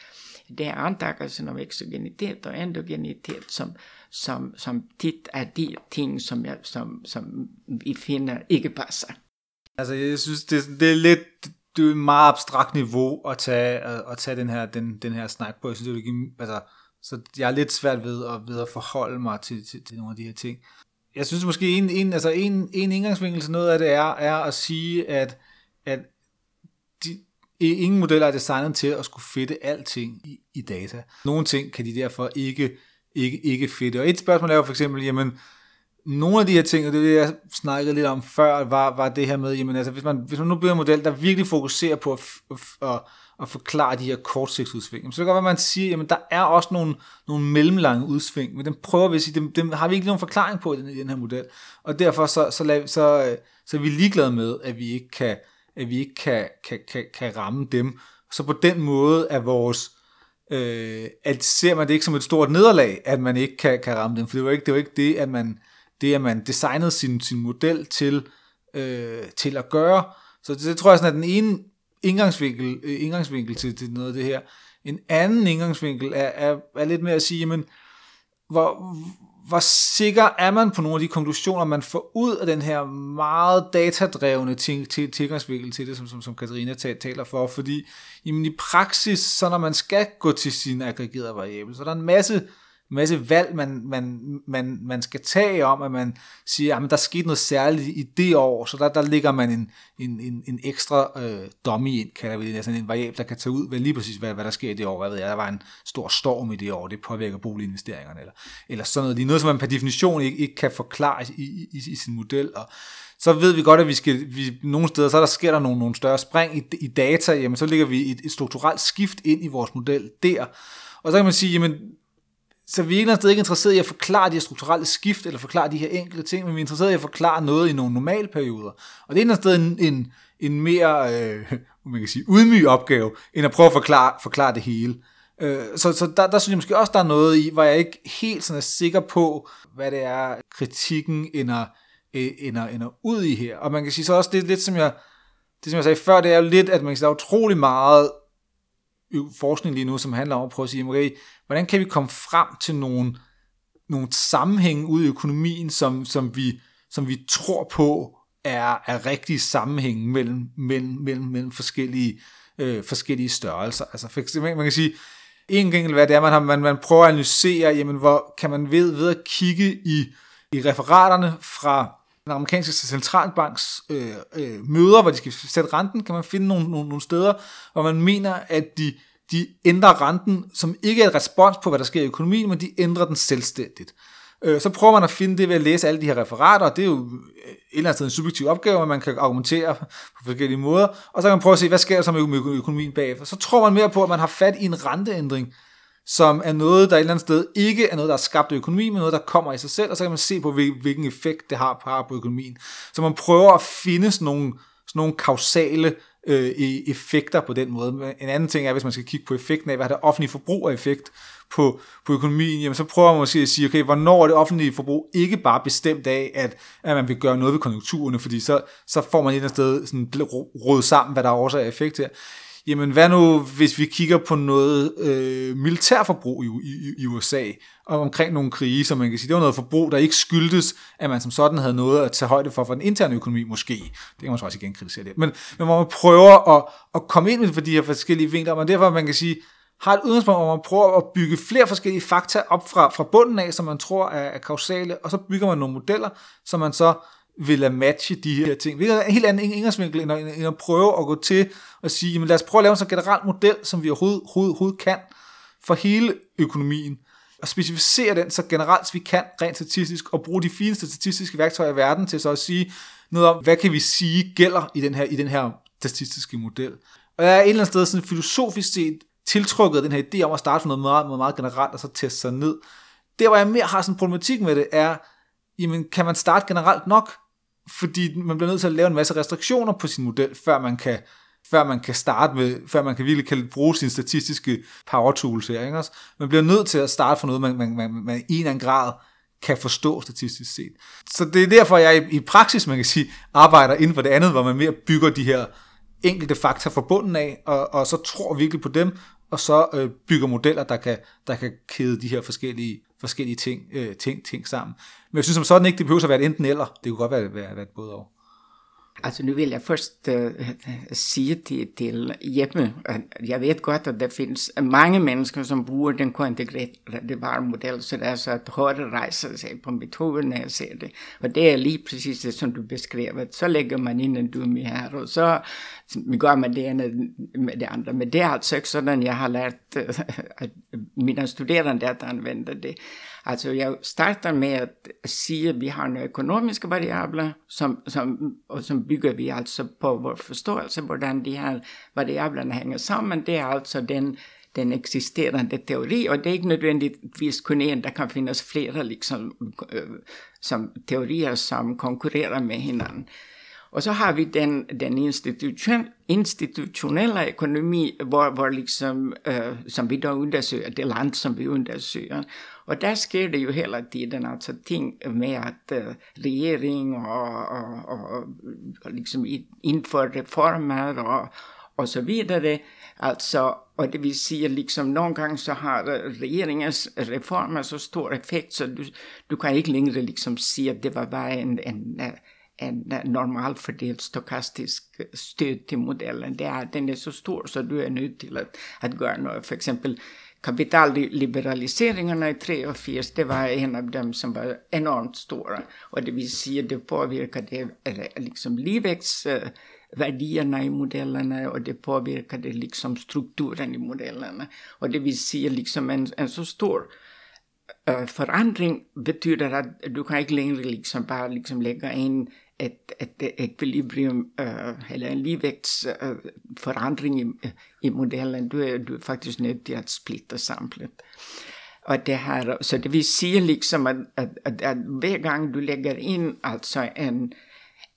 det är antagelsen om exogenitet och endogenitet som, som, som titt er de ting som, jeg, som, som vi finder ikke passer. Altså, jeg synes, det, det er lidt, det er et meget abstrakt niveau at tage, at, at tage den, her, den, den her snak på. Jeg synes, det vil altså, så jeg er lidt svært ved at, ved at forholde mig til, til, til nogle af de her ting. Jeg synes måske, en, en, altså en, en indgangsvinkel til noget af det er, er at sige, at, at de, ingen modeller er designet til at skulle fitte alting i, i data. Nogle ting kan de derfor ikke, ikke, ikke fedt. Og et spørgsmål er jo for eksempel, jamen, nogle af de her ting, og det vil jeg snakkede lidt om før, var, var det her med, jamen altså, hvis man, hvis man nu bliver en model, der virkelig fokuserer på at, at, at forklare de her kortsigtsudsving, så kan det godt være, at man siger, jamen der er også nogle, nogle mellemlange udsving, men dem prøver vi at sige, dem, dem har vi ikke nogen forklaring på i den, i den her model, og derfor så, så, så, så, så er vi ligeglade med, at vi ikke kan, at vi ikke kan, kan, kan, kan ramme dem. Så på den måde er vores, øh, at ser man det ikke som et stort nederlag, at man ikke kan, kan ramme den, for det var ikke det, var ikke det at man det, at man designede sin, sin model til, øh, til at gøre. Så det, det tror jeg sådan er den ene indgangsvinkel, øh, indgangsvinkel til, til noget af det her. En anden indgangsvinkel er, er, er lidt mere at sige, jamen, hvor, hvor sikker er man på nogle af de konklusioner, man får ud af den her meget datadrevne ting, tilgangsvinkel til det, som, som, som Katarina taler for, fordi jamen, i praksis, så når man skal gå til sin aggregerede variable, så der en masse masse valg, man, man, man, man skal tage om, at man siger, at der skete noget særligt i det år, så der, der ligger man en, en, en, en ekstra øh, dummy ind, kalder vi det, altså en variabel, der kan tage ud, hvad lige præcis, hvad, hvad der sker i det år. Hvad ved jeg, der var en stor storm i det år, det påvirker boliginvesteringerne, eller, eller sådan noget. Det er noget, som man per definition ikke, ikke kan forklare i, i, i, i sin model, og så ved vi godt, at vi skal, vi, nogle steder, så der sker der nogle, nogle større spring i, i data, jamen så ligger vi et, et strukturelt skift ind i vores model der, og så kan man sige, jamen så vi er ikke ikke interesseret i at forklare de her strukturelle skift, eller forklare de her enkelte ting, men vi er interesseret i at forklare noget i nogle normale perioder. Og det er et sted en, en, en mere øh, man kan sige, udmyg opgave, end at prøve at forklare, forklare det hele. Øh, så så der, der synes jeg måske også, der er noget i, hvor jeg ikke helt sådan er sikker på, hvad det er, kritikken ender, øh, ender, ender ud i her. Og man kan sige så også, det er lidt som jeg, det som jeg sagde før, det er jo lidt, at man kan sige, der er utrolig meget øh, forskning lige nu, som handler om at prøve at sige, okay, hvordan kan vi komme frem til nogle, nogle sammenhænge ude i økonomien, som, som, vi, som vi tror på er, er rigtige sammenhænge mellem, mellem, mellem, mellem forskellige, øh, forskellige størrelser. Altså for eksempel, man kan sige, en gang hvad det er, man, har, man, man prøver at analysere, jamen hvor kan man ved, ved at kigge i, i referaterne fra den amerikanske centralbanks øh, øh, møder, hvor de skal sætte renten, kan man finde nogle, nogle, nogle steder, hvor man mener, at de, de ændrer renten, som ikke er et respons på, hvad der sker i økonomien, men de ændrer den selvstændigt. Øh, så prøver man at finde det ved at læse alle de her referater, og det er jo øh, et eller andet sted en subjektiv opgave, man kan argumentere på forskellige måder, og så kan man prøve at se, hvad sker der så med økonomien bagefter. Så tror man mere på, at man har fat i en renteændring, som er noget, der et eller andet sted ikke er noget, der er skabt af økonomi, men noget, der kommer i sig selv, og så kan man se på, hvilken effekt det har på, på økonomien. Så man prøver at finde sådan nogle, sådan nogle kausale øh, e- effekter på den måde. En anden ting er, hvis man skal kigge på effekten af, hvad har det offentlige forbrug af effekt på, på økonomien, jamen så prøver man måske at sige, okay, hvornår er det offentlige forbrug ikke bare bestemt af, at, at man vil gøre noget ved konjunkturerne, fordi så, så får man et eller andet sted sådan råd sammen, hvad der er årsag af effekt her jamen hvad nu, hvis vi kigger på noget øh, militærforbrug i, i, i USA, og omkring nogle krige, som man kan sige, det var noget forbrug, der ikke skyldtes, at man som sådan havde noget at tage højde for for den interne økonomi måske. Det kan man så også igen kritisere lidt. Men, men hvor man prøver at, at komme ind med for de her forskellige vinkler, og derfor man kan sige, har et udgangspunkt, hvor man prøver at bygge flere forskellige fakta op fra, fra bunden af, som man tror er, er kausale, og så bygger man nogle modeller, som man så vil at matche de her ting. Det er en helt anden indgangsvinkel, end at, end at prøve at gå til og sige, jamen lad os prøve at lave en så generel model, som vi overhovedet, overhovedet, overhovedet kan, for hele økonomien, og specificere den så generelt som vi kan, rent statistisk, og bruge de fineste statistiske værktøjer i verden til så at sige noget om, hvad kan vi sige gælder i den her, i den her statistiske model. Og jeg er et eller andet sted sådan filosofisk set tiltrukket af den her idé om at starte med noget meget, meget, meget generelt, og så teste sig ned. Der, hvor jeg mere har sådan en problematik med det, er, jamen, kan man starte generelt nok? Fordi man bliver nødt til at lave en masse restriktioner på sin model, før man kan, før man kan starte med, før man kan virkelig kan bruge sine statistiske power tools her. Ikke? Også? Man bliver nødt til at starte fra noget, man, man, man, man i en eller anden grad kan forstå statistisk set. Så det er derfor, jeg i, i praksis, man kan sige, arbejder inden for det andet, hvor man mere bygger de her enkelte fakta fra bunden af, og, og så tror virkelig på dem, og så øh, bygger modeller, der kan, der kan kæde de her forskellige, forskellige ting, øh, ting, ting sammen. Men jeg synes som sådan ikke, det behøver at være et enten eller. Det kunne godt være, være, være et både og. Altså nu vil jeg først uh, eh, sige til, til Jeppe, at jeg ved godt, at der findes mange mennesker, som bruger den kointegrerede varemodel, så det er så, at håret rejser sig på mit hoved, når jeg ser det. Og det er lige præcis det, som du beskrev. Så lægger man ind en dummy her, og så gør man det ene med det andre. Men det er altså ikke sådan, jeg har lært uh, eh, at mine studerende at anvende det. Altså jeg starter med at sige, at vi har nogle økonomiske variabler, som, som, og som bygger vi altså på vores forståelse, hvordan de her variablerne hænger sammen. Det er altså den, den eksisterende teori, og det er ikke nødvendigvis kun en, der kan findes flere liksom, som teorier, som konkurrerer med hinanden. Og så har vi den, den institution, institutionelle økonomi, hvor, hvor liksom, øh, som vi da undersøger, det land, som vi undersøger. Og der sker det jo hele tiden altså ting med at øh, regering og, og, og, og liksom indføre reformer og, og så videre. Altså, og det vil sige, liksom nogle gange så har øh, regeringens reformer så stor effekt, så du, du kan ikke længere liksom sige, at det var bare en, en, øh, en normal fordelt stokastisk øh, stöd till modellen. Det är, den är så stor, så du är nöjd till att, att göra något. För exempel kapitalliberaliseringarna i 83, det var en av dem som var enormt stora. Och det vill säga, det påverkade øh, liksom livväxtvärdierna i modellerna och det påverkade liksom strukturen i modellerna. Och det vill säga, liksom en, en så stor øh, förändring betyder att du kan inte längre liksom bara liksom lägga in et, et equilibrium øh, eller en ligevægtsforandring øh, i, i modellen. Du er, du er faktisk nødt til at splitte samlet. Og det her, så det vil sige liksom at, at, at, at hver gang du lægger ind altså en,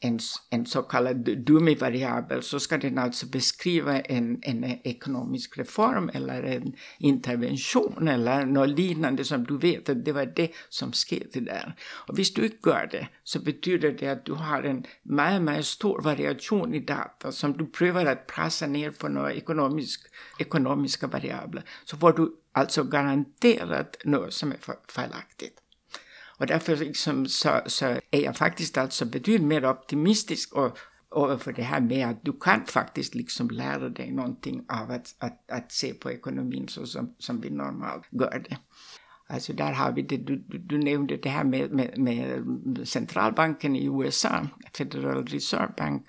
en, en så kallad dummy-variabel så ska den alltså beskriva en, en ekonomisk reform eller en intervention eller något liknande som du vet att det var det som skedde där. Och hvis du inte gör det så betyder det att du har en meget, meget stor variation i data som du prövar att pressa ner på några ekonomisk, ekonomiska variabler. Så får du alltså garanterat något som är felaktigt. Og derfor liksom, så, så er jeg faktisk altså betydeligt mere optimistisk og, over for det her med, at du kan faktisk liksom lære dig någonting av at, at, at se på økonomien, så som, som vi normalt gør det. Altså der har vi det, du, du, du nævnte det her med, med, med centralbanken i USA, Federal Reserve Bank,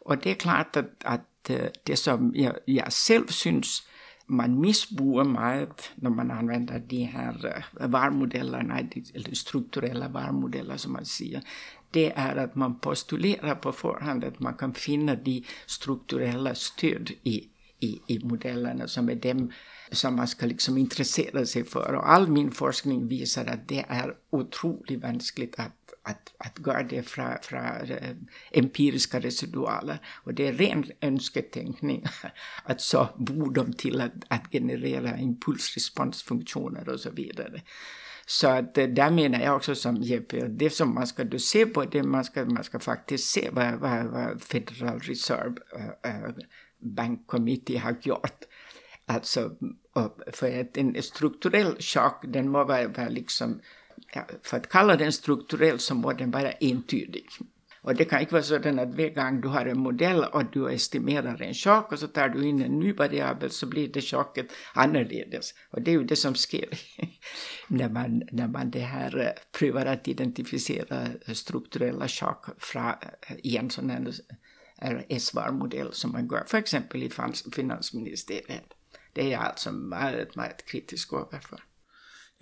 og det er klart, at, at øh, det som jeg, jeg selv synes man misbruger meget, når man använder de her eh, varmodellerna, eller strukturella varmodeller som man siger, det er at man postulerar på forhånd at man kan finna de strukturella stöd i, i, i modellerna som är dem som man ska liksom intressera sig för. Och all min forskning visar att det är otroligt vanskligt att att, att göra det från, från øh, empiriska residualer. Och det är ren önsketänkning att så bor de till att, att generera impulsresponsfunktioner och så vidare. Så att øh, där menar jag också som JP, det som man ska då se på, det man ska, man ska faktiskt se vad, vad, vad Federal Reserve uh, Bank Committee har gjort. Alltså, för att en strukturell chock, den må vara, vara liksom för att kalla den strukturell så må den vara entydig. Och det kan inte vara så att varje gång du har en modell och du estimerar en chock och så tar du in en ny variabel så blir det chocket annorlunda. Och det är ju det som sker när man, när man det här eh, prövar att identifiera strukturella chock från, eh, i en sån här eh, SVAR-modell som man gör för exempel i finansministeriet. Det är alltså väldigt, väldigt kritisk överför.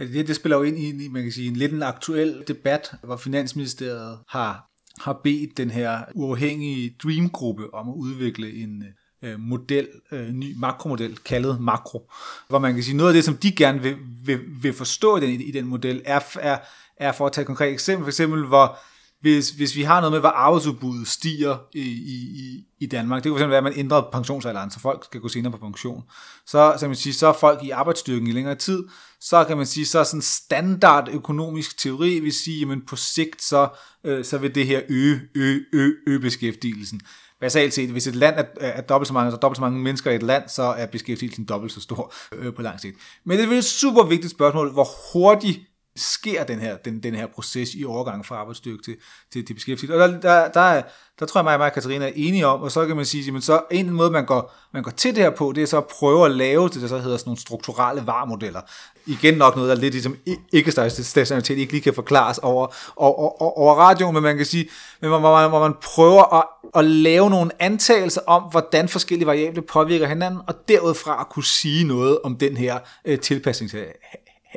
Ja, det, det spiller jo ind i, man kan sige, en lidt en aktuel debat, hvor Finansministeriet har, har bedt den her uafhængige Dream-gruppe om at udvikle en, øh, model, øh, ny makromodel, kaldet makro, hvor man kan sige, noget af det, som de gerne vil, vil, vil forstå i den, i den model, er, er, er for at tage et konkret eksempel, for eksempel, hvor hvis, hvis vi har noget med, hvor arbejdsudbuddet stiger i, i, i Danmark, det kunne fx være, at man ændrer pensionsalderen, så folk skal gå senere på pension, så, så kan man sige, så er folk i arbejdsstyrken i længere tid, så kan man sige, så er sådan standard økonomisk teori vil sige, at på sigt, så, øh, så vil det her øge, øge, øge, øge beskæftigelsen. Basalt set, hvis et land er, er dobbelt så mange, altså dobbelt så mange mennesker i et land, så er beskæftigelsen dobbelt så stor øh, på lang sigt. Men det er et super vigtigt spørgsmål, hvor hurtigt sker den her, den, den her proces i overgang fra arbejdsstyrke til, til, til beskæftigelse. Og der, der, der, der tror jeg, mig og mig og Katarina er enige om, og så kan man sige, at så en måde, man går, man går til det her på, det er så at prøve at lave det, der så hedder sådan nogle strukturelle varmodeller. Igen nok noget, der lidt ligesom ikke stationalitet ikke lige kan forklares over, over, over, over radioen, men man kan sige, men hvor man, hvor man prøver at, at lave nogle antagelser om, hvordan forskellige variable påvirker hinanden, og derudfra at kunne sige noget om den her øh, tilpasning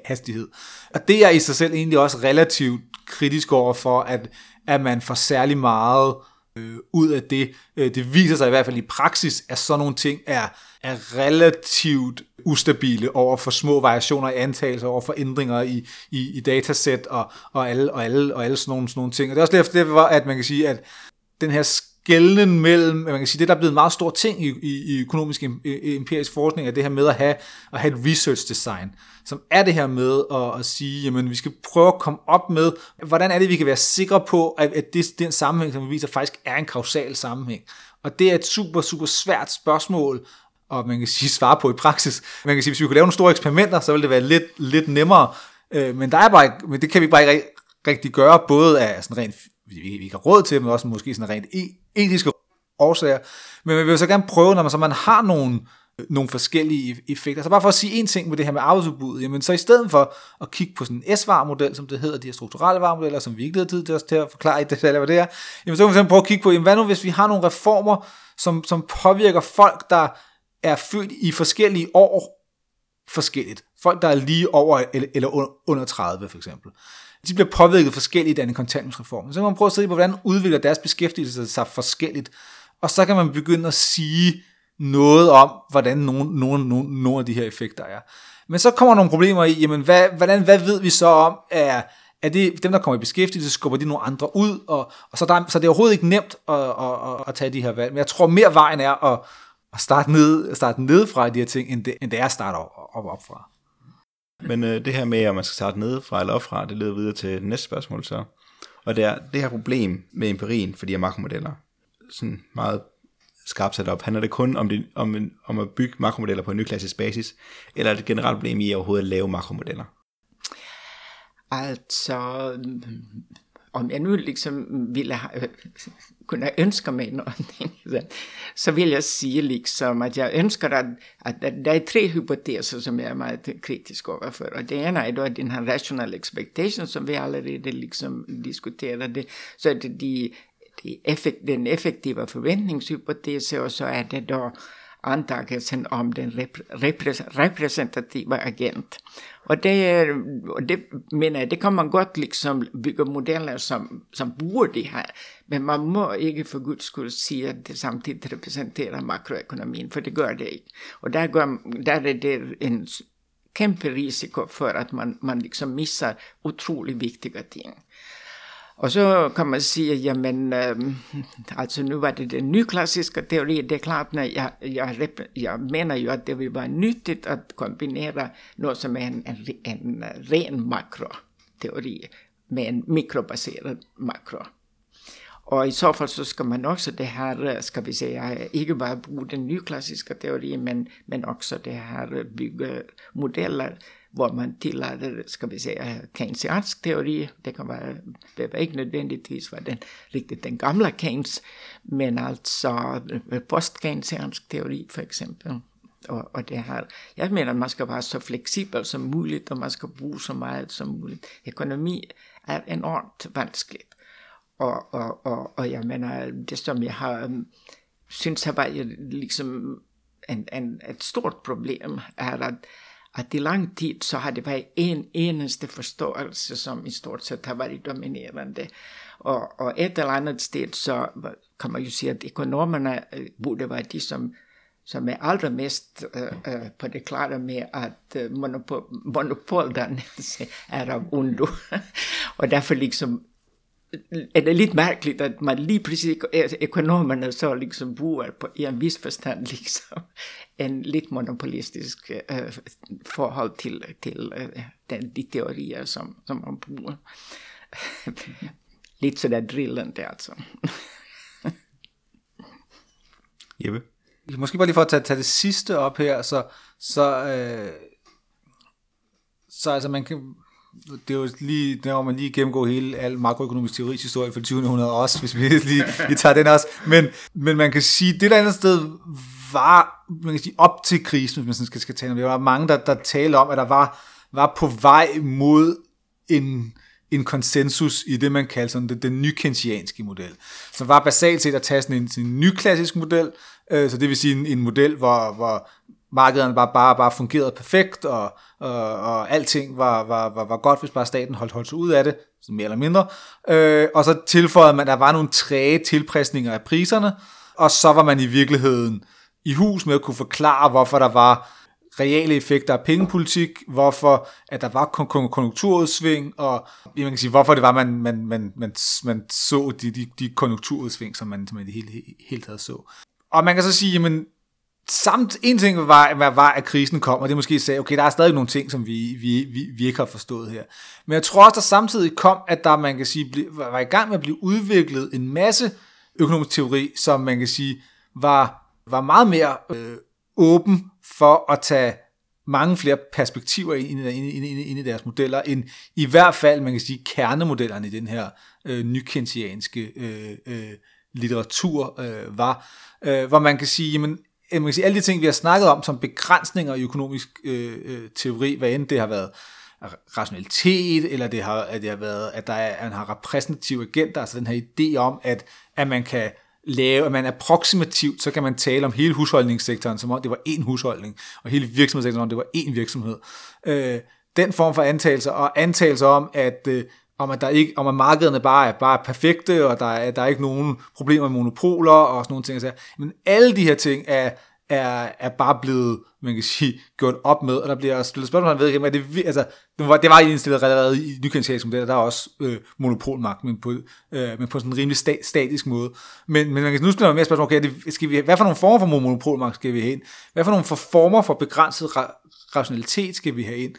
hastighed. Og det er i sig selv egentlig også relativt kritisk over for, at, at man får særlig meget øh, ud af det. Øh, det viser sig i hvert fald i praksis, at sådan nogle ting er, er relativt ustabile over for små variationer i antagelser, over for ændringer i, i, i datasæt og, og, alle, og, alle, og alle sådan nogle, sådan nogle ting. Og det er også derfor, det var, at man kan sige, at den her skælden mellem, man kan sige, det der er blevet en meget stor ting i, i, i økonomisk e, empirisk forskning, er det her med at have, at have et research design, som er det her med at, at sige, jamen vi skal prøve at komme op med, hvordan er det, vi kan være sikre på, at, at det, den sammenhæng, som vi viser, faktisk er en kausal sammenhæng. Og det er et super, super svært spørgsmål, og man kan sige svare på i praksis. Man kan sige, hvis vi kunne lave nogle store eksperimenter, så ville det være lidt, lidt nemmere, øh, men, der er bare, men det kan vi bare ikke rigtig gøre, både af sådan rent vi, vi ikke har råd til, men også måske sådan rent e-, etiske årsager. Men vi vil så gerne prøve, når man, så man har nogle, nogle forskellige e-, effekter. Så bare for at sige en ting med det her med arbejdsudbuddet, jamen så i stedet for at kigge på sådan en S-varmodel, som det hedder, de her strukturelle varmodeller, som vi ikke havde tid til, os til at forklare i detaljer, hvad det er, jamen så kan vi prøve at kigge på, jamen hvad nu hvis vi har nogle reformer, som, som påvirker folk, der er født i forskellige år forskelligt. Folk, der er lige over eller, eller under 30 for eksempel de bliver påvirket forskelligt af en kontanthjælpsreform. Så kan man prøve at se på, hvordan udvikler deres beskæftigelse sig forskelligt. Og så kan man begynde at sige noget om, hvordan nogle, nogle, nogle, nogle af de her effekter er. Men så kommer nogle problemer i, jamen hvad, hvordan, hvad ved vi så om, er, er det dem, der kommer i beskæftigelse, skubber de nogle andre ud, og, og så, der, så det er overhovedet ikke nemt at, at, at, at tage de her valg. Men jeg tror mere vejen er at, at starte, ned, starte nedefra fra de her ting, end det, end det er at starte op, op, op fra. Men øh, det her med, at man skal starte nedefra eller opfra, det leder videre til næste spørgsmål så. Og det er det her problem med empirien for de her makromodeller. Sådan meget skarpt sat op. Handler det kun om, det, om, en, om at bygge makromodeller på en ny klassisk basis, eller er det et generelt problem i at overhovedet lave makromodeller? Altså, om jeg nu liksom ville ha, øh, kunne ønske mig noget, så vil jeg sige liksom at jeg ønsker at, at der er tre hypoteser, som jeg er meget kritisk overfor. Og det ene er då den her rational expectation, som vi allerede liksom diskuterede. Så er det de, de effekt, den effektive forventningshypotese, og så er det då antagelsen om den representativa agent. Och det, og det menar jag, det kan man godt liksom bygga modeller, som, som borde det här. Men man må ikke for guds skull se at det samtidigt representerar makroekonomin, for det gør det ikke. Och där, går, där är det en kæmpe risiko för att man, man liksom missar otroligt viktiga ting. Og så kan man sige, jamen, øh, altså nu var det den nyklassiske teori, det er klart, når jeg, jeg, jeg mener jo, at det vil være nyttigt at kombinere noget som er en, en, en ren makroteori med en mikrobaseret makro. Og i så fald så skal man også det her, skal vi sige, ikke bare bruge den nyklassiske teori, men, men også det her bygge modeller, hvor man tillader, skal vi säga, øh, keynesiansk teori. Det kan vara, behöver ikke nødvendigvis vara den, riktigt den gamla Keynes, men alltså post-keynesiansk teori för exempel. Och, och det här, jag menar man ska vara så flexibel som möjligt och man ska bo så mycket som möjligt. Ekonomi är enormt vanskligt. Och, och, och, och jag menar, det som jag har øh, syns har varit liksom en, en, ett stort problem är att att i lang tid så har det varit en eneste förståelse som i stort sett har varit dominerande. Och, och ett eller annat sted så kan man ju se att ekonomerna øh, borde vara de som som er allra mest øh, øh, på det klara med, at øh, monopol, monopoldannelse er av ondo. og derfor liksom Øh, er det lidt mærkeligt, at man lige præcis økonomerne så liksom bruger på, i en vis forstand liksom en lidt monopolistisk øh, forhold til, til øh, den, de teorier, som, som man bruger. lidt sådär drillende altså. Jeppe? Måske bare lige for at tage, tage det sidste op her, så, så, øh, så altså man kan, det er jo lige, der må man lige gennemgå hele al makroøkonomisk teoris historie for 20. århundrede også, hvis vi lige, lige tager den også. Men, men man kan sige, det der andet sted var, man kan sige, op til krisen, hvis man sådan skal, skal tale om det, der var mange, der, der talte om, at der var, var på vej mod en, en konsensus i det, man kalder sådan den, den nykensianske model, som var basalt set at tage sådan en, en nyklassisk model, øh, så det vil sige en, en model, hvor, hvor markederne bare, bare, bare fungerede perfekt, og, og, og alting var, var, var, var godt, hvis bare staten holdt, holdt sig ud af det, mere eller mindre. Øh, og så tilføjede man, at der var nogle træge tilpræsninger af priserne, og så var man i virkeligheden i hus med at kunne forklare, hvorfor der var reale effekter af pengepolitik, hvorfor at der var konjunkturudsving, og man kan sige, hvorfor det var, man, man, man, man, man så de, de, de konjunkturudsving, som man, som man i det hele, hele taget så. Og man kan så sige, jamen, samt en ting var, var, at krisen kom, og det måske sagde, okay, der er stadig nogle ting, som vi, vi, vi, vi ikke har forstået her. Men jeg tror også, der samtidig kom, at der, man kan sige, var i gang med at blive udviklet en masse økonomisk teori, som man kan sige, var, var meget mere øh, åben for at tage mange flere perspektiver ind, ind, ind, ind, ind i deres modeller, end i hvert fald, man kan sige, kernemodellerne i den her øh, nykensianske øh, øh, litteratur øh, var, øh, hvor man kan sige, jamen, Øh, man kan sige, alle de ting, vi har snakket om som begrænsninger i økonomisk øh, øh, teori, hvad end det har været rationalitet, eller det har, at det har været, at der er, at man har repræsentative agenter, altså den her idé om, at, at man kan lave, at man approximativt, så kan man tale om hele husholdningssektoren, som om det var én husholdning, og hele virksomhedssektoren, som om det var én virksomhed. Øh, den form for antagelser, og antagelser om, at øh, om at, der ikke, om at markederne bare er, bare er perfekte, og der er, der er ikke nogen problemer med monopoler og sådan nogle ting. Men alle de her ting er, er, er bare blevet, man kan sige, gjort op med, og der bliver stillet spørgsmål, ved ikke, det, altså, det var, det var indstillet allerede i nykenskabs der er også øh, monopolmagt, men på, øh, men på sådan en rimelig sta, statisk måde. Men, men man kan nu stille mere spørgsmål, okay, det, skal vi, hvad for nogle former for monopolmagt skal vi have ind? Hvad for nogle for former for begrænset ra- rationalitet skal vi have ind?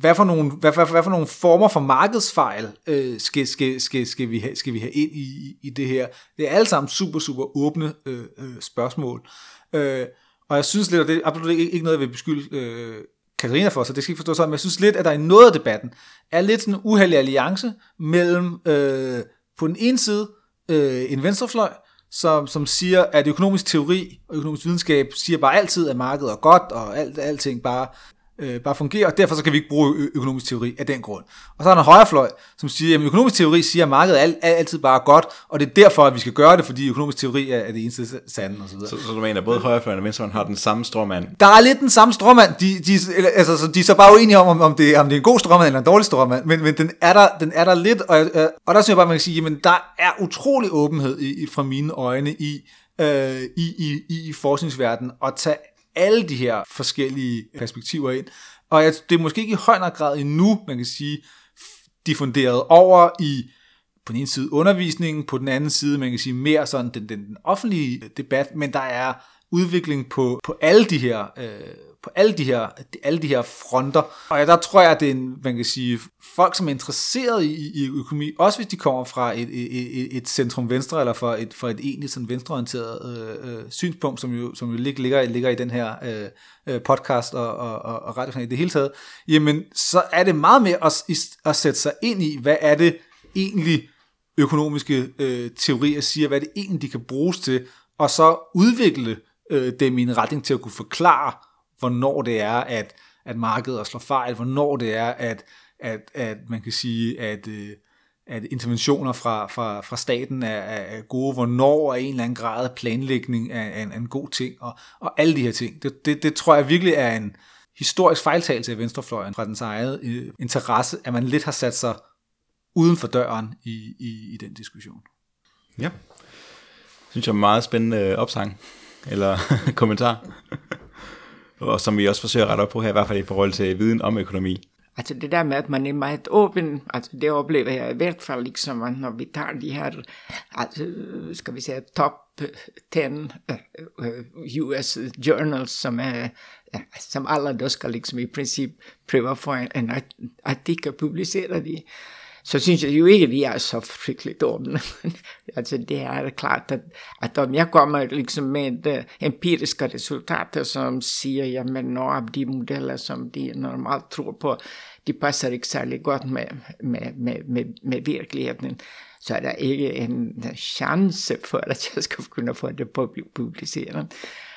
Hvad for nogle, hvad, hvad, hvad for nogle former for markedsfejl øh, skal, skal, skal, skal, vi have, skal vi have ind i, i det her? Det er alle sammen super, super åbne øh, øh, spørgsmål. Øh, og jeg synes lidt, og det er absolut ikke, ikke noget, jeg vil beskylde øh, Katarina for, så det skal ikke forstå sådan, men jeg synes lidt, at der i noget af debatten er lidt sådan en uheldig alliance mellem øh, på den ene side øh, en venstrefløj, som, som siger, at økonomisk teori og økonomisk videnskab siger bare altid, at markedet er godt, og alt, alting bare øh, bare fungerer, og derfor så kan vi ikke bruge ø- økonomisk teori af den grund. Og så er der en højrefløj, som siger, at økonomisk teori siger, at markedet er, er altid bare godt, og det er derfor, at vi skal gøre det, fordi økonomisk teori er, er det eneste sande. Og så, videre. så, så du mener, at både højrefløjen og venstrefløjen har den samme stråmand? Der er lidt den samme stråmand. De, de, altså, så de er så bare uenige om, om det, om det er en god stråmand eller en dårlig stråmand, men, men den, er der, den er der lidt, og, øh, og der synes jeg bare, man kan sige, at der er utrolig åbenhed i, i, fra mine øjne i, øh, i, i, i forskningsverdenen at tage alle de her forskellige perspektiver ind. Og det er måske ikke i høj grad endnu, man kan sige, diffunderet over i på den ene side undervisningen, på den anden side, man kan sige mere sådan den, den, den offentlige debat, men der er udvikling på, på alle de her øh, på alle de her, alle de her fronter. Og ja, der tror jeg, at det er en, man kan sige, folk, som er interesseret i, i økonomi, også hvis de kommer fra et, et, et, et centrum-venstre, eller fra et, fra et egentlig sådan venstreorienteret øh, øh, synspunkt, som jo, som jo ligger, ligger i den her øh, øh podcast og, og, og, og radio i det hele taget, jamen, så er det meget mere at, at sætte sig ind i, hvad er det egentlig økonomiske øh, teorier siger, hvad er det egentlig, de kan bruges til, og så udvikle øh, dem i en retning til at kunne forklare, hvornår det er, at, at markedet slår fejl, hvornår det er, at, at, at man kan sige, at, øh, at interventioner fra, fra, fra staten er, er gode, hvornår er en eller anden grad af planlægning er, en, en god ting, og, og alle de her ting. Det, det, det tror jeg virkelig er en historisk fejltagelse af venstrefløjen fra dens eget øh, interesse, at man lidt har sat sig uden for døren i, i, i den diskussion. Ja, synes jeg er meget spændende øh, opsang eller kommentar. og som vi også forsøger at rette op på her, i hvert fald i forhold til viden om økonomi. Altså det der med, at man er meget åben, altså det oplever jeg i hvert fald ligesom at når vi tager de her, altså, skal vi sige, top 10 uh, uh, US journals, som er, som alle der skal liksom i princip prøve at få en, en artikel publiceret i, så synes jeg jo ikke, at vi er så frygteligt åbne. altså det er klart, at, at om jeg kommer liksom med empiriska øh, empiriske resultater, som siger, jamen når de modeller, som de normalt tror på, de passer ikke særlig godt med, med, med, med, med virkeligheden, så er der ikke en chance for, at jeg skal kunne få det publiceret.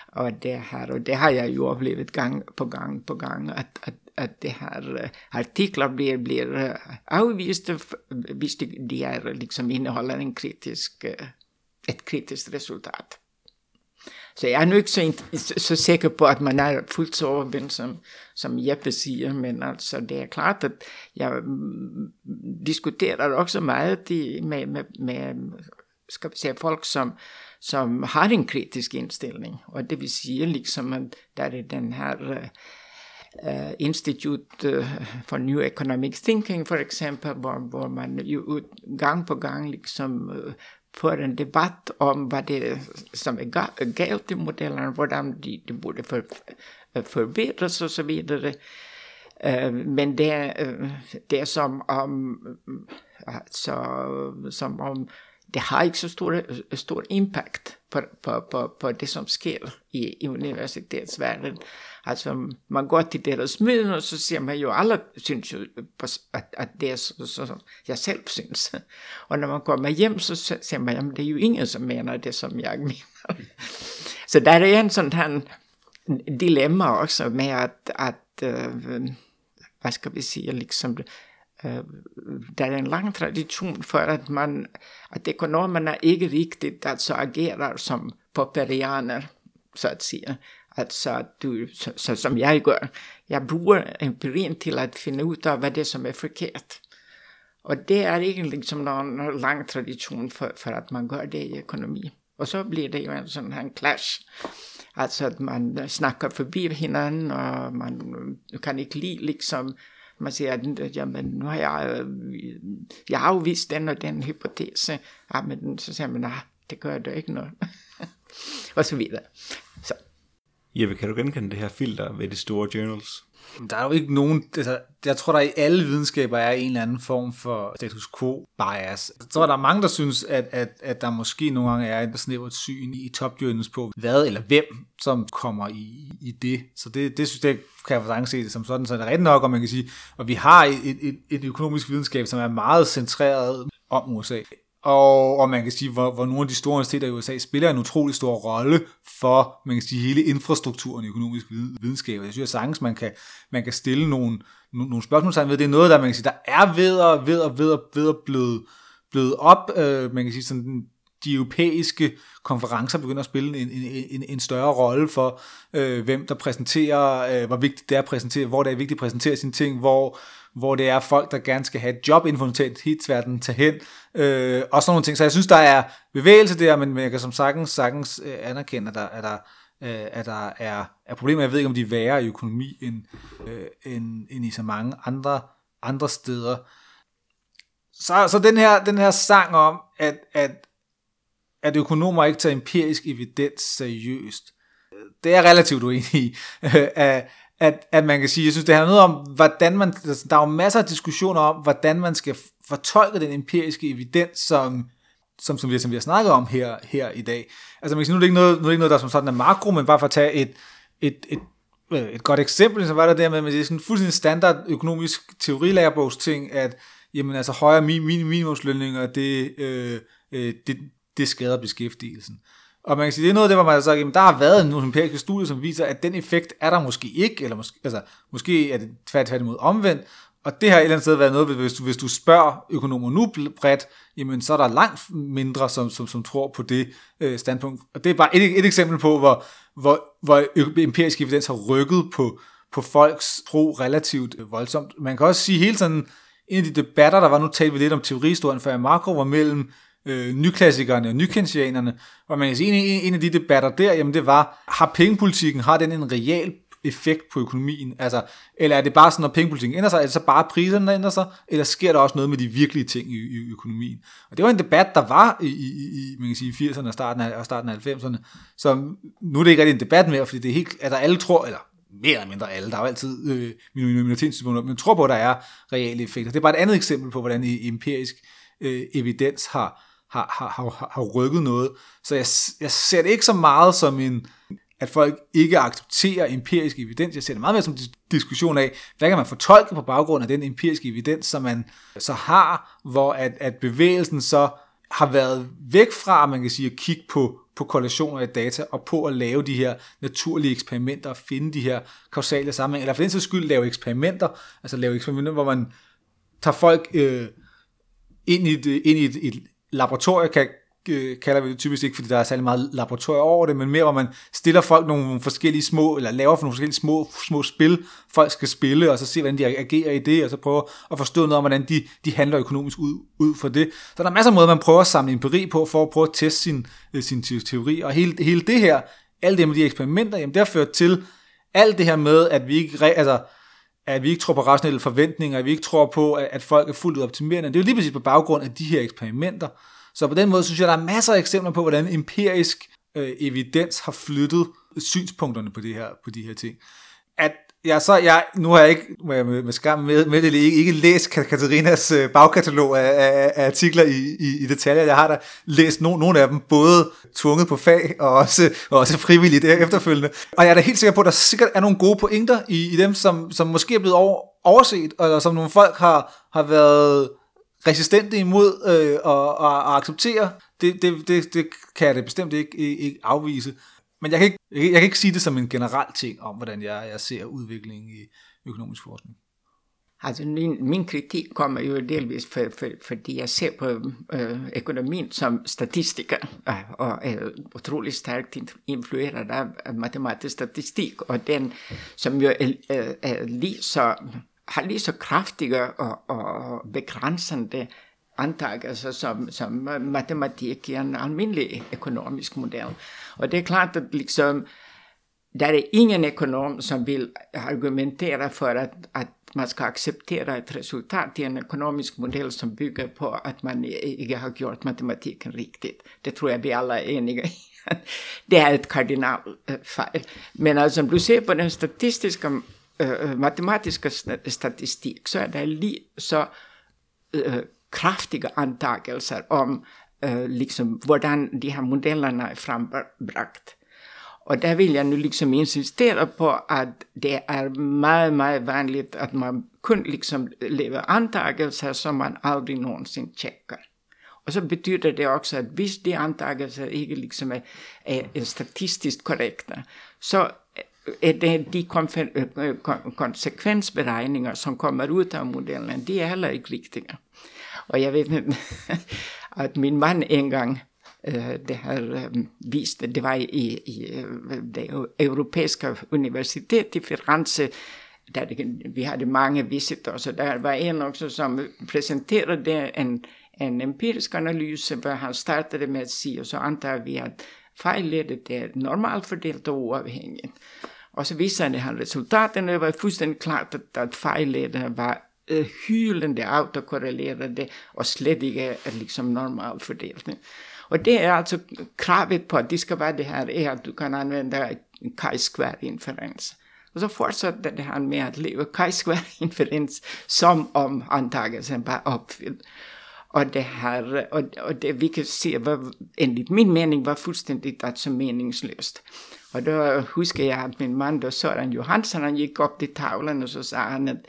Og det, her, og det har jeg jo oplevet gang på gang på gang, at, at, at det her uh, artikler bliver, bliver uh, øh, afvist, hvis de, de er, liksom indeholder en kritisk, uh, et kritisk resultat. Så jeg er nu ikke så, så sikker på, at man er fuldt så overvendt, som, som Jeppe siger, men altså det er klart, at jeg diskuterar diskuterer også meget med, med, med skal vi sige, folk, som, som har en kritisk indstilling. Og det vil sige, liksom, at der er den her Eh, uh, Institute eh, for New Economic Thinking, for eksempel, hvor, hvor man jo gang på gang liksom uh, får en debat om, hvad det som er galt i modellerne, hvordan de, de burde for, forbedres og så videre. Uh, men det, uh, det er som om, altså, som om det har ikke så stor, stor impact på, på, på, på det, som sker i, i universitetsverdenen. Altså, man går til deres møden, og så siger man jo, alle synes jo, at, at det er så, så, som jeg selv synes. Og når man kommer hjem, så siger man, jamen det er jo ingen, som mener det, som jeg mener. Så der er en sådan her dilemma også med, at, at øh, hvad skal vi sige, liksom, øh, der er en lang tradition for, at man, at ekonomerne ikke riktigt altså agerer som popperianer, så at sige. Altså, du, så, så, som jeg gør. Jeg bruger empirien til at finde ud af, hvad det er, som er forkert. Og det er ikke som någon lang tradition for, for at man gør det i økonomi. Og så bliver det jo en sådan en clash. Altså at man snakker forbi hinanden, og man kan ikke lide liksom, man siger, at jamen, nu har jeg, øh, jeg har afvist den og den hypotese. Ja, men så siger man, nej, det gør det ikke noget. og så videre. Jeppe, kan du genkende det her filter ved de store journals? Der er jo ikke nogen, altså, jeg tror der i alle videnskaber er en eller anden form for status quo bias. Jeg tror der er mange, der synes, at, at, at der måske nogle gange er et snævert syn i top journals på, hvad eller hvem, som kommer i, i det. Så det, det synes jeg, kan jeg for se det som sådan, så det er rigtigt nok, og man kan sige, og vi har et, et, et økonomisk videnskab, som er meget centreret om USA. Og, og man kan sige, hvor, hvor nogle af de store universiteter i USA spiller en utrolig stor rolle for, man kan sige, hele infrastrukturen i økonomisk videnskab. Jeg synes at sagtens, man kan, man kan stille nogle, nogle spørgsmål ved. Det er noget, der man kan sige, der er ved at, ved at, ved at, ved at blevet, blevet op. Øh, man kan sige, sådan de europæiske konferencer begynder at spille en, en, en, en større rolle for, øh, hvem der præsenterer, øh, hvor vigtigt det er at præsentere, hvor det er vigtigt at præsentere sine ting, hvor, hvor det er folk, der gerne skal have et job inden for universitetsverdenen, tage hen, øh, og sådan nogle ting. Så jeg synes, der er bevægelse der, men jeg kan som sagtens, sagtens øh, anerkende, at der, at der, øh, at der er, er problemer. Jeg ved ikke, om de er værre i økonomi, end, øh, end, end i så mange andre, andre steder. Så, så den, her, den her sang om, at, at, at økonomer ikke tager empirisk evidens seriøst, øh, det er jeg relativt uenig i. at, at, man kan sige, jeg synes, det handler noget om, hvordan man, altså, der er jo masser af diskussioner om, hvordan man skal fortolke den empiriske evidens, som, som, som, vi, som vi har snakket om her, her i dag. Altså man kan sige, nu er det ikke noget, nu er det ikke noget der som sådan er makro, men bare for at tage et, et, et, et, godt eksempel, så var der der med, at det er sådan en fuldstændig standard økonomisk teorilærerbogst-ting, at jamen, altså, højere minimumslønninger, det, øh, øh, det, det skader beskæftigelsen. Og man kan sige, det er noget af det, hvor man har sagt, jamen, der har været nogle empiriske studier, som viser, at den effekt er der måske ikke, eller måske, altså, måske er det tværtimod omvendt, og det har et eller andet sted været noget, hvis du, hvis du spørger økonomer nu bredt, jamen så er der langt mindre, som, som, som tror på det øh, standpunkt. Og det er bare et, et eksempel på, hvor, hvor, hvor empirisk evidens har rykket på, på folks tro relativt øh, voldsomt. Man kan også sige hele sådan, en af de debatter, der var, nu talte vi lidt om teorihistorien før i makro, var mellem øh, nyklassikerne og nykensianerne, og man kan sige, en, en af de debatter der, jamen det var, har pengepolitikken, har den en real effekt på økonomien? Altså, eller er det bare sådan, når pengepolitikken ændrer sig, er det så bare priserne, der ændrer sig, eller sker der også noget med de virkelige ting i, i økonomien? Og det var en debat, der var i, i, i man kan sige, 80'erne og starten af, og starten af 90'erne, så nu er det ikke rigtig en debat mere, fordi det er helt, at der alle tror, eller mere eller mindre alle, der er jo altid øh, minoritetssynspunkter, men tror på, at der er reale effekter. Det er bare et andet eksempel på, hvordan empirisk øh, evidens har, har, har, har, har rykket noget. Så jeg, jeg ser det ikke så meget som en, at folk ikke accepterer empirisk evidens. Jeg ser det meget mere som en diskussion af, hvad kan man fortolke på baggrund af den empiriske evidens, som man så har, hvor at, at bevægelsen så har været væk fra, man kan sige, at kigge på, på korrelationer af data, og på at lave de her naturlige eksperimenter, og finde de her kausale sammenhænge, eller for den sags skyld lave eksperimenter, altså lave eksperimenter, hvor man tager folk øh, ind i et, ind i et, et laboratorie, kan, øh, kalder vi det typisk ikke, fordi der er særlig meget laboratorier over det, men mere, hvor man stiller folk nogle forskellige små, eller laver for nogle forskellige små, små spil, folk skal spille, og så se, hvordan de agerer i det, og så prøve at forstå noget om, hvordan de, de handler økonomisk ud, ud for det. Så der er masser af måder, man prøver at samle empiri på, for at prøve at teste sin, øh, sin teori, og hele, hele det her, alle det med de eksperimenter, jamen det har ført til alt det her med, at vi ikke, altså, at vi ikke tror på rationelle forventninger, at vi ikke tror på, at folk er fuldt ud optimerende. Det er jo lige præcis på baggrund af de her eksperimenter. Så på den måde synes jeg, der er masser af eksempler på, hvordan empirisk øh, evidens har flyttet synspunkterne på, det her, på de her ting. At Ja, så, jeg, nu har jeg ikke, må jeg med, med skam med, med det, ikke, ikke læst Katarinas øh, bagkatalog af, af, af artikler i, i, i detaljer. Jeg har da læst no, nogle af dem, både tvunget på fag og også, og også frivilligt e- efterfølgende. Og jeg er da helt sikker på, at der sikkert er nogle gode pointer i, i dem, som, som måske er blevet over, overset, eller som nogle folk har, har været resistente imod øh, og, og, og acceptere, det, det, det, det kan jeg da bestemt ikke, ikke afvise. Men jeg kan, ikke, jeg, kan ikke sige det som en generel ting om, hvordan jeg, jeg ser udviklingen i økonomisk forskning. Altså min, min kritik kommer jo delvis for, for, fordi jeg ser på øh, økonomien som statistiker og er utrolig stærkt influeret af matematisk statistik, og den som jo er, er, er lige så har lige så kraftige og, og begrænsende antagelser altså, som, som matematik i en almindelig ekonomisk modell. Och det är klart att liksom, där är ingen ekonom som vill argumentera för att, att man ska acceptera ett resultat i en ekonomisk modell som bygger på att man inte har gjort matematiken riktigt. Det tror jag vi alla är eniga i. Det är ett kardinalfel. Øh, Men alltså om du ser på den statistiska matematiska øh, øh, matematiske statistik, så er det lige så kraftiga kraftige antagelser om, eh, liksom, hvordan de här modellerna är frambragt. Och där vill jag nu liksom insistera på, att det är mycket, mycket vanligt, att man kun liksom lever antagelser, som man aldrig någonsin checkar. Och så betyder det också att hvis de antagelser ikke liksom eh, är, är statistiskt korrekta, så eh, är det de eh, konsekvensberäkningar som kommer ut av modellen, de är heller inte riktiga. Og jeg vet att min man engang øh, det här øh, visste, det var i, i øh, det europeiska universitetet i Firenze, där vi hade mange visitors, så där var en också som presenterade en, en empirisk analyse, hvor han startade med at sige, och så antager vi att fejlledet er normalt fordelt og uafhængigt. Och så visade han resultaterne, och det var fuldstændig klart att, att fejllederne var uh, hylende autokorrelerade och er liksom normalfördelning. Och det är alltså kravet på at det skal være det här är att du kan använda chi-square-inferens. Och så fortsatte det han med att leva chi-square-inferens som om antagelsen var uppfylld. Och det här, och, och det vi kan se var, enligt min mening var fullständigt alltså meningslöst. Och då huskar jag att min man då Sören Johansson, han gick upp till tavlan och så sa han att,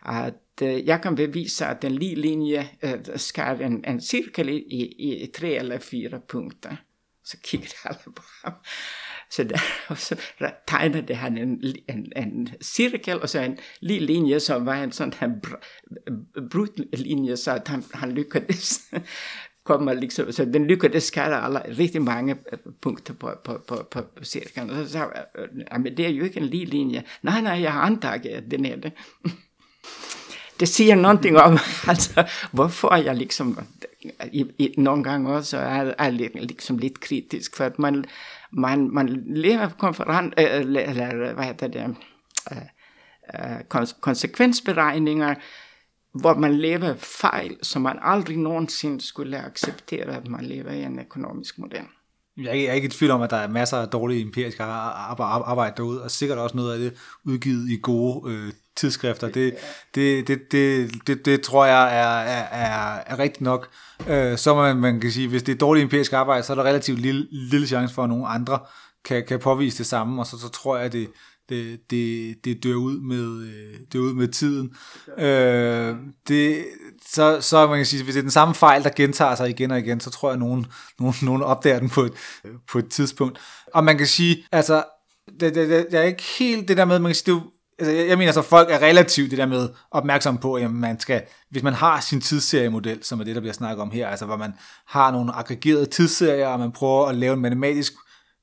att eh, øh, jag kan bevisa att en linje äh, en, en cirkel i, i, i, tre eller fyra punkter. Så kiggade alla på honom. Så där, och så tegnade han en, en, en cirkel och så en liten linje som var en sån här brut linje så att han, han lyckades kommer liksom, så den lyckades skära alla, riktigt många øh, punkter på, på, på, på cirkeln. Och så sa ja, men det är ju inte en linje. Nej, nej, jag har antagit att den är det det siger någonting om, altså, hvorfor jeg liksom, i, i, nogle gange også er, er liksom ligesom lidt kritisk, for at man, man, man lever konferens, øh, eller, eller hvad heter det, øh, øh, konsekvensberegninger, hvor man lever fejl, så man aldrig nogensinde skulle acceptere, at man lever i en økonomisk model. Jeg er ikke i tvivl om, at der er masser af dårlige empiriske arbejde derude, og sikkert også noget af det udgivet i gode øh, tidsskrifter. Det, det, det, det, det, det tror jeg er, er, er, er rigtigt nok. Øh, så man, man kan sige, hvis det er dårligt empirisk arbejde, så er der relativt lille, lille chance for, at nogle andre kan, kan påvise det samme, og så, så tror jeg, det, det, det, det dør ud med, øh, dør ud med tiden. Øh, det, så, så man kan sige, hvis det er den samme fejl, der gentager sig igen og igen, så tror jeg, at nogen, nogen, nogen opdager den på et, på et tidspunkt. Og man kan sige, altså, det, det, det, det er ikke helt det der med, man kan sige, det jo, altså, jeg, jeg mener så, folk er relativt det der med opmærksom på, at man skal, hvis man har sin tidsseriemodel, som er det, der bliver snakket om her, altså hvor man har nogle aggregerede tidsserier, og man prøver at lave en matematisk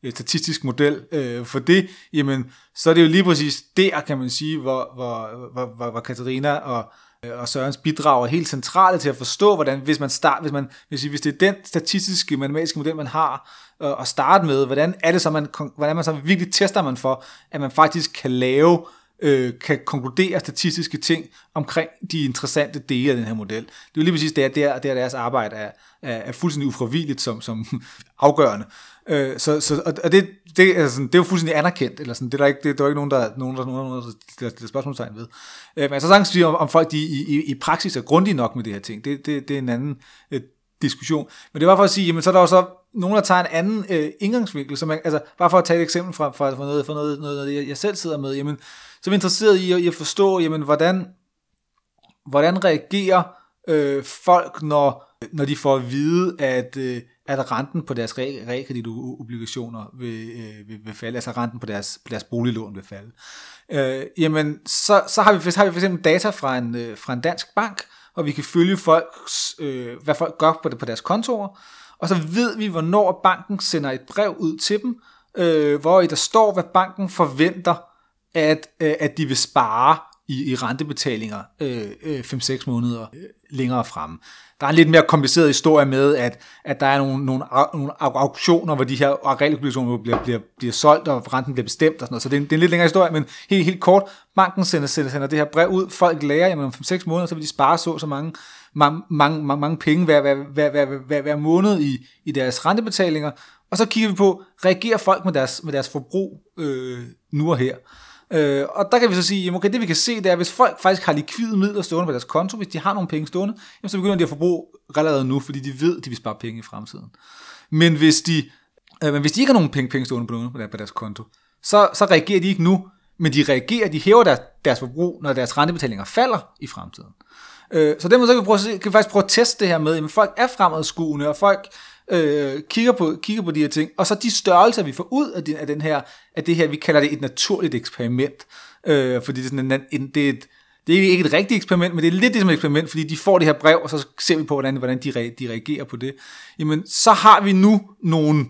øh, statistisk model øh, for det, jamen, så er det jo lige præcis der, kan man sige, hvor, hvor, hvor, hvor, hvor Katarina og, øh, og Sørens bidrag er helt centrale til at forstå, hvordan, hvis man start, hvis man, hvis, hvis det er den statistiske, matematiske model, man har øh, at starte med, hvordan er det så, man, hvordan man så virkelig tester man for, at man faktisk kan lave øh, kan konkludere statistiske ting omkring de interessante dele af den her model. Det er jo lige præcis der, der, der deres arbejde er, er, er fuldstændig ufravilligt som, som afgørende. Øh, så, så, og det, det, altså, det er jo fuldstændig anerkendt, eller sådan, det er der ikke, det, der er ikke nogen, der, nogen, der, nogen, der, der, der spørgsmålstegn ved. Øh, men så sagtens sige, om, om folk de, i, i, i praksis er grundige nok med det her ting, det, det, det er en anden øh, diskussion. Men det var for at sige, jamen så er der jo så nogen, der tager en anden øh, indgangsvinkel, så man, altså, bare for at tage et eksempel fra, fra, fra noget, fra noget, noget, noget jeg, jeg selv sidder med, jamen, så er vi interesseret i, i at forstå, jamen, hvordan, hvordan reagerer øh, folk, når, når de får at vide, at, øh, at renten på deres realkreditobligationer vil, øh, vil, vil falde, altså renten på deres, på deres boliglån vil falde. Øh, jamen, så, så har vi, har vi for eksempel data fra en, øh, fra en dansk bank, og vi kan følge folks, øh, hvad folk gør på, det, på deres kontorer, og så ved vi, hvornår banken sender et brev ud til dem, øh, hvor i der står, hvad banken forventer, at, øh, at de vil spare i, i rentebetalinger øh, øh, 5-6 måneder øh, længere fremme. Der er en lidt mere kompliceret historie med, at, at der er nogle, nogle, nogle auktioner, hvor de her realobligationer bliver, bliver, bliver solgt, og renten bliver bestemt og sådan noget. Så det er, en, det er en lidt længere historie, men helt, helt kort. Banken sender, sender, sender det her brev ud. Folk lærer, jamen om 5-6 måneder, så vil de spare så så mange, mange, mange, mange penge hver, hver, hver, hver, hver, hver måned i, i deres rentebetalinger. Og så kigger vi på, reagerer folk med deres, med deres forbrug øh, nu og her? Øh, og der kan vi så sige, jamen okay, det vi kan se, det er, hvis folk faktisk har likvide midler stående på deres konto, hvis de har nogle penge stående, jamen så begynder de at forbruge relativt nu, fordi de ved, at de vil spare penge i fremtiden. Men hvis de, øh, men hvis de ikke har nogen penge, penge stående på, på, på deres konto, så, så reagerer de ikke nu, men de reagerer, de hæver deres, deres forbrug, når deres rentebetalinger falder i fremtiden. Øh, så dermed så kan vi, prøve, kan vi faktisk prøve at teste det her med, at folk er fremadskuende, og folk øh, kigger, på, kigger på de her ting, og så de størrelser, vi får ud af, den, af, den her, af det her, vi kalder det et naturligt eksperiment, øh, fordi det er, sådan en, en, det er et, det er ikke et rigtigt eksperiment, men det er lidt ligesom et eksperiment, fordi de får det her brev, og så ser vi på, hvordan, hvordan de, re, de reagerer på det. Jamen, så har vi nu nogle,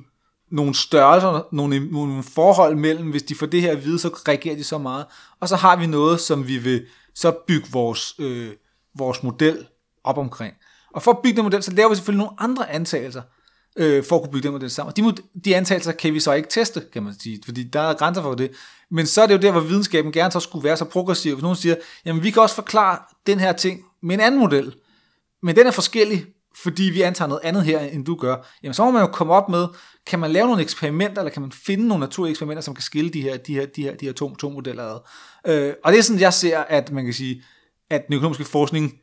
nogle størrelser, nogle, nogle forhold mellem, hvis de får det her at vide, så reagerer de så meget. Og så har vi noget, som vi vil så bygge vores, øh, vores model op omkring. Og for at bygge den model, så laver vi selvfølgelig nogle andre antagelser øh, for at kunne bygge den model sammen. De, de antagelser kan vi så ikke teste, kan man sige, fordi der er grænser for det. Men så er det jo der, hvor videnskaben gerne så skulle være så progressiv. Hvis nogen siger, jamen vi kan også forklare den her ting med en anden model, men den er forskellig, fordi vi antager noget andet her, end du gør, jamen så må man jo komme op med, kan man lave nogle eksperimenter, eller kan man finde nogle naturlige eksperimenter, som kan skille de her, de her, de her, de her to, to modeller ad. Øh, og det er sådan, jeg ser, at man kan sige, at den økonomiske forskning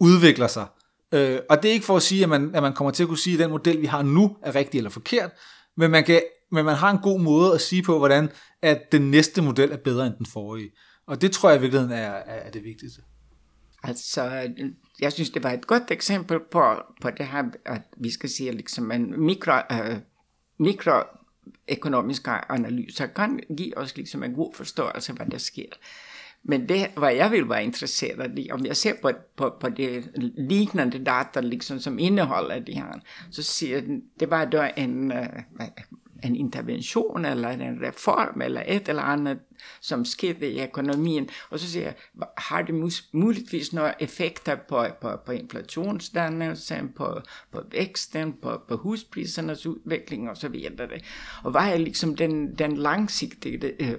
udvikler sig. Øh, og det er ikke for at sige, at man, at man kommer til at kunne sige, at den model, vi har nu, er rigtig eller forkert, men man, kan, men man har en god måde at sige på, hvordan at den næste model er bedre end den forrige. Og det tror jeg i virkeligheden er, er, det vigtigste. Altså, jeg synes, det var et godt eksempel på, på det her, at vi skal sige, liksom en mikro, øh, mikroøkonomiske analyser kan give os liksom en god forståelse af, hvad der sker. Men det, vad jag vill vara intresserad i, om jag ser på, på, på det liknande data liksom som innehåller det här, så ser det var då en, øh, en intervention eller en reform eller et eller andet, som skete i økonomien. Og så siger jeg, har det muligvis nogle effekter på, på, på inflationsdannelsen, på, på væksten, på, på husprisernes udvikling og så videre. Og hvad er liksom den, den langsigtede øh,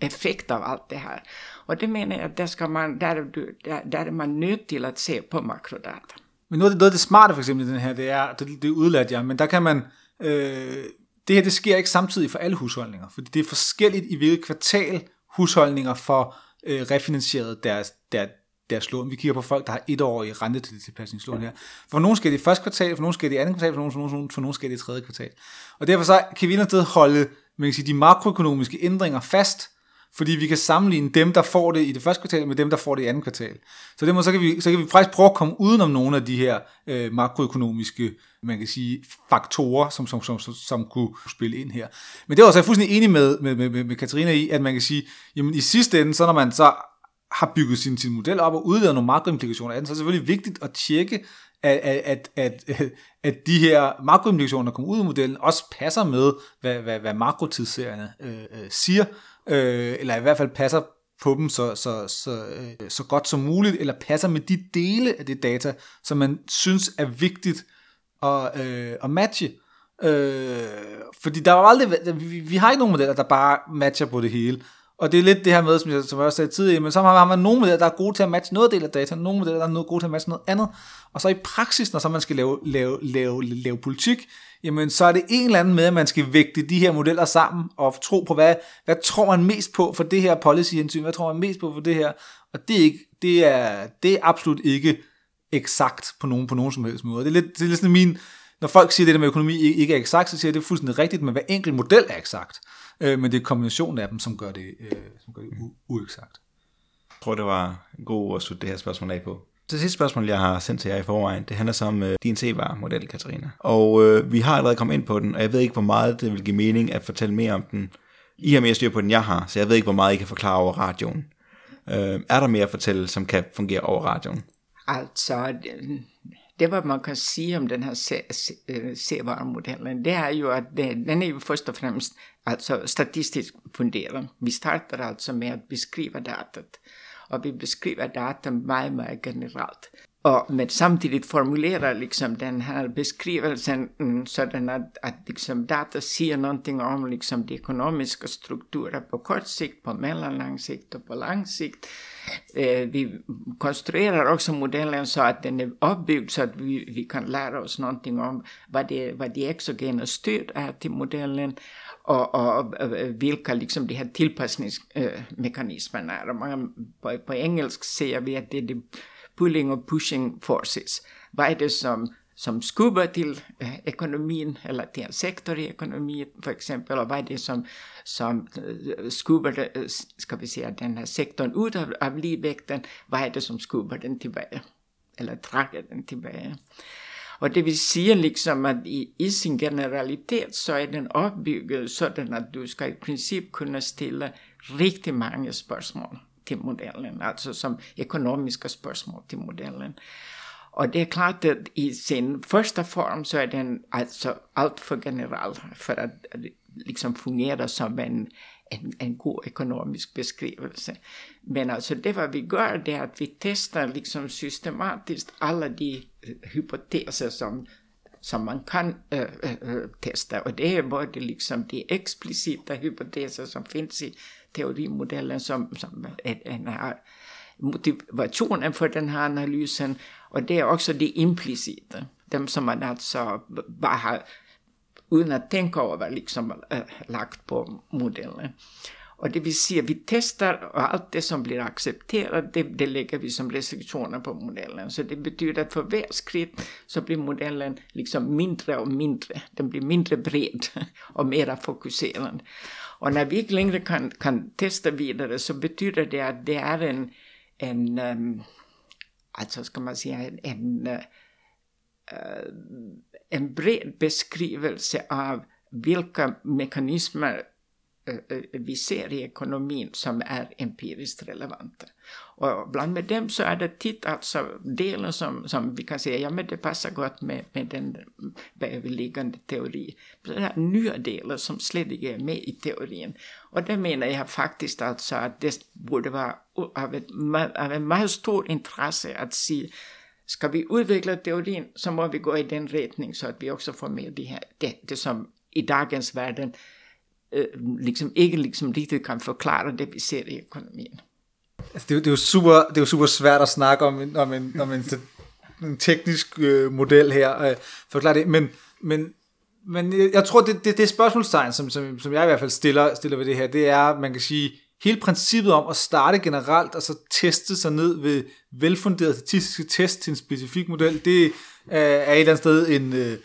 effekt av alt det her? Og det mener jeg, at der, skal man, der, der, der er man nødt til at se på makrodata. Men noget, noget af det smarte for eksempel i den her, det er, det, det er jeg, men der kan man, øh, det her det sker ikke samtidig for alle husholdninger, fordi det er forskelligt i hvilket kvartal husholdninger får øh, refinansieret deres, deres, deres lån. Vi kigger på folk, der har et år i rente til tilpasningslån her. For nogle skal det i første kvartal, for nogle skal det i andet kvartal, for nogle, for nogle, for nogle skal det i tredje kvartal. Og derfor så kan vi et holde man kan sige, de makroøkonomiske ændringer fast, fordi vi kan sammenligne dem, der får det i det første kvartal, med dem, der får det i andet kvartal. Så det må, så, kan vi, så kan vi faktisk prøve at komme udenom nogle af de her øh, makroøkonomiske man kan sige, faktorer, som, som, som, som, som kunne spille ind her. Men det er også jeg fuldstændig enig med, med, med, med Katarina i, at man kan sige, jamen i sidste ende, så når man så har bygget sin, sin model op og udledet nogle makroimplikationer af den, så er det selvfølgelig vigtigt at tjekke, at, at, at, at, at de her makroimplikationer, der kommer ud af modellen, også passer med, hvad, hvad, hvad makrotidsserierne øh, øh, siger, øh, eller i hvert fald passer på dem så, så, så, øh, så godt som muligt, eller passer med de dele af det data, som man synes er vigtigt at, øh, at matche. Øh, fordi der var aldrig, vi, vi har ikke nogen modeller, der bare matcher på det hele. Og det er lidt det her med, som jeg, som jeg også sagde tidligere, men så har man nogle modeller, der er gode til at matche noget del af data, nogle modeller, der er gode til at matche noget andet. Og så i praksis, når så man skal lave, lave, lave, lave politik, jamen så er det en eller anden med, at man skal vægte de her modeller sammen og tro på, hvad, hvad tror man mest på for det her policy-hensyn, hvad tror man mest på for det her, og det er, ikke, det er, det er absolut ikke eksakt på nogen, på nogen som helst måde. Det er lidt, det er lidt sådan min, når folk siger, at det der med økonomi ikke er eksakt, så siger jeg, at det er fuldstændig rigtigt, men hver enkelt model er eksakt. Øh, men det er kombinationen af dem, som gør det, øh, som gør det u- ueksagt. Jeg tror, det var en god at slutte det her spørgsmål af på. Det sidste spørgsmål, jeg har sendt til jer i forvejen, det handler så om øh, din C-var-model, Katarina. Og øh, vi har allerede kommet ind på den, og jeg ved ikke, hvor meget det vil give mening at fortælle mere om den. I har mere styr på den, jeg har, så jeg ved ikke, hvor meget I kan forklare over radioen. Øh, er der mere at fortælle, som kan fungere over radioen? Altså, det hvad man kan sige om den her C-varemodellen, øh, det er jo, at den er jo først og fremmest altså statistisk funderet. Vi starter altså med at beskrive datat, og vi beskriver data meget, meget generelt. Och, men samtidigt formulera liksom den här beskrivelsen mm, sådan att, att liksom data säger någonting om liksom de ekonomiska strukturer på kort sikt, på mellanlång sikt och på lång sikt. Eh, vi konstruerar också modellen så att den är uppbyggd så att vi, vi kan lära oss någonting om vad, det, vad de exogena stöd är till modellen och, och, och eh, vilka liksom de här tillpassningsmekanismerna eh, är. Man, på, på engelsk säger vi att det är the pulling och pushing forces. Vad är det som, som skubbar til eh, eller til en sektor i økonomien for eksempel, og hvad det som, som øh, skubber, øh, skal eh, ska vi säga, den her sektorn ud af, av livvægten, hvad er det som skubber den tilbage, eller trækker den tilbage. Og det vil sige liksom att i, i sin generalitet så är den uppbyggd sådan att du ska i princip kunna ställa riktigt många spörsmål till modellen, alltså som ekonomiska spörsmål till modellen. Och det är klart at i sin första form så er den alltså for general för att liksom fungera som en, en, en god ekonomisk beskrivelse. Men alltså det hvad vi gör det är att vi testar liksom systematiskt alla de øh, hypoteser som som man kan øh, øh, øh testa. Och det är både liksom de explicita hypoteser som finns i teorimodellen som, som en här motivationen för den här analysen. Och det är också det implicita, de som man alltså bara har utan att tänka över liksom äh, lagt på modellen. Och det vill säga, vi testar och allt det som blir accepterat, det, det lägger vi som restriktioner på modellen. Så det betyder att för varje skritt så blir modellen liksom mindre och mindre. Den blir mindre bred och mera fokuserad. Och när vi inte längre kan, kan testa vidare så betyder det att det är en, en øhm, um, alltså ska man säga, en, en, uh, en bred beskrivelse av vilka mekanismer øh, vi ser i ekonomin som är empiriskt relevanta. Och bland med dem så är det tit alltså delen som, som vi kan säga, ja men det passar gott med, med den överliggande teori. Så det är nya delar som slädigt är med i teorin. Och altså, det menar jag faktiskt alltså att det borde vara av ett, av ett mycket stort intresse att se Ska vi utveckla teorin så må vi gå i den riktning så att vi också får med det, här, det, det som i dagens världen øh, liksom ikke liksom riktigt kan forklare det, vi ser i økonomien. Altså, det, er, det, er jo super, det er jo super svært at snakke om, en, om, en, om en, en teknisk øh, model her, øh, forklare det, men, men, men jeg tror, det, det, det spørgsmålstegn, som, som, som jeg i hvert fald stiller, stiller ved det her, det er, man kan sige, hele princippet om at starte generelt, og så teste sig ned ved velfunderede statistiske test til en specifik model, det øh, er et eller andet sted en, øh,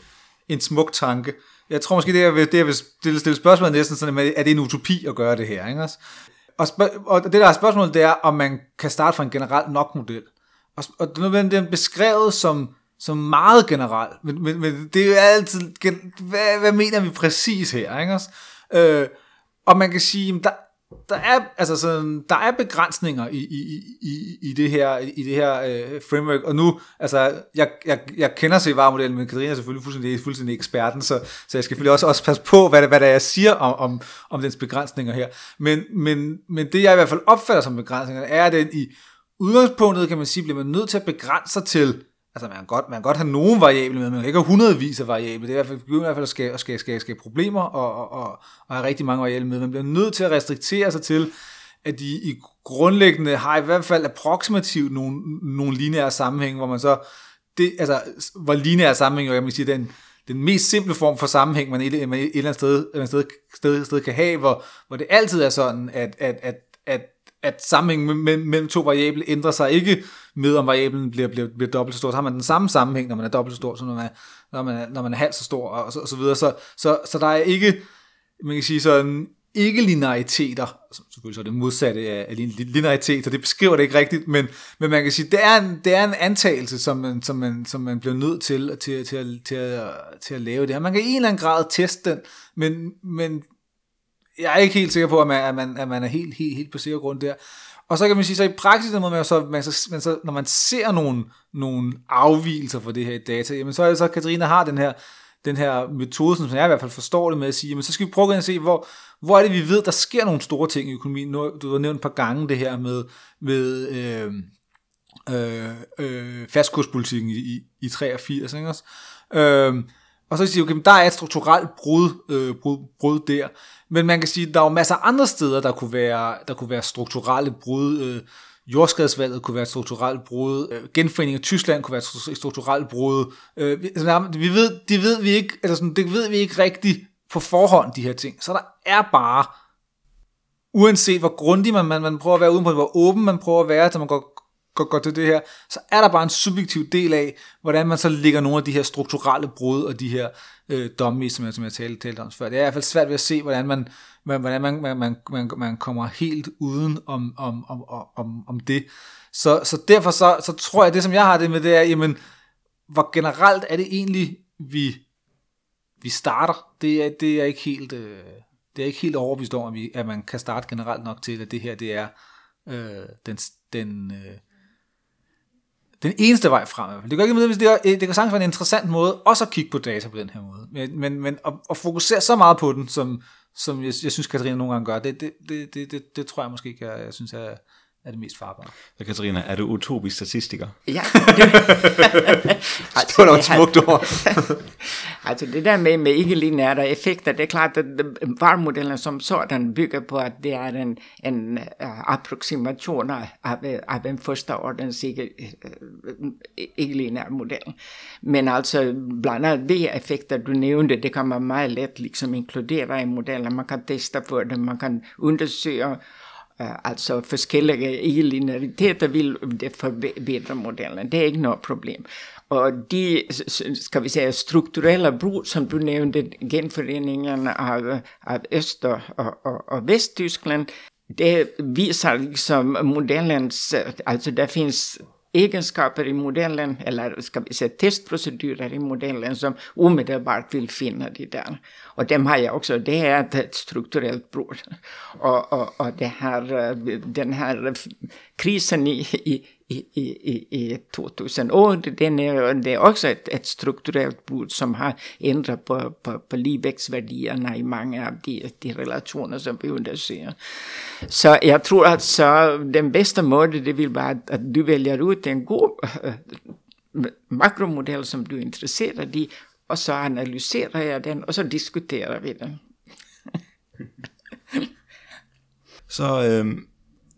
en smuk tanke. Jeg tror måske, det jeg vil, det jeg vil stille, stille spørgsmål næsten sådan, at er det en utopi at gøre det her, ikke også? Og, og det der er spørgsmålet, det er, om man kan starte fra en generel nok-model. Og, og det er beskrevet som, som meget generelt, men, men, men det er jo altid, hvad, hvad mener vi præcis her, ikke også? Øh, og man kan sige, der, der er altså sådan, der er begrænsninger i, i, i, i det her i det her øh, framework. Og nu altså jeg, jeg, jeg kender CVAR-modellen men Katrine er selvfølgelig fuldstændig, fuldstændig eksperten så, så jeg skal selvfølgelig også, også passe på hvad det, hvad det er jeg siger om, om, om dens begrænsninger her. Men, men, men det jeg i hvert fald opfatter som begrænsninger er at den i udgangspunktet kan man sige bliver man nødt til at begrænse sig til Altså man kan godt, man kan godt have nogen variable med, men man kan ikke have hundredvis af variable. Det er i hvert fald, i hvert fald at skabe, skabe, skabe, skabe problemer og, og, og, og have rigtig mange variable med. Man bliver nødt til at restriktere sig til, at de i grundlæggende har i hvert fald approximativt nogle, nogle lineære sammenhæng, hvor man så, det, altså, hvor lineære sammenhæng, jeg vil sige, den, den mest simple form for sammenhæng, man et, man et eller andet sted, et sted, sted, sted kan have, hvor, hvor det altid er sådan, at, at, at, at at sammenhængen mellem to variable ændrer sig ikke med, om variablen bliver, bliver, bliver dobbelt så stor. Så har man den samme sammenhæng, når man er dobbelt så stor, som når man er, når man er, når man er halvt så stor, og så, og så videre. Så, så, så der er ikke, man kan sige sådan, ikke lineariteter, selvfølgelig så er det modsatte af, lineariteter, det beskriver det ikke rigtigt, men, men man kan sige, det er en, det er en antagelse, som man, som man, som man bliver nødt til, til, til, til, til, at, til at lave det her. Man kan i en eller anden grad teste den, men, men jeg er ikke helt sikker på, at man, at man, at man er helt, helt, helt på sikker grund der. Og så kan man sige, så i praksis, når man så, man så, man så, når man ser nogle, nogle afvielser for det her data, jamen så er det så, at Katrine har den her, den her metode, som jeg i hvert fald forstår det med at sige, men så skal vi prøve at se, hvor, hvor er det, vi ved, der sker nogle store ting i økonomien. Nu, du har nævnt et par gange det her med, med øh, øh, øh, fastkurspolitikken i, i, i 83, ikke også? Øh, og så siger okay, der er et strukturelt brud, øh, brud, brud der. Men man kan sige, der er jo masser af andre steder, der kunne være, der kunne være strukturelle brud. Øh, jordskredsvalget kunne være et strukturelt brud. Øh, genforeningen af Tyskland kunne være et strukturelt brud. Øh, vi, altså, vi ved, det ved vi ikke, eller sådan, det ved vi ikke rigtigt på forhånd, de her ting. Så der er bare, uanset hvor grundig man, man, man prøver at være uden på, hvor åben man prøver at være, så man går går, går til det her, så er der bare en subjektiv del af, hvordan man så ligger nogle af de her strukturelle brud og de her øh, domme, som jeg, som jeg talte, talte om før. Det er i hvert fald svært ved at se, hvordan man, hvordan man, man, man, man, man kommer helt uden om, om, om, om, om det. Så, så derfor så, så tror jeg, det som jeg har det med, det er, jamen, hvor generelt er det egentlig, vi, vi starter? Det er, det er ikke helt... Øh, det er ikke helt overbevist om, at, vi, at man kan starte generelt nok til, at det her det er øh, den, den, øh, den eneste vej frem. Det gør ikke med, hvis det, er, øh, det kan sagtens være en interessant måde også at kigge på data på den her måde. Men, men, men at, at fokusere så meget på den, som, som jeg, jeg synes, Katrine nogle gange gør, det, det, det, det, det, det tror jeg måske ikke, jeg, jeg synes er, er det mest farbare. Så Katarina, er du utopisk statistiker? Ja. altså, det var et smukt ord. altså det der med, med ikke-lineære effekter, det er klart, at varmodellen som sådan bygger på, at det er en, en uh, approximation af, af en første ordens ikke-lineær model. Men altså blandt andet de effekter, du nævnte, det kan man meget let liksom inkludere i modellen. Man kan teste for det, man kan undersøge Eh, alltså forskellige e-lineariteter vill det förbättra modellen. Det är inte något problem. Og de, skal vi säga, strukturelle brud, som du nævnte, genforeningen af, af Øst- og, og, og Vesttyskland, det viser liksom modellens, altså der finns egenskaper i modellen, eller ska vi säga testprocedurer i modellen som omedelbart vill finna det där. Och dem har jag också, det är ett strukturellt brott. Och, och, och det här, øh, den här krisen i, i, i, i, i 2000 år, den är, det är också ett, ett strukturellt brott som har ändrat på, på, på livsvärdierna i många av de, de relationer som vi undersöker. Så jag tror att så, den bästa målet det vill vara att, att du väljer ut en god øh, makromodell som du är intresserad i och så analyserar jag den och så diskuterar vi den. så øhm,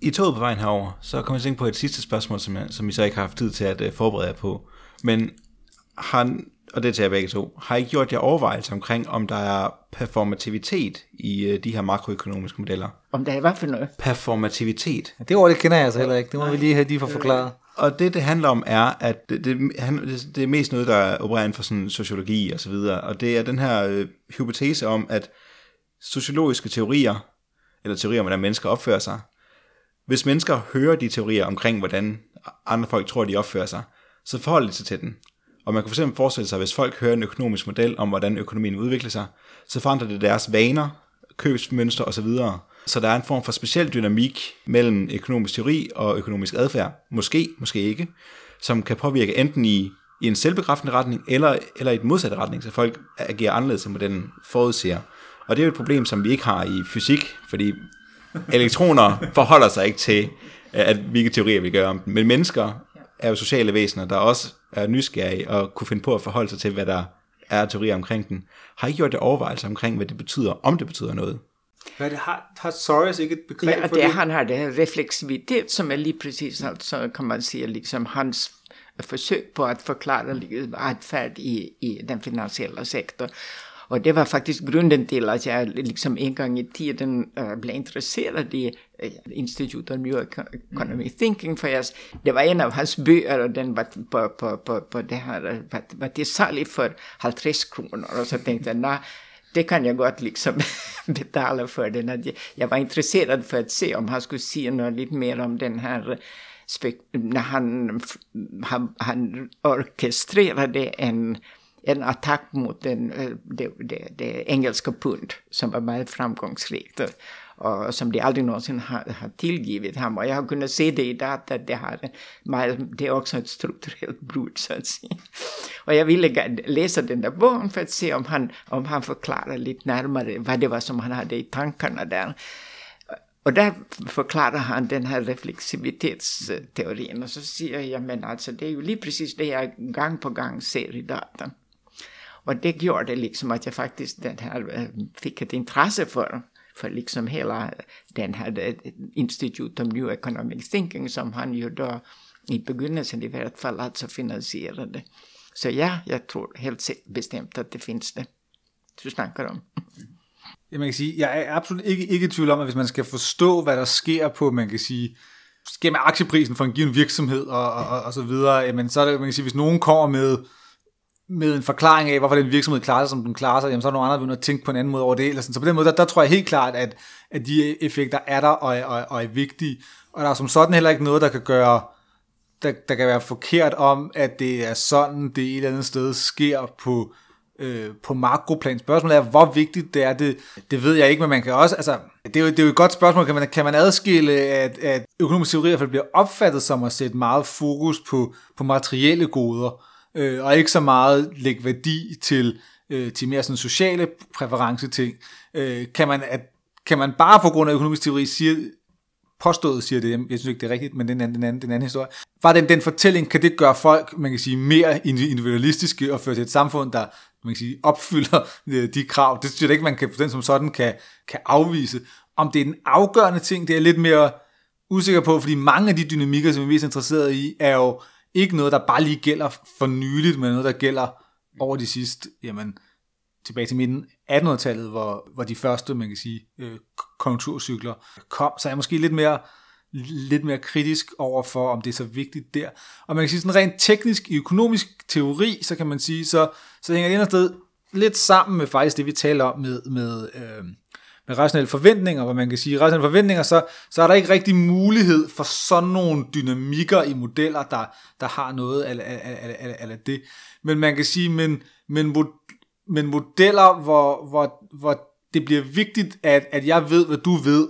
i toget på vejen herover, så kommer jeg tænke på et sidste spørgsmål, som, jeg, som I så ikke har haft tid til at uh, forberede jer på. Men har, og det til jer begge to, har I gjort jer overvejelser omkring, om der er performativitet i uh, de her makroøkonomiske modeller? Om der er hvad for noget? Performativitet. Ja, det ord, det kender jeg altså heller ikke. Det må vi lige have de for forklaret. Og det, det handler om, er, at det, det, det er mest noget, der opererer inden for sådan sociologi og så videre. Og det er den her øh, hypotese om, at sociologiske teorier, eller teorier om, hvordan mennesker opfører sig, hvis mennesker hører de teorier omkring, hvordan andre folk tror, de opfører sig, så forholder de sig til den. Og man kan fx forestille sig, at hvis folk hører en økonomisk model om, hvordan økonomien udvikler sig, så forandrer det deres vaner, købsmønster osv. Så der er en form for speciel dynamik mellem økonomisk teori og økonomisk adfærd, måske, måske ikke, som kan påvirke enten i, i en selvbekræftende retning, eller, eller i den modsatte retning, så folk agerer anderledes, end den forudser. Og det er jo et problem, som vi ikke har i fysik, fordi elektroner forholder sig ikke til, at hvilke teorier vi gør om dem. Men mennesker er jo sociale væsener, der også er nysgerrige og kunne finde på at forholde sig til, hvad der er teorier omkring den. Har I gjort det overvejelse omkring, hvad det betyder, om det betyder noget? Hvad det har, har Soros ikke et begreb ja, for det? det? Han har det her refleksivitet, som er lige præcis, altså kan man sige, liksom hans forsøg på at forklare adfærd i, i den finansielle sektor. Och det var faktiskt grunden till att jag liksom en gång i tiden uh, blev intresserad i uh, Institute of New Economic Thinking. För jag, det var en av hans böcker och den var på, på, på, på det här, var, var till salig för 50 kronor. Och så tänkte jag, nah, det kan jag gott liksom betala för den. Jag var intresserad för att se om han skulle säga något lite mer om den här när han, han, han orkestrerade en en attack mot den, eh, det, det, det engelska pund som var väldigt framgångsrikt och som de aldrig någonsin har, har tillgivit honom. Och jag har kunnat se det i data, att det, har, det är också ett strukturellt brott så. Och jag ville läsa den där boken för att se om han, om han förklarar lite närmare vad det var som han hade i tankarna där. Och där förklarar han den här reflexivitetsteorin och så säger jag, men alltså det är ju lite precis det jag gång på gång ser i datan. Och det gjorde liksom att jag faktiskt den här, øh, fick ett intresse för, för liksom hela den här øh, Institute of New Economic Thinking som han ju då i begynnelsen i hvert fall alltså finansierade. Så ja, jag tror helt bestämt att det finns det du snakker om. Ja, man kan sige, jeg er absolut ikke, ikke i tvivl om, at hvis man skal forstå, hvad der sker på, man kan sige, sker med aktieprisen for en given virksomhed og, og, og så videre, jamen så er det, man kan sige, hvis nogen kommer med med en forklaring af, hvorfor den virksomhed klarer sig, som den klarer sig, jamen så er der nogle andre, der begynder at tænke på en anden måde over det. Eller sådan. Så på den måde, der, der tror jeg helt klart, at, at de effekter er der og, og, og er vigtige. Og der er som sådan heller ikke noget, der kan gøre, der, der kan være forkert om, at det er sådan, det et eller andet sted sker på, øh, på makroplan. Spørgsmålet er, hvor vigtigt det er, det, det ved jeg ikke, men man kan også, altså, det er jo, det er jo et godt spørgsmål, kan man, kan man adskille, at, at økonomisk teori i hvert fald bliver opfattet som at sætte meget fokus på, på materielle goder, øh, og ikke så meget lægge værdi til, øh, til mere sådan sociale præferenceting. Øh, kan, man, at, kan man bare på grund af økonomisk teori sige, påstået siger det, jeg synes ikke, det er rigtigt, men den anden, den anden, den anden historie. Var den, den fortælling, kan det gøre folk, man kan sige, mere individualistiske og føre til et samfund, der man kan sige, opfylder øh, de krav. Det synes jeg ikke, man kan, den som sådan kan, kan afvise. Om det er den afgørende ting, det er lidt mere usikker på, fordi mange af de dynamikker, som vi er mest interesseret i, er jo ikke noget, der bare lige gælder for nyligt, men noget, der gælder over de sidste, jamen, tilbage til midten 1800-tallet, hvor, hvor de første, man kan sige, øh, kom, så er jeg måske lidt mere, lidt mere kritisk over for, om det er så vigtigt der. Og man kan sige sådan rent teknisk, i økonomisk teori, så kan man sige, så, så hænger det andet sted lidt sammen med faktisk det, vi taler om med, med øh, med rationelle forventninger, hvor man kan sige, rationelle forventninger, så, så er der ikke rigtig mulighed for sådan nogle dynamikker i modeller, der, der har noget af, af, af, af, af det. Men man kan sige, men, men men modeller, hvor, hvor, hvor det bliver vigtigt, at, at jeg ved, hvad du ved,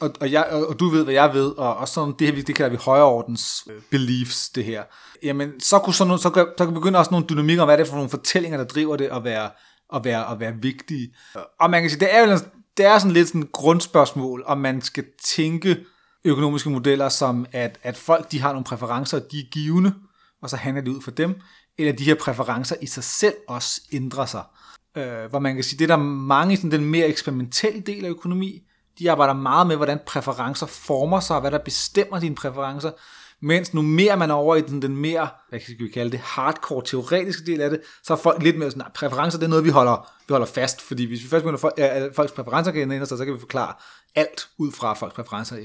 og, og, jeg, og du ved, hvad jeg ved, og, og sådan, det her, det kalder vi højreordens øh, beliefs, det her. Jamen, så kunne sådan nogle, så kan, så kan begynde også nogle dynamikker om, hvad det er for nogle fortællinger, der driver det at være, at være, at være vigtige. Og man kan sige, det er jo det er sådan lidt sådan et grundspørgsmål, om man skal tænke økonomiske modeller som, at, at folk de har nogle præferencer, de er givende, og så handler det ud for dem, eller de her præferencer i sig selv også ændrer sig. Øh, hvor man kan sige, det er der mange i sådan den mere eksperimentelle del af økonomi, de arbejder meget med, hvordan præferencer former sig, og hvad der bestemmer dine præferencer, mens nu mere man er over i den, den mere, hvad skal vi kalde det, hardcore teoretiske del af det, så er folk lidt mere sådan, nej, præferencer det er noget, vi holder, vi holder fast, fordi hvis vi først begynder, at øh, øh, folks præferencer kan ændre sig, så kan vi forklare alt ud fra, at folks præferencer øh,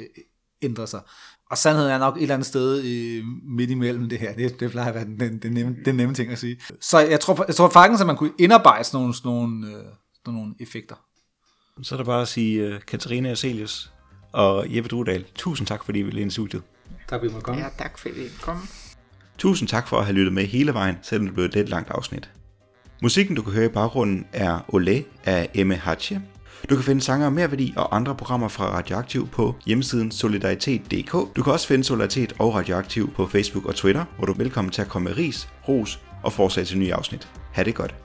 ændrer sig. Og sandheden er nok et eller andet sted øh, midt imellem det her. Det, det plejer at være den, den, den, nemme, den nemme ting at sige. Så jeg tror, jeg tror faktisk, at man kunne indarbejde sådan nogle, sådan nogle, øh, sådan nogle effekter. Så er der bare at sige uh, Katarina Aselius og Jeppe Drudal. Tusind tak, fordi I ville ind i studiet. Tak fordi I måtte komme. Ja, tak fordi I kom. Tusind tak for at have lyttet med hele vejen, selvom det blev et lidt langt afsnit. Musikken, du kan høre i baggrunden, er Olé af Emme Hatche. Du kan finde sanger mere værdi og andre programmer fra Radioaktiv på hjemmesiden solidaritet.dk. Du kan også finde Solidaritet og Radioaktiv på Facebook og Twitter, hvor du er velkommen til at komme med ris, ros og forslag til nye afsnit. Ha' det godt.